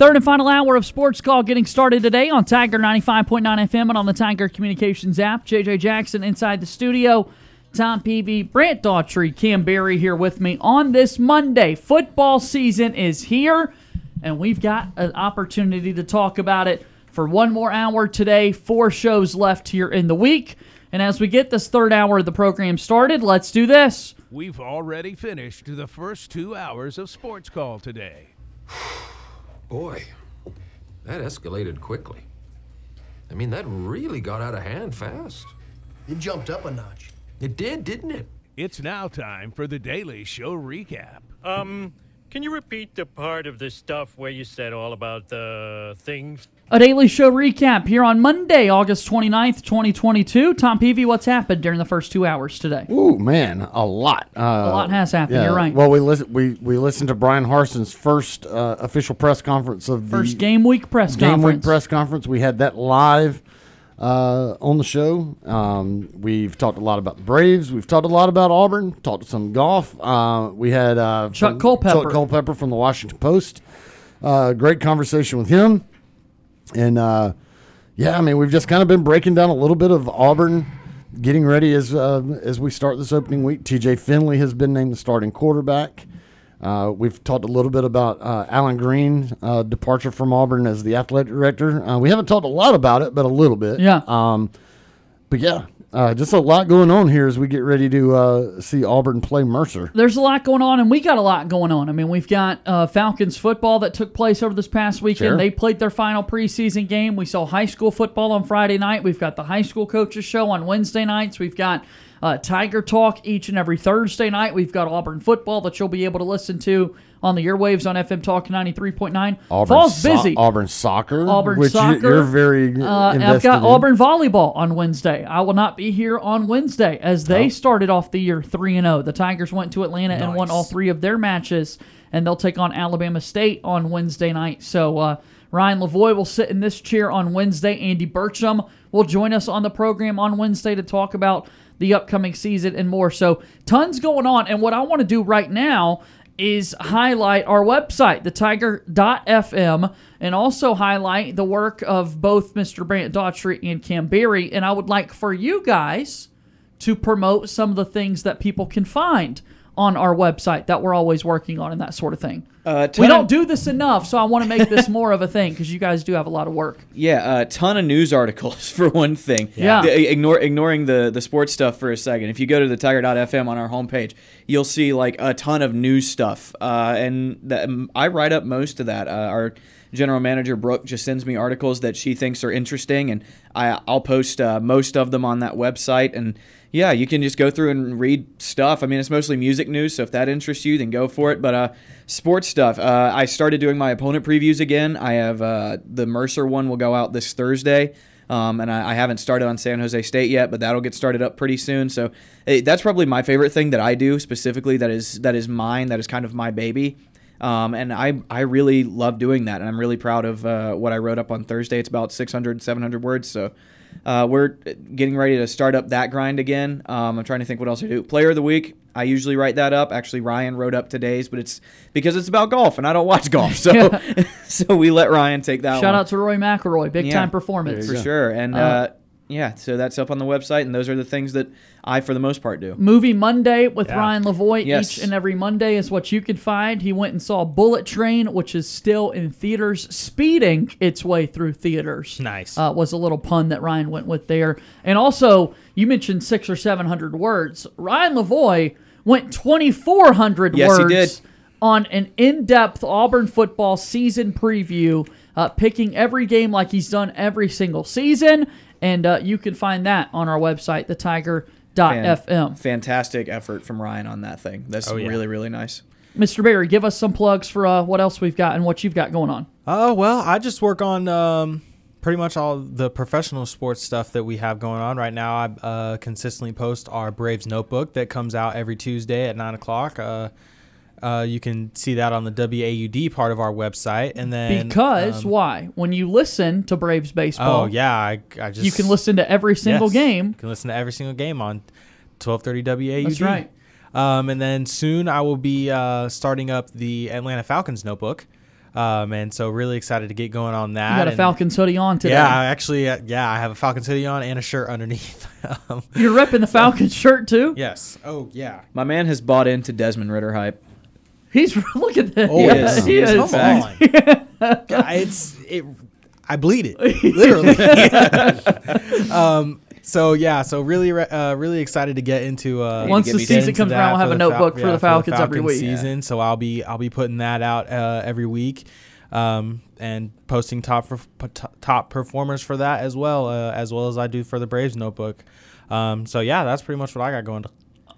Third and final hour of Sports Call getting started today on Tiger 95.9 FM and on the Tiger Communications app. JJ Jackson inside the studio. Tom Peavy, Brant Daughtry, Cam Barry here with me on this Monday. Football season is here, and we've got an opportunity to talk about it for one more hour today. Four shows left here in the week. And as we get this third hour of the program started, let's do this. We've already finished the first two hours of Sports Call today. Boy, that escalated quickly. I mean, that really got out of hand fast. It jumped up a notch. It did, didn't it? It's now time for the Daily Show recap. Um, can you repeat the part of the stuff where you said all about the things? A daily show recap here on Monday, August 29th, 2022. Tom Peavy, what's happened during the first two hours today? Ooh, man, a lot. Uh, a lot has happened, you're right. Well, we listen, we we listened to Bryan Harsin's first uh, official press conference of the First game week press game conference. week press conference. We had that live uh, on the show. Um, we've talked a lot about the Braves. We've talked a lot about Auburn. Talked some golf. Uh, we had uh, Chuck Culpepper. Chuck Culpepper from the Washington Post. Uh, great conversation with him. And uh, yeah, I mean, we've just kind of been breaking down a little bit of Auburn getting ready as uh, as we start this opening week. TJ Finley has been named the starting quarterback. Uh, we've talked a little bit about uh, Allen Greene uh, departure from Auburn as the athletic director. Uh, we haven't talked a lot about it, but a little bit. Yeah. Um, but yeah, Uh, just a lot going on here as we get ready to uh, see Auburn play Mercer. There's a lot going on, and we got a lot going on. I mean, we've got uh, Falcons football that took place over this past weekend. Sure. They played their final preseason game. We saw high school football on Friday night. We've got the high school coaches show on Wednesday nights. We've got uh, Tiger Talk each and every Thursday night. We've got Auburn football that you'll be able to listen to on the airwaves on FM Talk 93.9. Auburn Fall's so- busy. Auburn soccer. Auburn soccer. You're very Uh, I've got in. Auburn volleyball on Wednesday. I will not be here on Wednesday as they Oh. started off the year three and zero. The Tigers went to Atlanta and won all three of their matches, and they'll take on Alabama State on Wednesday night. So uh, Ryan Lavoie will sit in this chair on Wednesday. Andy Burcham will join us on the program on Wednesday to talk about the upcoming season and more. So tons going on, and what I want to do right now is highlight our website, thetiger.fm, and also highlight the work of both Mr. Brant Daughtry and Cam Berry. And I would like for you guys to promote some of the things that people can find on our website that we're always working on and that sort of thing. Uh, we don't do this enough, so I want to make this more of a thing because you guys do have a lot of work. Yeah, a ton of news articles for one thing. Yeah. The- ignore ignoring the the sports stuff for a second. If you go to the tiger.fm on our homepage, you'll see like a ton of news stuff. Uh, and that, I write up most of that. Uh, our general manager Brooke just sends me articles that she thinks are interesting, and I I'll post uh, most of them on that website. And yeah, you can just go through and read stuff. I mean, it's mostly music news, so if that interests you, then go for it. But uh, sports stuff, uh, I started doing my opponent previews again. I have uh, the Mercer one will go out this Thursday. Um, and I, I haven't started on San Jose State yet, but that'll get started up pretty soon. So eh, that's probably my favorite thing that I do specifically. That is that is mine. That is kind of my baby. Um, and I, I really love doing that, and I'm really proud of uh, what I wrote up on Thursday. It's about 600, 700 words. So uh, we're getting ready to start up that grind again. Um, I'm trying to think what else I do. Player of the week, I usually write that up. Actually, Ryan wrote up today's, but it's because it's about golf, and I don't watch golf, so so we let Ryan take that. Shout one. out to Rory McIlroy, big Yeah, time performance for sure. And Uh, uh, yeah, so that's up on the website, and those are the things that I, for the most part, do. Movie Monday with Yeah. Ryan Lavoie Yes. each and every Monday is what you can find. He went and saw Bullet Train, which is still in theaters, speeding its way through theaters. Nice. Uh, was a little pun that Ryan went with there. And also, you mentioned six or seven hundred words. Ryan Lavoie went twenty four hundred Yes, he words did. on an in depth Auburn football season preview, uh, picking every game like he's done every single season. And uh, you can find that on our website, thetiger.fm. Fantastic effort from Ryan on that thing. That's Oh, yeah. really, really nice. Mr. Barry, give us some plugs for uh, what else we've got and what you've got going on. Oh well, I just work on um, pretty much all the professional sports stuff that we have going on right now. I uh, consistently post our Braves Notebook that comes out every Tuesday at nine o'clock. Uh, uh, you can see that on the WAUD part of our website, and then Because um, why? When you listen to Braves baseball, oh yeah, I, I just you can listen to every single Yes, game. You can listen to every single game on 1230 WAUD. That's right. Um, and then soon I will be uh, starting up the Atlanta Falcons notebook. Um, and so really excited to get going on that. You got a and- Falcons hoodie on today. Yeah, I actually, uh, yeah, I have a Falcons hoodie on and a shirt underneath. um, You're repping the Falcons shirt too. yes. Oh yeah. My man has bought into Desmond Ridder hype. He's look at this. Oh, He yeah. is. He is, in Come on. God, it's it. I bleed it literally. um. So yeah. So really, uh, really excited to get into. Uh, Once get the season comes around, we'll have a the Fal- notebook for yeah, the Falcons every Falcons week. Season. So I'll be I'll be putting that out uh, every week. Um, and posting top for, top performers for that as well, uh, as well as I do for the Braves notebook. Um, so yeah, that's pretty much what I got going.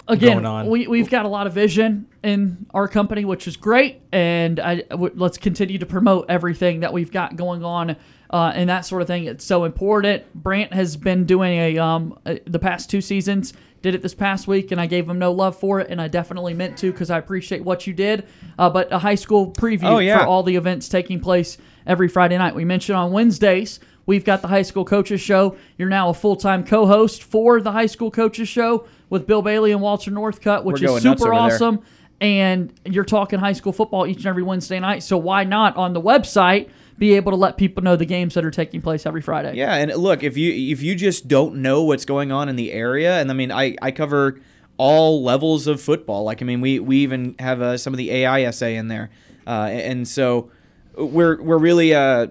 Again, going on. we we've got a lot of vision in our company, which is great, and I w- let's continue to promote everything that we've got going on. Uh, and that sort of thing. It's so important. Brant has been doing a um uh, the past two seasons. Did it this past week, and I gave him no love for it, and I definitely meant to because I appreciate what you did. Uh, but a high school preview Oh, yeah. for all the events taking place every Friday night. We mentioned on Wednesdays we've got the high school coaches show. You're now a full time co host for the high school coaches show with Bill Bailey and Walter Northcutt, which is super over there. awesome. And you're talking high school football each and every Wednesday night. So why not on the website be able to let people know the games that are taking place every Friday? Yeah, and look, if you if you just don't know what's going on in the area, and I mean, I I cover all levels of football. Like, I mean, we we even have uh, some of the AISA in there, uh, and so we're we're really uh,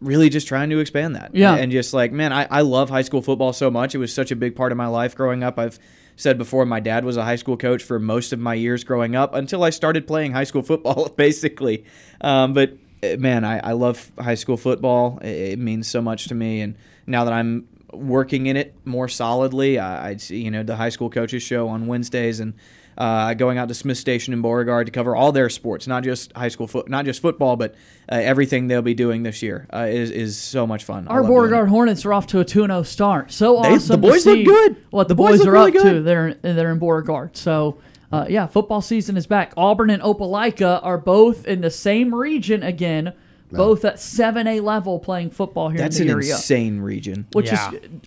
really just trying to expand that. Yeah. And just like, man, I, I love high school football so much. It was such a big part of my life growing up. I've said before, my dad was a high school coach for most of my years growing up until I started playing high school football, basically. Um, but uh, man, I, I love high school football. It, it means so much to me. And now that I'm working in it more solidly, I, I see, you know, the high school coaches show on Wednesdays and uh, going out to Smith Station in Beauregard to cover all their sports, not just high school foot, not just football, but uh, everything they'll be doing this year uh, is is so much fun. Our love doing it. Beauregard Hornets are off to a 2 0 start. So They- the awesome. boys to look good. What the, The boys boys, are really up to. They're, they're in Beauregard. So, uh, yeah, football season is back. Auburn and Opelika are both in the same region again, both at 7A level playing football here That's in an the area. insane region. Which is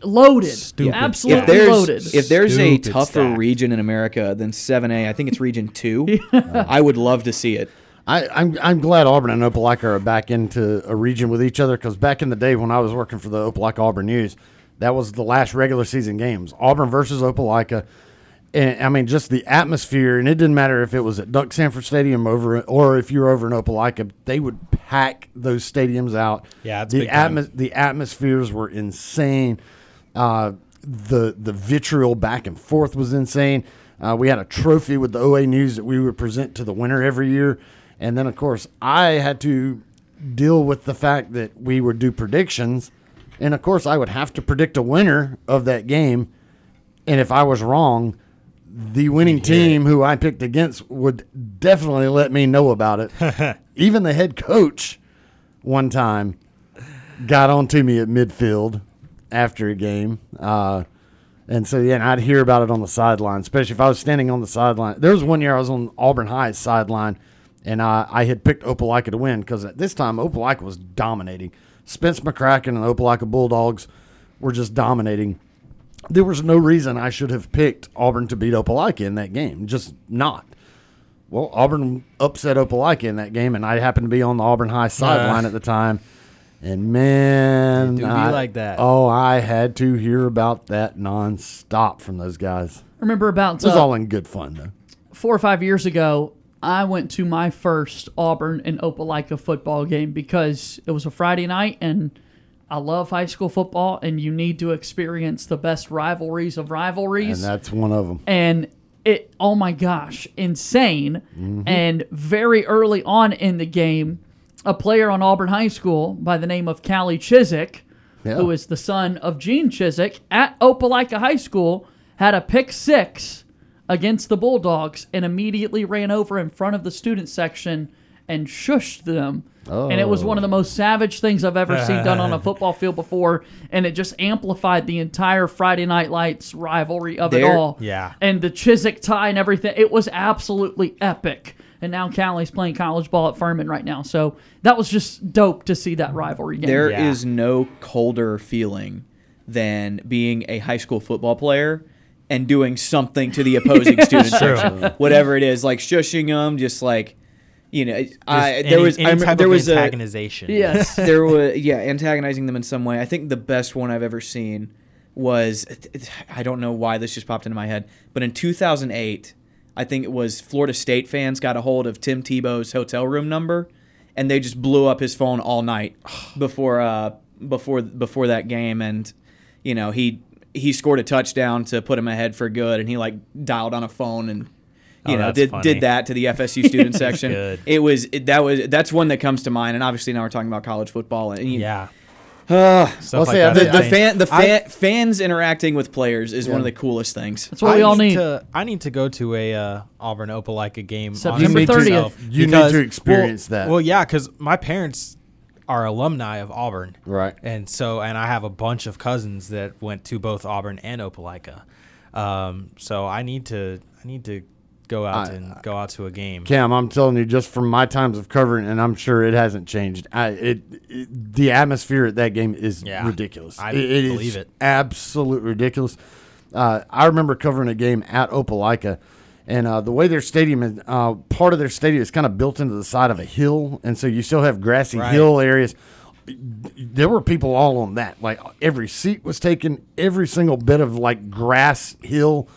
loaded. Absolutely if there's, loaded. If there's a tougher stacked. region in America than 7A, I think it's Region 2. I would love to see it. I, I'm I'm glad Auburn and Opelika are back into a region with each other because back in the day when I was working for the Opelika Auburn News, that was the last regular season games. Auburn versus Opelika. And I mean, just the atmosphere, and it didn't matter if it was at Duck Samford Stadium over, or if you were over in Opelika, they would pack those stadiums out. Yeah, the atmos- the atmospheres were insane. Uh, the the vitriol back and forth was insane. Uh, we had a trophy with the OA News that we would present to the winner every year, and then of course I had to deal with the fact that we would do predictions, and of course I would have to predict a winner of that game, and if I was wrong, the winning team who I picked against would definitely let me know about it. Even the head coach one time got on to me at midfield after a game. Uh, and so, yeah, and I'd hear about it on the sideline, especially if I was standing on the sideline. There was one year I was on Auburn High's sideline, and I, I had picked Opelika to win because at this time, Opelika was dominating. Spence McCracken and Opelika Bulldogs were just dominating. There was no reason I should have picked Auburn to beat Opelika in that game, just not. Well, Auburn upset Opelika in that game, and I happened to be on the Auburn High sideline at the time. And man, It do be I- like that. Oh, I had to hear about that nonstop from those guys. Remember about It was uh, all in good fun though. four or five years ago, I went to my first Auburn and Opelika football game because it was a Friday night and I love high school football and you need to experience the best rivalries of rivalries. And that's one of them. And it, oh my gosh, insane. Mhm. And very early on in the game, a player on Auburn High School by the name of Callie Chiswick, Yeah. who is the son of Gene Chiswick at Opelika High School, had a pick six against the Bulldogs and immediately ran over in front of the student section and shushed them. And it was one of the oh. most savage things I've ever seen done on a football field before, and it just amplified the entire Friday Night Lights rivalry of it all. Yeah. And the Chiswick tie and everything. It was absolutely epic. And now Callie's playing college ball at Furman right now. So that was just dope to see that rivalry game. There is no colder feeling than being a high school football player and doing something to the opposing student True. section, whatever it is, like shushing them, just like you know. I, any- there was any I type there of was a- Yes. there was yeah, antagonizing them in some way. I think the best one I've ever seen was I don't know why this just popped into my head, but in 2008, I think it was Florida State fans got a hold of Tim Tebow's hotel room number, and they just blew up his phone all night before uh before before that game, and you know he he scored a touchdown to put him ahead for good, and he like dialed on a phone and. You Oh, know, did funny. did that to the FSU student section. good. It was it, that was that's one that comes to mind, and obviously now we're talking about college football. And you, Yeah. uh, Stuff like that the, the fan, the I- fans interacting with players is one of the coolest things. That's what we all need. To, I need to go to a uh, Auburn Opelika game. September 30th. You need to experience well, that. Well, yeah, because my parents are alumni of Auburn, Right. And so, and I have a bunch of cousins that went to both Auburn and Opelika. Um, so I need to, I need to go out I- and go out to a game. Cam, I'm telling you, just from my times of covering, and I'm sure it hasn't changed. I, it, it the atmosphere at that game is Yeah, ridiculous. I It- it believe it. absolutely ridiculous. Uh, I remember covering a game at Opelika, and uh, the way their stadium is, uh, part of their stadium is kind of built into the side of a hill, and so you still have grassy Right. hill areas. There were people all on that. Like every seat was taken, every single bit of like grass hill.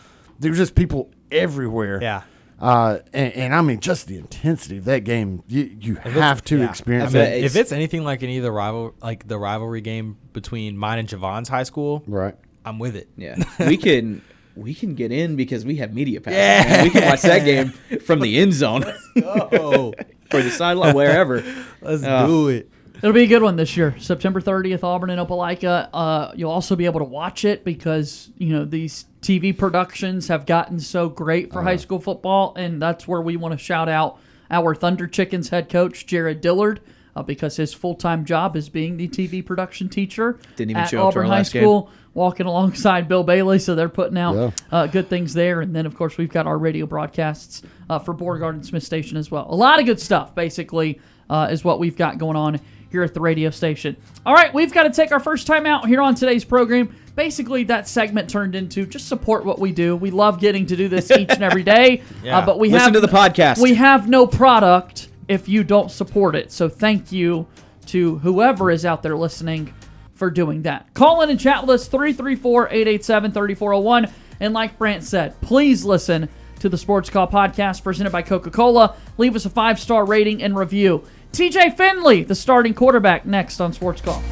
There was just people everywhere. Yeah. Uh, and, and I mean, just the intensity of that game, you you If have to yeah. experience If, it. it- if it's anything like any of the rival, like the rivalry game between mine and Javon's high school, right? I'm with it. Yeah, we can we can get in because we have media pass. Yeah. man. we can watch that game from the end zone. go. or the sideline, wherever. Let's Uh, do it. It'll be a good one this year. September 30th, Auburn and Opelika. Uh, you'll also be able to watch it because you know these TV productions have gotten so great for high school football, and that's where we want to shout out our Thunder Chickens head coach Jared Dillard. Uh, because his full-time job is being the TV production teacher Didn't even at show up Auburn High last game. School, walking alongside Bill Bailey, so they're putting out Yeah. uh, good things there. And then, of course, we've got our radio broadcasts uh, for Beauregard and Smith Station as well. A lot of good stuff, basically, uh, is what we've got going on here at the radio station. All right, we've got to take our first time out here on today's program. Basically, that segment turned into just support what we do. We love getting to do this each and every day, Yeah. uh, but we Listen have to the podcast. We have no product if you don't support it. So thank you to whoever is out there listening for doing that. Call in and chat with us 334-887-3401 and like Brant said, please listen to the Sports Call podcast presented by Coca-Cola. Leave us a 5-star rating and review. TJ Finley, the starting quarterback next on Sports Call.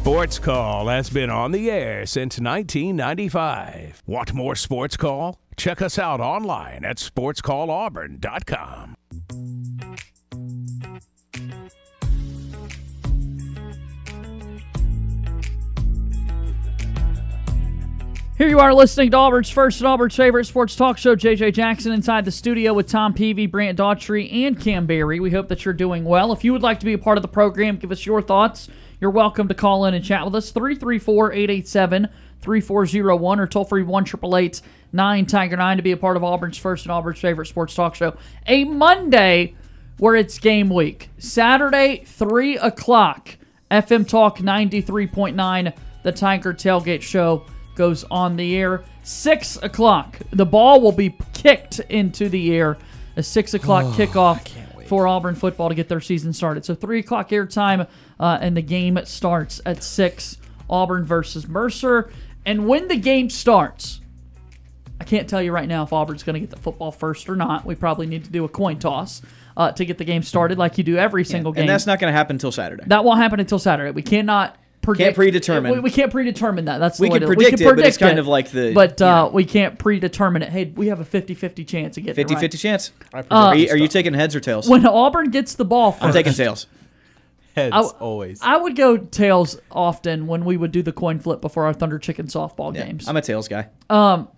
Sports Call has been on the air since 1995. Want more Sports Call? Check us out online at sportscallauburn.com. Here you are listening to Auburn's first and Auburn's favorite sports talk show, JJ Jackson, inside the studio with Tom Peavy, Brant Daughtry, and Cam Barry. We hope that you're doing well. If you would like to be a part of the program, give us your thoughts. You're welcome to call in and chat with us, 334 887 3401 or toll free 1 9 Tiger 9 to be a part of Auburn's first and Auburn's favorite sports talk show. A Monday where it's game week. Saturday, 3 o'clock, FM Talk 93.9, the Tiger Tailgate Show goes on the air. 6 o'clock, the ball will be kicked into the air. A 6 o'clock kickoff for Auburn football to get their season started. So 3 o'clock airtime, uh, and the game starts at 6, Auburn versus Mercer. And when the game starts, I can't tell you right now if Auburn's going to get the football first or not. We probably need to do a coin toss uh, to get the game started, like you do every single game. and that's not going to happen until Saturday. that won't happen until Saturday. We cannot predict. Can't predetermine. We, we can't predetermine that. That's the We way can to- predict it, but it's kind of like the- But you uh, know. we can't predetermine it. Hey, we have a 50-50 chance of getting 50 it right. 50 chance. Uh, are, you, are you taking heads or tails? When Auburn gets the ball, first, I'm taking tails. Heads I, always. I would go tails often when we would do the coin flip before our Thunder Chicken softball games. I'm a tails guy. Um,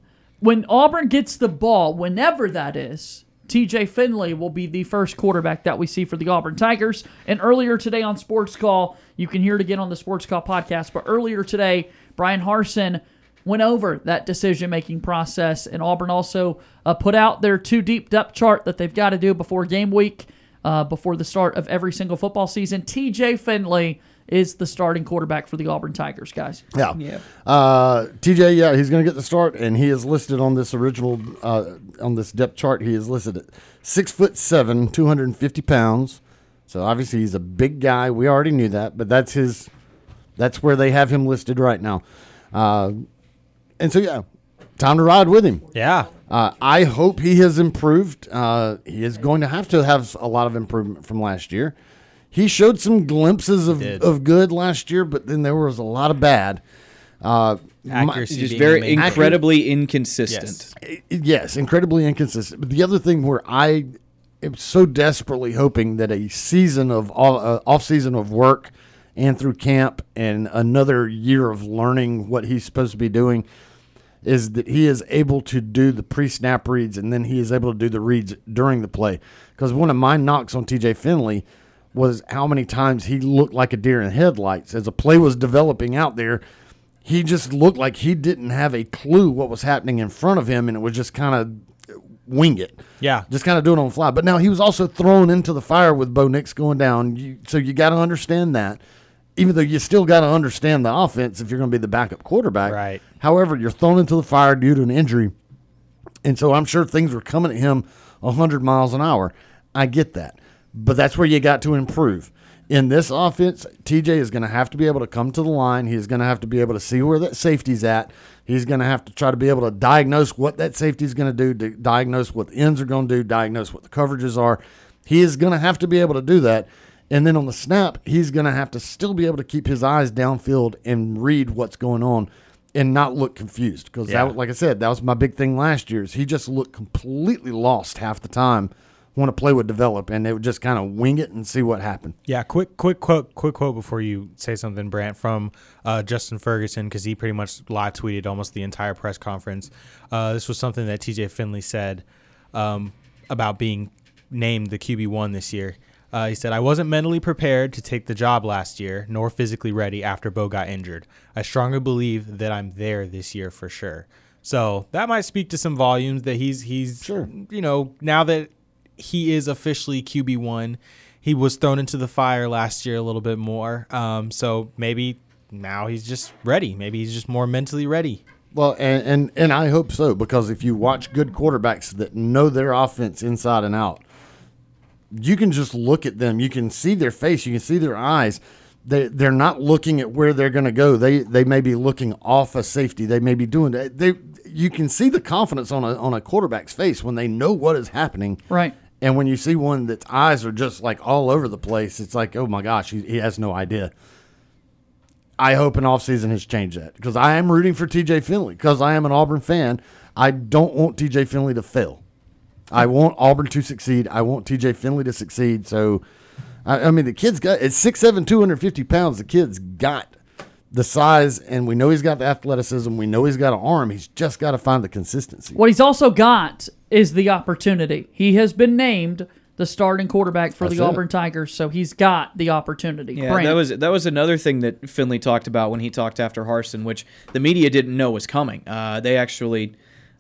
when Auburn gets the ball, whenever that is, TJ Finley will be the first quarterback that we see for the Auburn Tigers. And earlier today on Sports Call, you can hear it again on the Sports Call podcast, but earlier today, Bryan Harsin went over that decision making process, and Auburn also uh, put out their two deep depth chart that they've got to do before game week, uh, before the start of every single football season. TJ Finley is the starting quarterback for the Auburn Tigers, guys. Yeah. Uh, TJ, yeah, he's going to get the start, and he is listed on this original uh, on this depth chart. He is listed at six foot seven, two hundred and fifty pounds. So obviously he's a big guy. We already knew that, but that's his. That's where they have him listed right now. Uh, and so yeah, time to ride with him. Yeah. Uh, I hope he has improved. Uh, he is going to have to have a lot of improvement from last year. He showed some glimpses of, of good last year, but then there was a lot of bad. Uh, Accuracy Just very the incredibly inconsistent. Yes. yes, incredibly inconsistent. But the other thing where I am so desperately hoping that a season of uh, off season of work and through camp and another year of learning what he's supposed to be doing is that he is able to do the pre-snap reads and then he is able to do the reads during the play. Because one of my knocks on TJ Finley was how many times he looked like a deer in headlights as a play was developing out there. He just looked like he didn't have a clue what was happening in front of him, and it was just kind of wing it. Yeah. just kind of doing it on the fly. But now he was also thrown into the fire with Bo Nix going down. You, so you got to understand that. Even though you still got to understand the offense if you're going to be the backup quarterback. Right. However, you're thrown into the fire due to an injury. And so I'm sure things were coming at him 100 miles an hour. I get that. But that's where you got to improve. In this offense, TJ is going to have to be able to come to the line. He's going to have to be able to see where that safety's at. He's going to have to try to be able to diagnose what that safety's going to do, di- diagnose what the ends are going to do, diagnose what the coverages are. He is going to have to be able to do that. And then on the snap, he's going to have to still be able to keep his eyes downfield and read what's going on and not look confused. Because, Yeah. like I said, that was my big thing last year. Is he just looked completely lost half the time when a play would develop, and they would just kind of wing it and see what happened. Yeah, quick, quick quote, quick quote before you say something, Brant, from uh, Justin Ferguson because he pretty much live tweeted almost the entire press conference. Uh, this was something that T.J. Finley said um, about being named the QB one this year. Uh, he said, "I wasn't mentally prepared to take the job last year, nor physically ready after Bo got injured. I strongly believe that I'm there this year for sure." So that might speak to some volumes that he's he's you know now that he is officially QB one. He was thrown into the fire last year a little bit more. Um, so maybe now he's just ready. Maybe he's just more mentally ready. Well, and, and and I hope so because if you watch good quarterbacks that know their offense inside and out, you can just look at them. You can see their face. You can see their eyes. They they're not looking at where they're going to go. They they may be looking off a safety. They may be doing that. They you can see the confidence on a on a quarterback's face when they know what is happening. Right. And when you see one that's eyes are just like all over the place, it's like, oh my gosh, he, he has no idea. I hope an offseason has changed that because I am rooting for TJ Finley because I am an Auburn fan. I don't want TJ Finley to fail. I want Auburn to succeed. I want TJ Finley to succeed. So, I, I mean, the kid's got it's 6'7, 250 pounds. The kid's got the size, and we know he's got the athleticism. We know he's got an arm. He's just got to find the consistency. What he's also got is the opportunity. He has been named the starting quarterback for That's the it. Auburn Tigers, so he's got the opportunity. Yeah, Brant. that was that was another thing that Finley talked about when he talked after Harsin, which the media didn't know was coming. Uh, they actually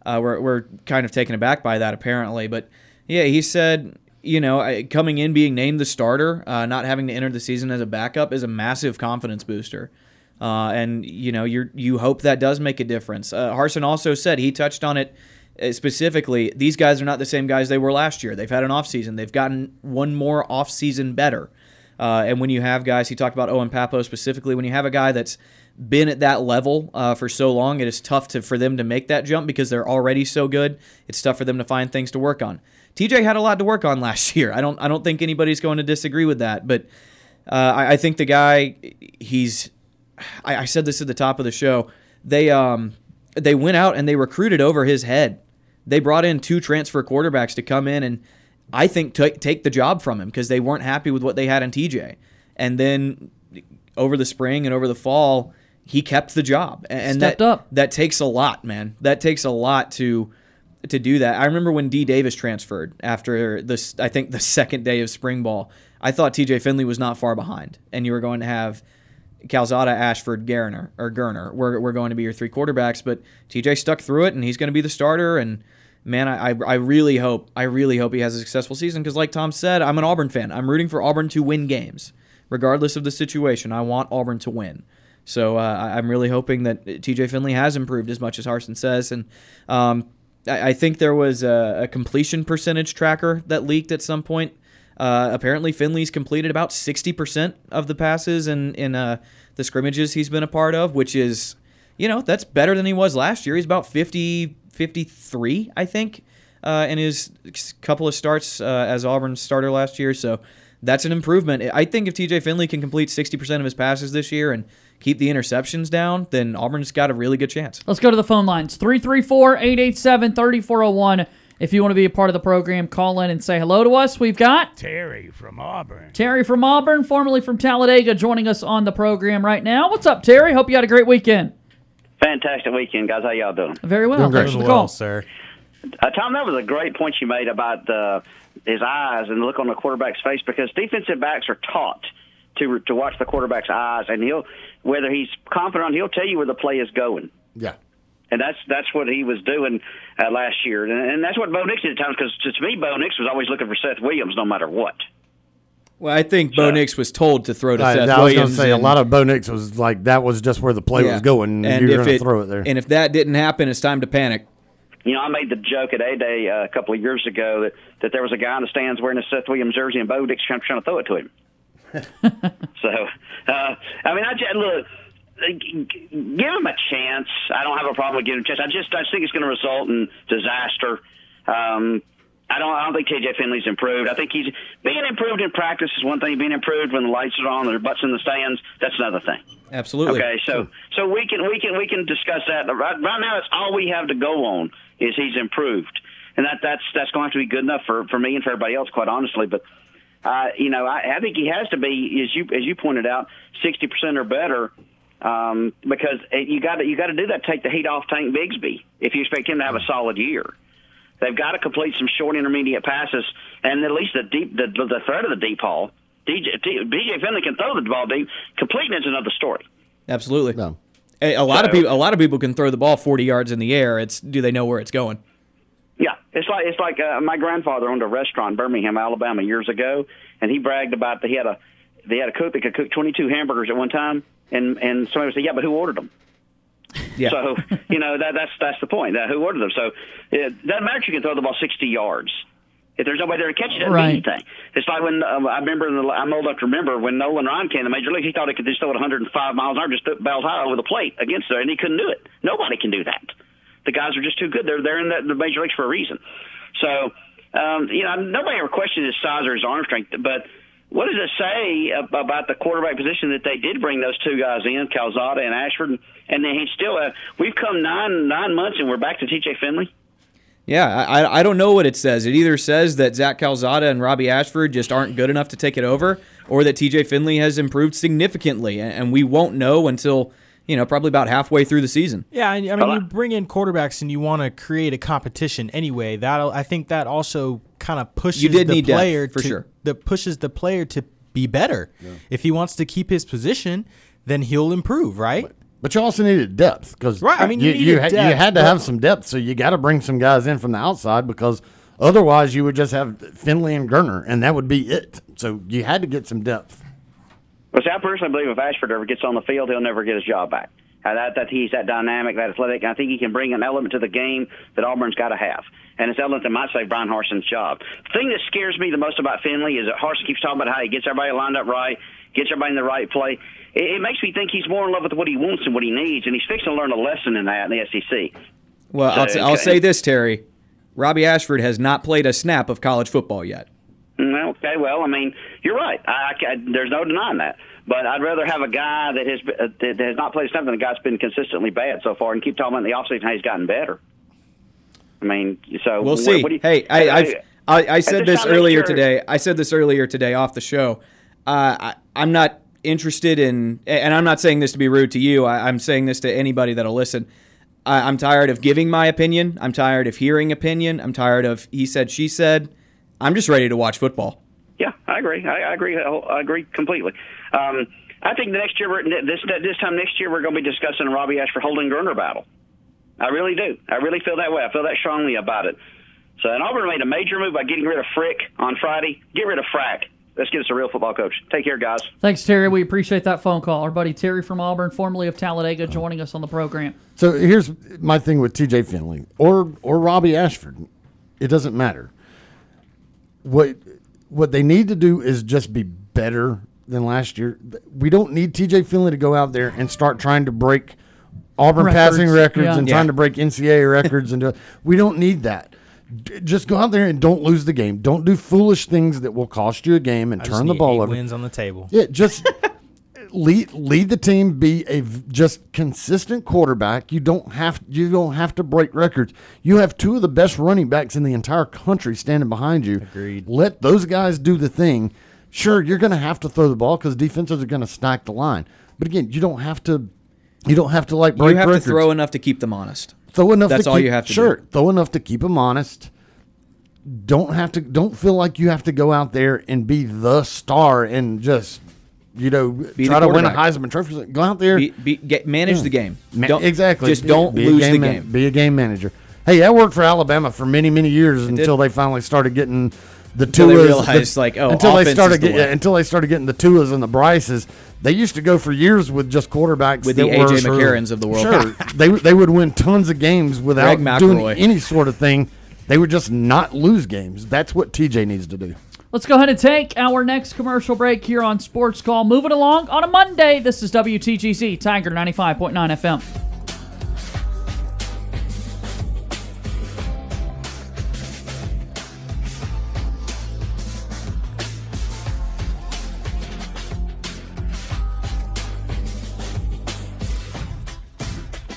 uh, were, were kind of taken aback by that, apparently. But yeah, he said, you know, coming in being named the starter, uh, not having to enter the season as a backup is a massive confidence booster. Uh, and you know, you you hope that does make a difference. Uh, Harsin also said he touched on it uh, specifically. These guys are not the same guys they were last year. They've had an offseason. They've gotten one more offseason better. Uh, and when you have guys, he talked about Owen Pappoe specifically. When you have a guy that's been at that level uh, for so long, it is tough to for them to make that jump because they're already so good. It's tough for them to find things to work on. TJ had a lot to work on last year. I don't I don't think anybody's going to disagree with that. But uh, I, I think the guy he's I, I said this at the top of the show. They um they went out and they recruited over his head. They brought in two transfer quarterbacks to come in and I think ta- take the job from him because they weren't happy with what they had in TJ. And then over the spring and over the fall, he kept the job. And Stepped that, up. That takes a lot, man. That takes a lot to to do that. I remember when D Davis transferred after this I think the second day of spring ball. I thought TJ Finley was not far behind and you were going to have Calzada, Ashford, Garner or Gerner. We're, we're going to be your three quarterbacks, but TJ stuck through it and he's going to be the starter. And man, I, I I really hope I really hope he has a successful season because, like Tom said, I'm an Auburn fan. I'm rooting for Auburn to win games, regardless of the situation. I want Auburn to win. So uh, I'm really hoping that TJ Finley has improved as much as Harsin says, and um, I, I think there was a, a completion percentage tracker that leaked at some point. Uh, apparently, Finley's completed about 60% of the passes in, in uh, the scrimmages he's been a part of, which is, you know, that's better than he was last year. He's about 50, 53, I think, uh, in his couple of starts uh, as Auburn's starter last year. So that's an improvement. I think if TJ Finley can complete 60% of his passes this year and keep the interceptions down, then Auburn's got a really good chance. Let's go to the phone lines 334 887 3401. If you want to be a part of the program, call in and say hello to us. We've got Terry from Auburn. Terry from Auburn, formerly from Talladega, joining us on the program right now. What's up, Terry? Hope you had a great weekend. Fantastic weekend, guys. How y'all doing? Very well. Thanks for the call. sir. Uh, Tom, that was a great point you made about the his eyes and the look on the quarterback's face because defensive backs are taught to to watch the quarterback's eyes, and he'll whether he's confident, or he'll tell you where the play is going. Yeah. And that's that's what he was doing uh, last year, and, and that's what Bo Nix did at times. Because to me, Bo Nix was always looking for Seth Williams, no matter what. Well, I think Bo Nix was told to throw to I, Seth I was going Williams. to say a lot of Bo Nix was like that was just where the play Yeah. was going, and, And you're if going it- to throw it there. And if that didn't happen, it's time to panic. You know, I made the joke at A Day uh, a couple of years ago that, that there was a guy in the stands wearing a Seth Williams jersey, and Bo Nix trying, trying to throw it to him. so, uh, I mean, I just, look, give him a chance. I don't have a problem with giving him a chance. I just I think it's going to result in disaster. Um, I don't. I don't think TJ Finley's improved. I think he's being improved in practice is one thing. Being improved when the lights are on, and their butts in the stands, that's another thing. Absolutely. Okay, so so we can we can we can discuss that. Right, right now, it's all we have to go on is he's improved, and that that's that's going to have to be good enough for for me and for everybody else, quite honestly. But uh, you know, I, I think he has to be, as you as you pointed out, sixty percent or better. Um, because you got to you got to do that. Take the heat off Tank Bigsby if you expect him to have a solid year. They've got to complete some short intermediate passes, and at least the deep the, the threat of the deep ball. DJ, T- BJ Finley can throw the ball deep. Completing is another story. Absolutely. A, a lot of people, a lot of people can throw the ball 40 yards in the air. It's do they know where it's going? Yeah, it's like it's like uh, my grandfather owned a restaurant in Birmingham, Alabama, years ago, and he bragged about that he had a they had a cook that could cook 22 hamburgers at one time, and and somebody would say, yeah, but who ordered them? Yeah. So you know that that's that's the point. That who ordered them? So it doesn't matter you can throw the ball 60 yards. If there's nobody there to catch it, doesn't Right. mean anything. It's like when uh, I remember, in the, I'm old enough to remember when Nolan Ryan came to the major league. He thought he could just throw it 105 miles an hour, just bells high over the plate against there, and he couldn't do it. Nobody can do that. The guys are just too good. They're they're in the, the major leagues for a reason. So um, you know, nobody ever questioned his size or his arm strength, but what does it say about the quarterback position that they did bring those two guys in, Calzada and Ashford, and then he still uh, we've come nine nine months and we're back to T.J. Finley. Yeah, I, I don't know what it says. It either says that Zach Calzada and Robby Ashford just aren't good enough to take it over, or that TJ Finley has improved significantly, and we won't know until you know probably about halfway through the season. Yeah, I I mean, you bring in quarterbacks and you want to create a competition anyway. That I think that also kind of pushes You did the need depth, player for to, sure. That pushes the player to be better. If he wants to keep his position, then he'll improve, right? But you also needed depth because Right, I mean, you you, needed you, had, you had to have some depth, so you got to bring some guys in from the outside because otherwise you would just have Finley and Gurner, and that would be it. So you had to get some depth. Well, see, I personally believe if Ashford ever gets on the field, he'll never get his job back. Uh, that, that he's that dynamic, that athletic. and I think he can bring an element to the game that Auburn's got to have, and it's element that might save Bryan Harsin's job. The thing that scares me the most about Finley is that Harson keeps talking about how he gets everybody lined up right, gets everybody in the right play. It, it makes me think he's more in love with what he wants and what he needs, and he's fixing to learn a lesson in that in the SEC. Well, I'll, t- I'll say this, Terry. Robby Ashford has not played a snap of college football yet. Mm, Okay, well, I mean, you're right. I, I, there's no denying that. But I'd rather have a guy that has uh, that has not played something than a guy that's been consistently bad so far, and keep talking about in the offseason how he's gotten better. I mean, so We'll see. you- hey, I, I've, I, I said this this earlier today. I said this earlier today off the show. Uh, I, I'm not interested in, and I'm not saying this to be rude to you. I, I'm saying this to anybody that'll listen. I, I'm tired of giving my opinion. I'm tired of hearing opinion. I'm tired of he said, she said. I'm just ready to watch football. Yeah, I agree. I, I agree. I agree completely. Um, I think the next year, we're, this this time next year, we're going to be discussing a Robby Ashford Holden Geriner battle. I really do. I really feel that way. I feel that strongly about it. So, and Auburn made a major move by getting rid of Frick on Friday. Get rid of Frack. Let's get us a real football coach. Take care, guys. Thanks, Terry. We appreciate that phone call. Our buddy Terry from Auburn, formerly of Talladega, joining us on the program. So here's my thing with T.J. Finley or or Robby Ashford. It doesn't matter. What what they need to do is just be better than last year. We don't need T.J. Finley to go out there and start trying to break Auburn Records, passing records yeah. and Yeah. trying to break NCAA records and do, we don't need that. D- Just go out there and don't lose the game. Don't do foolish things that will cost you a game and I turn the ball over. wins on the table. Yeah, just lead lead the team. Be a just consistent quarterback. You don't have you don't have to break records. You have two of the best running backs in the entire country standing behind you. Agreed. Let those guys do the thing. Sure, you're going to have to throw the ball because defenses are going to stack the line. But again, you don't have to. You don't have to like break you have records. to throw enough to keep them honest. Throw enough. That's to all keep, you have to sure, do. throw enough to keep them honest. Don't have to. Don't feel like you have to go out there and be the star and just you know Be try to win a. Heisman Trophy. Go out there, Be, be, get, manage Yeah. the game. Don't- exactly. Just don't be lose the man- game. Be a game manager. Hey, that worked for Alabama for many many years until they finally started getting the Until they Tuas. realized, the- like, oh, until they started the get- until they started getting the Tuas and the Bryces. They used to go for years with just quarterbacks With the A.J. McCarrons of the world. Sure, they they would win tons of games without doing any sort of thing. They would just not lose games. That's what TJ needs to do. Let's go ahead and take our next commercial break here on Sports Call. Moving along on a Monday. This is WTGC Tiger 95.9 FM.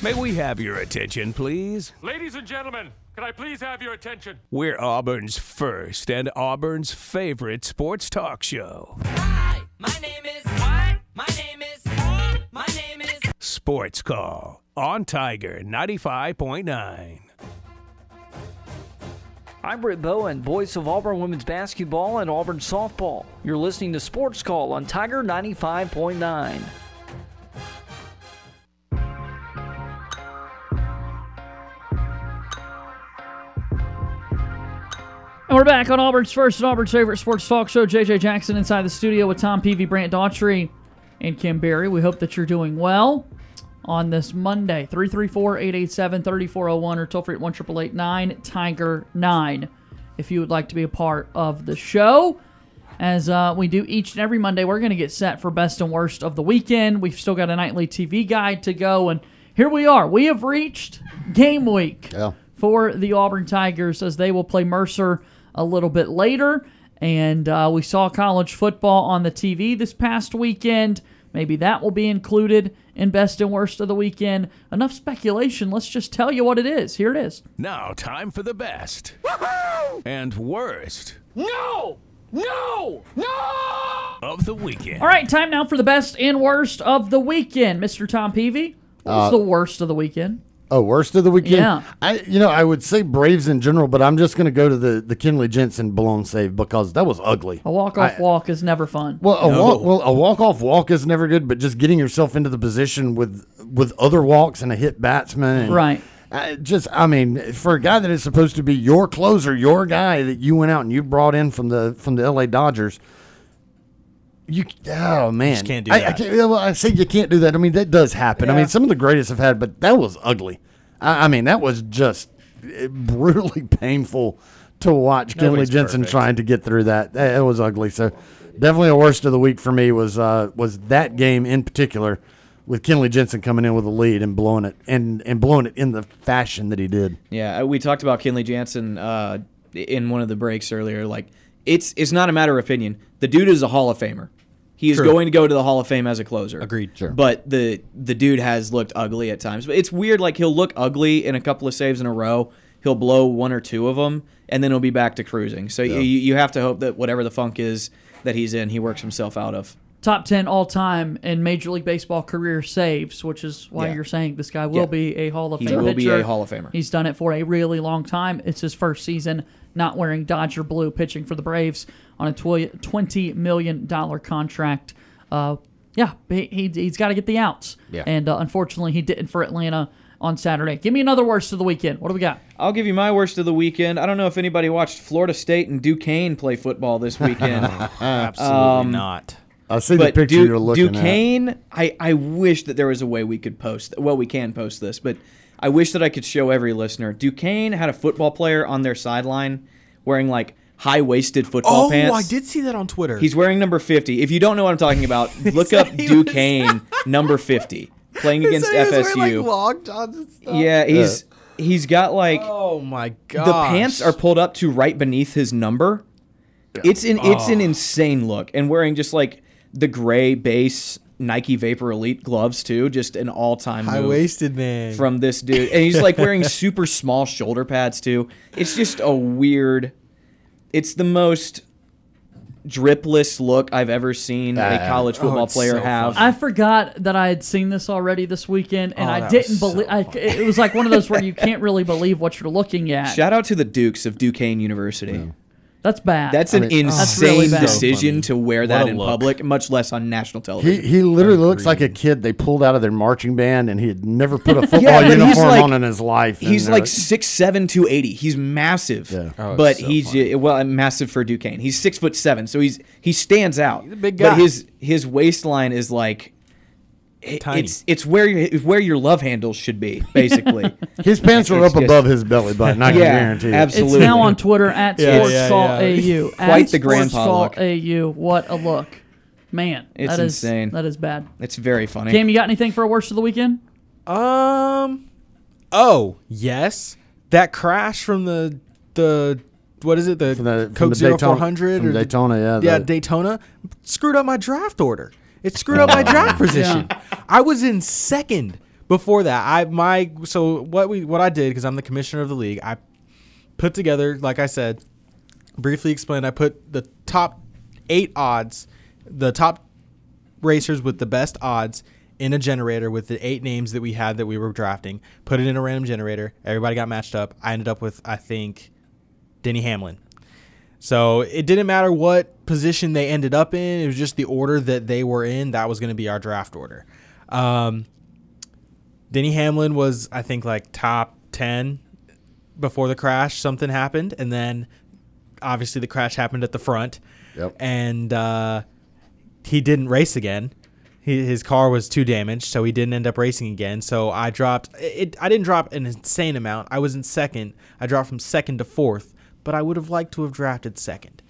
May we have your attention, please? Ladies and gentlemen, can I please have your attention? We're Auburn's first and Auburn's favorite sports talk show. Hi, my name is what? My name is Hi, my name is Sports Call on Tiger 95.9. I'm Britt Bowen, voice of Auburn women's basketball and Auburn softball. You're listening to Sports Call on Tiger 95.9. And we're back on Auburn's first and Auburn's favorite sports talk show. JJ Jackson inside the studio with Tom Peavy, Brant Daughtry, and Cam Barry. We hope that you're doing well on this Monday. 334-887-3401 or toll free at 1 Tiger 9 if you would like to be a part of the show. As uh, we do each and every Monday, we're going to get set for best and worst of the weekend. We've still got a nightly TV guide to go, and here we are. We have reached game week for the Auburn Tigers as they will play Mercer a little bit later. And uh, we saw college football on the TV this past weekend. Maybe that will be included in best and worst of the weekend. Enough speculation. Let's just tell you what it is. Here it is. Now, time for the best and worst No! No! No! of the weekend. All right, time now for the best and worst of the weekend. Mr. Tom Peavy, what's Uh, the worst of the weekend? Oh, worst of the weekend. Yeah. I you know I would say Braves in general, but I'm just going to go to the the Kenley Jansen blown save because that was ugly. A walk-off walk is never fun. Well, a walk, well, a walk off walk is never good, but just getting yourself into the position with with other walks and a hit batsman, and, Right. I just, I mean, for a guy that is supposed to be your closer, your guy that you went out and you brought in from the from the L.A. Dodgers. You oh man, just can't do I, I that. can't, well, I say you can't do that. I mean, that does happen. I mean, some of the greatest have had, but that was ugly. I, I mean, that was just eh, brutally painful to watch. Kenley Jansen perfect. trying to get through that. That was ugly. So definitely a worst of the week for me was uh, was that game in particular with Kenley Jansen coming in with a lead and blowing it and and blowing it in the fashion that he did. Yeah, we talked about Kenley Jansen uh, in one of the breaks earlier. Like, it's it's not a matter of opinion. The dude is a Hall of Famer. He is True. going to go to the Hall of Fame as a closer. Agreed. Sure. But the the dude has looked ugly at times. But it's weird. Like he'll look ugly in a couple of saves in a row. He'll blow one or two of them, and then he'll be back to cruising. So you, you have to hope that whatever the funk is that he's in, he works himself out of. Top 10 all time in Major League Baseball career saves, which is why Yeah. you're saying this guy will Yeah. be a Hall of He Fame will be a Hall of Famer. He's done it for a really long time. It's his first season not wearing Dodger blue, pitching for the Braves on a $20 million contract. Uh, yeah, he, he, he's got to get the outs. Yeah. And uh, unfortunately, he didn't for Atlanta on Saturday. Give me another worst of the weekend. What do we got? I'll give you my worst of the weekend. I don't know if anybody watched Florida State and Duquesne play football this weekend. Absolutely not. I see the picture Du- you're looking at. Duquesne, I, I wish that there was a way we could post. Well, we can post this, but I wish that I could show every listener. Duquesne had a football player on their sideline wearing like high waisted football Oh, pants. Oh, I did see that on Twitter. He's wearing number 50. If you don't know what I'm talking about, look up Duquesne number 50 playing against FSU. long johns and stuff. yeah, he's he's got like Oh my god. the pants are pulled up to right beneath his number. It's an it's an Oh. insane look, and wearing just like the gray base Nike Vapor Elite gloves too, just an all time high waisted man. from this dude, and he's like wearing super small shoulder pads too. It's just a weird. It's the most dripless look I've ever seen a Ah. college Oh, football it's player so have. I forgot that I had seen this already this weekend, and Oh, I didn't was so believe. It was like one of those where you can't really believe what you're looking at. Shout out to the Dukes of Duquesne University. That's bad. That's an I mean- That's insane really bad. decision to wear that a in look. public, much less on national He television. he literally looks like a kid they pulled out of their marching band, and he had never put a football Yeah, but he's uniform like- on in his life. and He's they're like six seven, two eighty. He's massive, Yeah. Oh, but so he's funny. uh, well massive for Duquesne. He's six foot seven, so he's he stands out. He's a big guy. But his his waistline is like tiny. It's it's where your, it's where your love handles should be, basically. His pants are up just- above his belly button. I can Yeah, guarantee. it. absolutely. It's now on Twitter at Yeah, Sports yeah, Call yeah. AU. Quite at the grandpa Sports Call look. AU. What a look, man! It's that is- insane. That is bad. It's very funny. Cam, you got anything for a worst of the weekend? Um. Oh yes, that crash from the the what is it the, the- from Coke the Zero Four Hundred from or Daytona, yeah, yeah the- Daytona screwed up my draft order. It screwed up my draft position. I was in second before that. I my so what we what I did because I'm the commissioner of the league. I put together like I said, briefly explained. I put the top eight odds, the top racers with the best odds in a generator with the eight names that we had that we were drafting. Put it in a random generator. Everybody got matched up. I ended up with I think Denny Hamlin. So it didn't matter what position they ended up in. It was just the order that they were in. That was going to be our draft order. Um, Denny Hamlin was I think like top ten before the crash. Something happened, and then obviously the crash happened at the front. Yep. And uh, he didn't race again. He, his car was too damaged, so he didn't end up racing again. So I dropped. It. I didn't drop an insane amount. I was in second. I dropped from second to fourth, but I would have liked to have drafted second.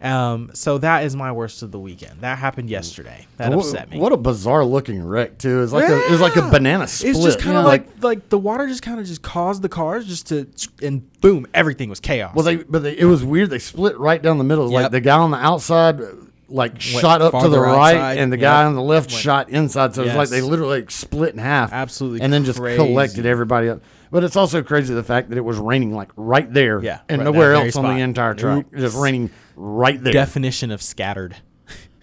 Um, so that is my worst of the weekend. That happened yesterday. That What- upset me. What a bizarre looking wreck too. It's like a, it was like a banana split. It's just kind of Yeah. like like the water just kind of just caused the cars just to and boom, everything was chaos. Well, they but they, it was weird. They split right down the middle. Like the guy on the outside, like Went shot up to the right, outside, and the yep. guy on the left Went- shot inside. So it was like they literally like split in half. Absolutely and then just crazy. collected everybody up. But it's also crazy the fact that it was raining like right there, Yeah, and right, nowhere that very else on the entire track. Nope. Just raining right there. Definition of scattered.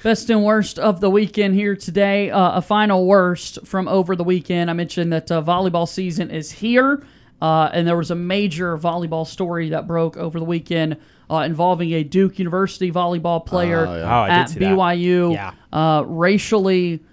Best and worst of the weekend here today. Uh, a final worst from over the weekend. I mentioned that uh, volleyball season is here, uh, and there was a major volleyball story that broke over the weekend uh, involving a Duke University volleyball player Oh, yeah. Oh, at. BYU, Yeah. uh, racially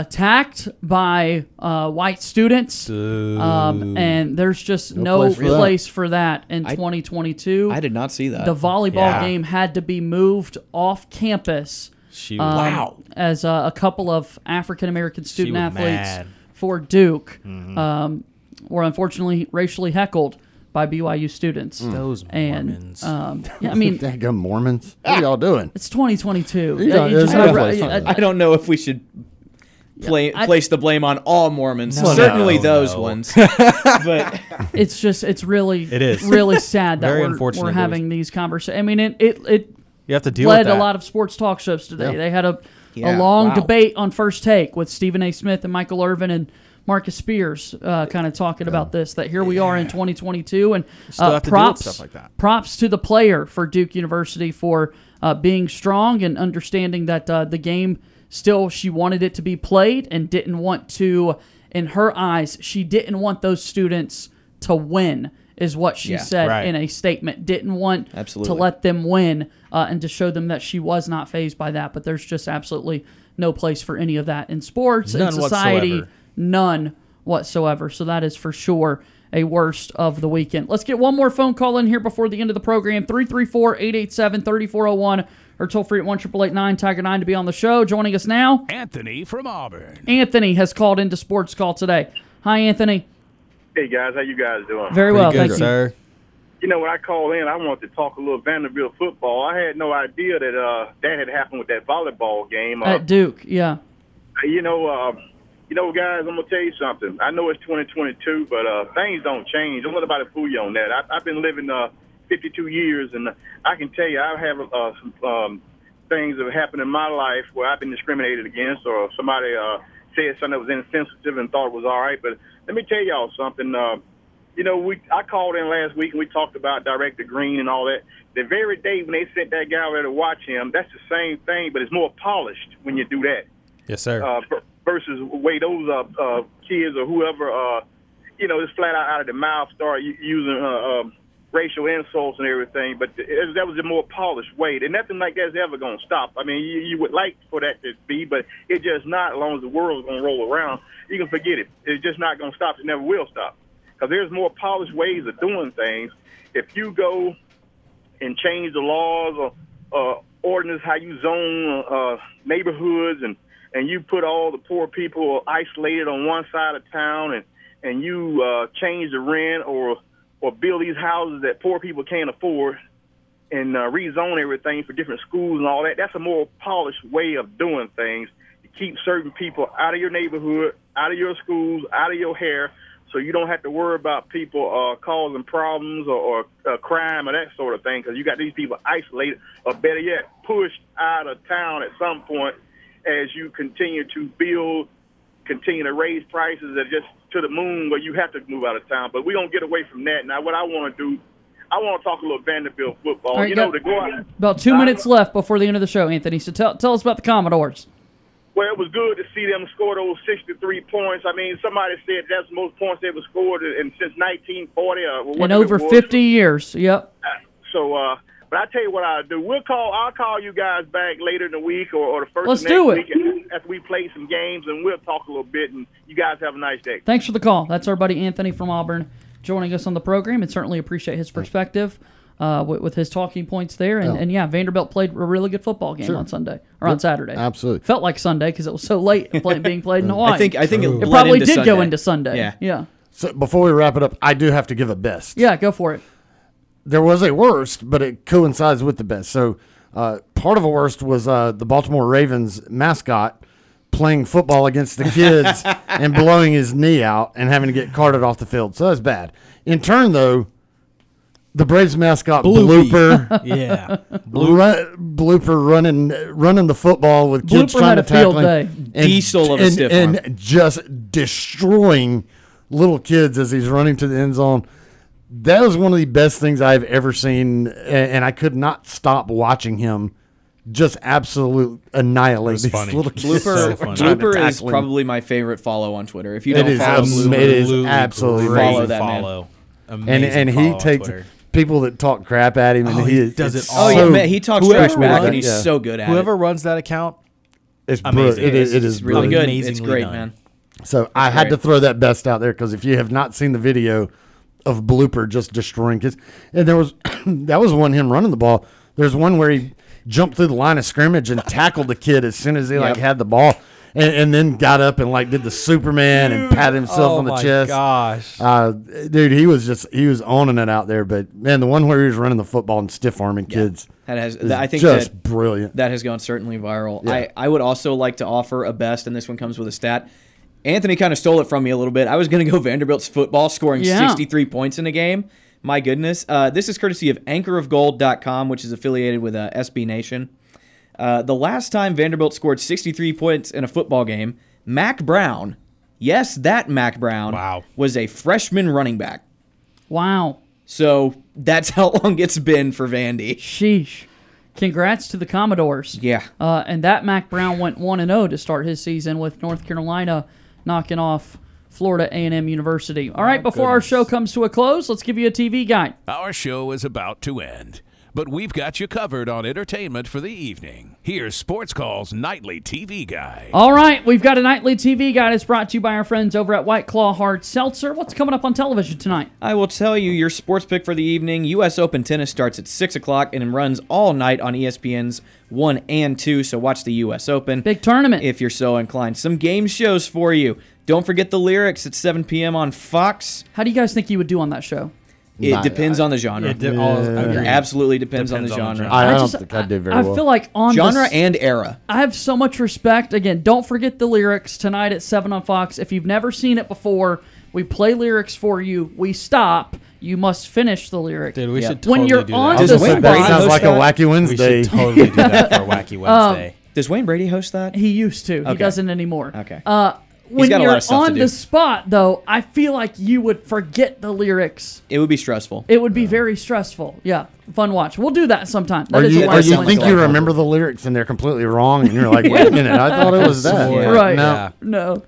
attacked by uh, white students. Um, and there's just No no, place for that. for that in I- 2022. I did not see that. The volleyball Yeah. game had to be moved off campus. She um, Wow. As uh, a couple of African American student was athletes mad. for Duke Mm-hmm. um, were unfortunately racially heckled by BYU students. Those and Mormons. um, yeah, I mean, Daggum Mormons. What are y'all doing? it's 2022. Yeah, don't- you just there's no gotta- place for I- I don't know if we should play, I- place the blame on all Mormons. No, Certainly no, those no. ones. but it's just it's really It is. really sad that Very we're, we're having these conversations. I mean, it it, it You have to deal led with that. a lot of sports talk shows today. Yeah. They had a, Yeah, a long wow. debate on first take with Stephen A. Smith and Michael Irvin and Marcus Spears, uh, kind of talking about this. That here we are in 2022, and uh, have to deal with props stuff like that. props to the player for Duke University for uh, being strong and understanding that uh, the game still she wanted it to be played and didn't want to. In her eyes, she didn't want those students to win. Is what she Yeah, said right. in a statement. Didn't want Absolutely. to let them win uh, and to show them that she was not phased by that. But there's just absolutely no place for any of that in sports None in society. whatsoever. None whatsoever. So that is for sure a worst of the weekend. Let's get one more phone call in here before the end of the program 334 887 3401 or toll free at 1 Tiger 9 to be on the show. Joining us now, Anthony from Auburn. Anthony has called into Sports Call today. Hi, Anthony. Hey guys, how you guys doing? Very Pretty well, good, thank you. sir. You know, when I called in, I wanted to talk a little Vanderbilt football. I had no idea that uh, that had happened with that volleyball game. Uh, At Duke, yeah. you know, uh, you know, guys, I'm gonna tell you something. I know it's 2022, but uh, things don't change. Don't let nobody fool you on that. I, I've been living uh, 52 years, and I can tell you, I have uh, some um, things that have happened in my life where I've been discriminated against, or somebody uh, said something that was insensitive and thought it was all right. But let me tell y'all something. Uh, you know, we I called in last week and we talked about Director Greene and all that. The very day when they sent that guy there to watch him, that's the same thing, but it's more polished when you do that Yes, sir. uh, versus way those uh, uh, kids or whoever, uh, you know, just flat out out of the mouth start using uh, um, racial insults and everything. But that was a more polished way. And nothing like that's ever going to stop. I mean, you, you would like for that to be, but it's just not as long as the world's going to roll around. You can forget it. It's just not going to stop. It never will stop. Because there's more polished ways of doing things. If you go and change the laws or uh, ordinance how you zone uh, neighborhoods and and you put all the poor people isolated on one side of town, and and you uh, change the rent or or build these houses that poor people can't afford, and uh, rezone everything for different schools and all that. That's a more polished way of doing things to keep certain people out of your neighborhood, out of your schools, out of your hair, so you don't have to worry about people uh, causing problems or, or uh, crime or that sort of thing. Because you got these people isolated, or better yet, pushed out of town at some point as you continue to build, continue to raise prices that just to the moon where you have to move out of town. But we're gonna get away from that. Now, what I want to do, I want to talk a little Vanderbilt football. All right, you know, to go out. about two I- minutes left before the end of the show, Anthony. So tell tell us about the Commodores. Well, it was good to see them score those 63 points. I mean, somebody said that's the most points they ever scored in, since 1940 or In over 50 years. Yep. So, uh, but I tell you what I'll do. We'll call. I'll call you guys back later in the week or, or the 1st Let's of next do it. week after we play some games, and we'll talk a little bit. And you guys have a nice day. Thanks for the call. That's our buddy Anthony from Auburn joining us on the program, and certainly appreciate his perspective uh, with, with his talking points there. And Yeah. and yeah, Vanderbilt played a really good football game Sure. on Sunday or on Yep, Saturday. absolutely. Felt like Sunday because it was so late play, being played in I Hawaii. think- I think it it probably into did go into Sunday. Yeah. yeah, So before we wrap it up, I do have to give a best. yeah. Go for it. There was a worst, but it coincides with the best. So uh, part of a worst was uh, the Baltimore Ravens mascot playing football against the kids and blowing his knee out and having to get carted off the field. So that's bad. In turn, though, the Braves mascot Bloopy. blooper, Yeah. Ru- blooper running running the football with kids Blooper trying had to a field tackle him day. Diesel of a and, stiff and arm. just destroying little kids as he's running to the end zone. That was one of the best things I've ever seen, and I could not stop watching him just absolute annihilate was these funny. little kids. Blooper, trying to Blooper is probably my favorite follow on Twitter. If you don't is follow abs- Blooper, it is Absolutely absolutely follow that man. follow. and Amazing and he takes Twitter. people that talk crap at him, and Oh, he, he does it all. Oh, yeah, man, he talks Whoever trash back, runs- and he's yeah. so good at Whoever it. runs that account, It's Amazing. brilliant. It is. It It's really brilliant. good. It's great, done. man. So I had great. to throw that best out there because if you have not seen the video of Blooper just destroying kids, and there was that was one him running the ball. There's one where he jumped through the line of scrimmage and tackled the kid as soon as he like had the ball, and, and then got up and like did the Superman and patted himself oh on the my chest. gosh. Uh, dude, he was just he was owning it out there. But man, the one where he was running the football and stiff arming kids, That has, that, I think just that, brilliant. That has gone certainly viral. Yeah. I, I would also like to offer a best, and this one comes with a stat. Anthony kind of stole it from me a little bit. I was going to go Vanderbilt's football, scoring Yeah. 63 points in a game. My goodness. Uh, this is courtesy of anchorofgold.com, which is affiliated with uh, SB Nation. Uh, the last time Vanderbilt scored 63 points in a football game, Mack Brown, yes, that Mack Brown, Wow. was a freshman running back. Wow. So that's how long it's been for Vandy. Sheesh. Congrats to the Commodores. Yeah. Uh, and that Mack Brown went one and zero to start his season with North Carolina knocking off Florida A and M University. All right, before our show comes to a close, let's give you a TV guide. Our show is about to end, but we've got you covered on entertainment for the evening. Here's Sports Call's nightly TV guide. All right, we've got a nightly TV guide. It's brought to you by our friends over at White Claw Hard Seltzer. What's coming up on television tonight? I will tell you your sports pick for the evening. U.S. Open tennis starts at 6 o'clock and runs all night on ESPN's 1 and 2, so watch the U.S. Open. Big tournament. If you're so inclined. Some game shows for you. Don't forget the lyrics at 7 p.m. on Fox. How do you guys think you would do on that show? It Nah, depends on the genre. It de- all- agreed. absolutely depends, on the Depends on the genre. genre. I, I don't just- think I did very I well. feel like on genre this, and era. I have so much respect. Again, don't forget the lyrics tonight at 7 on Fox. If you've never seen it before, we play lyrics for you. We stop. You must finish the lyric. Dude, we Yeah. should When totally you're do on that. the Does Wayne spot- Brady that sounds host like a that? wacky we Wednesday. should totally do that for a wacky Wednesday. Does Wayne Brady host that? He used to. He doesn't anymore. Okay. Uh, when got a lot you're of stuff to on do. the spot, though, I feel like you would forget the lyrics. It would be stressful. It would be very stressful. Yeah, fun watch. We'll do that sometime. That Or is you, a or you think you remember the lyrics and they're completely wrong, and you're like, wait a minute, I thought it was that. Yeah. Right. No. Yeah. No.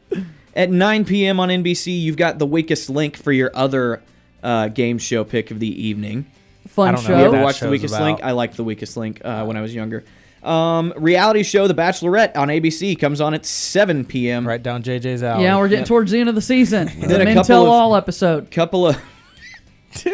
At 9 p.m. on NBC, you've got the weakest link for your other uh, game show pick of the evening. Fun I don't know show. You ever that watch The Weakest about. Link? I liked The Weakest Link uh, when I was younger. Um, reality show The Bachelorette on ABC comes on at 7 p.m. Right down JJ's alley. Yeah, we're getting towards the end of the season. Then a Men couple Tell of- All episode. Couple of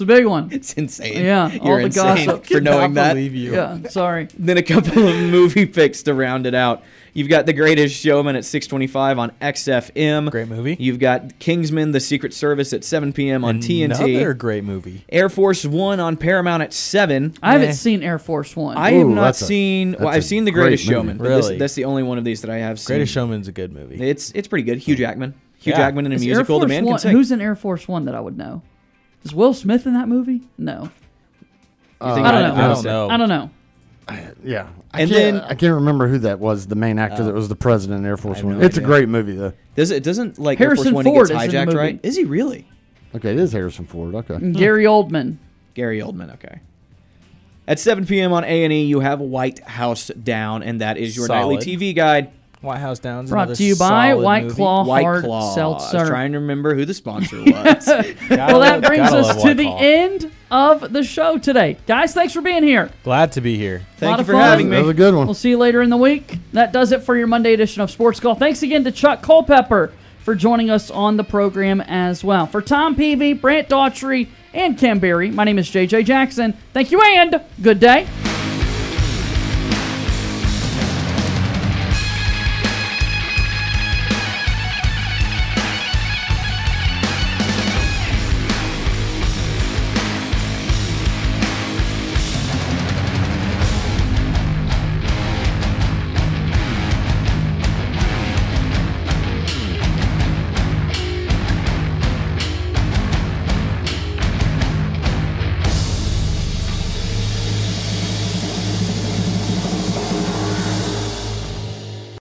It's It's a big one. It's insane. Yeah, all You're the insane gossip. for knowing that. Yeah, sorry. Then a couple of movie picks to round it out. You've got The Greatest Showman at 6:25 on XFM. Great movie. You've got Kingsman: The Secret Service at 7 p.m. on TNT. Another great movie. Air Force One on Paramount at 7. I haven't seen Air Force One. I have Ooh, not that's a- seen. well, I've seen The great Greatest movie. Showman. but this- Really? that's the only one of these that I have seen. Greatest Showman's a good movie. It's it's pretty good. Hugh Jackman. Hugh Yeah. Jackman in a Is Air musical. The man One, can sing. Who's in Air Force One that I would know? Is Will Smith in that movie? No. You think I don't know. I don't know. I don't know. Yeah, I And can't, then- I can't remember who that was. The main actor oh. that was the president in Air Force have One. no it's a great movie though. Does it doesn't like Harrison Air Force One Ford he is gets hijacked, movie. right? Is he really? Okay, it is Harrison Ford. Okay, hmm. Gary Oldman. Gary Oldman. Okay. At 7 p.m. on A&E, you have White House Down, and that is your Solid. nightly TV guide. White House Downs. Brought to you by White movie. Claw White Hard Claw. I was Seltzer. trying to remember who the sponsor was. Well, that brings gotta us to the Claw. end of the show today. Guys, thanks for being here. Glad to be here. Lot Thank you for fun. having me. that was a good one. We'll see you later in the week. That does it for your Monday edition of Sports Call. Thanks again to Chuck Culpepper for joining us on the program as well. For Tom Peavy, Brant Daughtry, and Cam Barry, my name is JJ Jackson. Thank you and good day.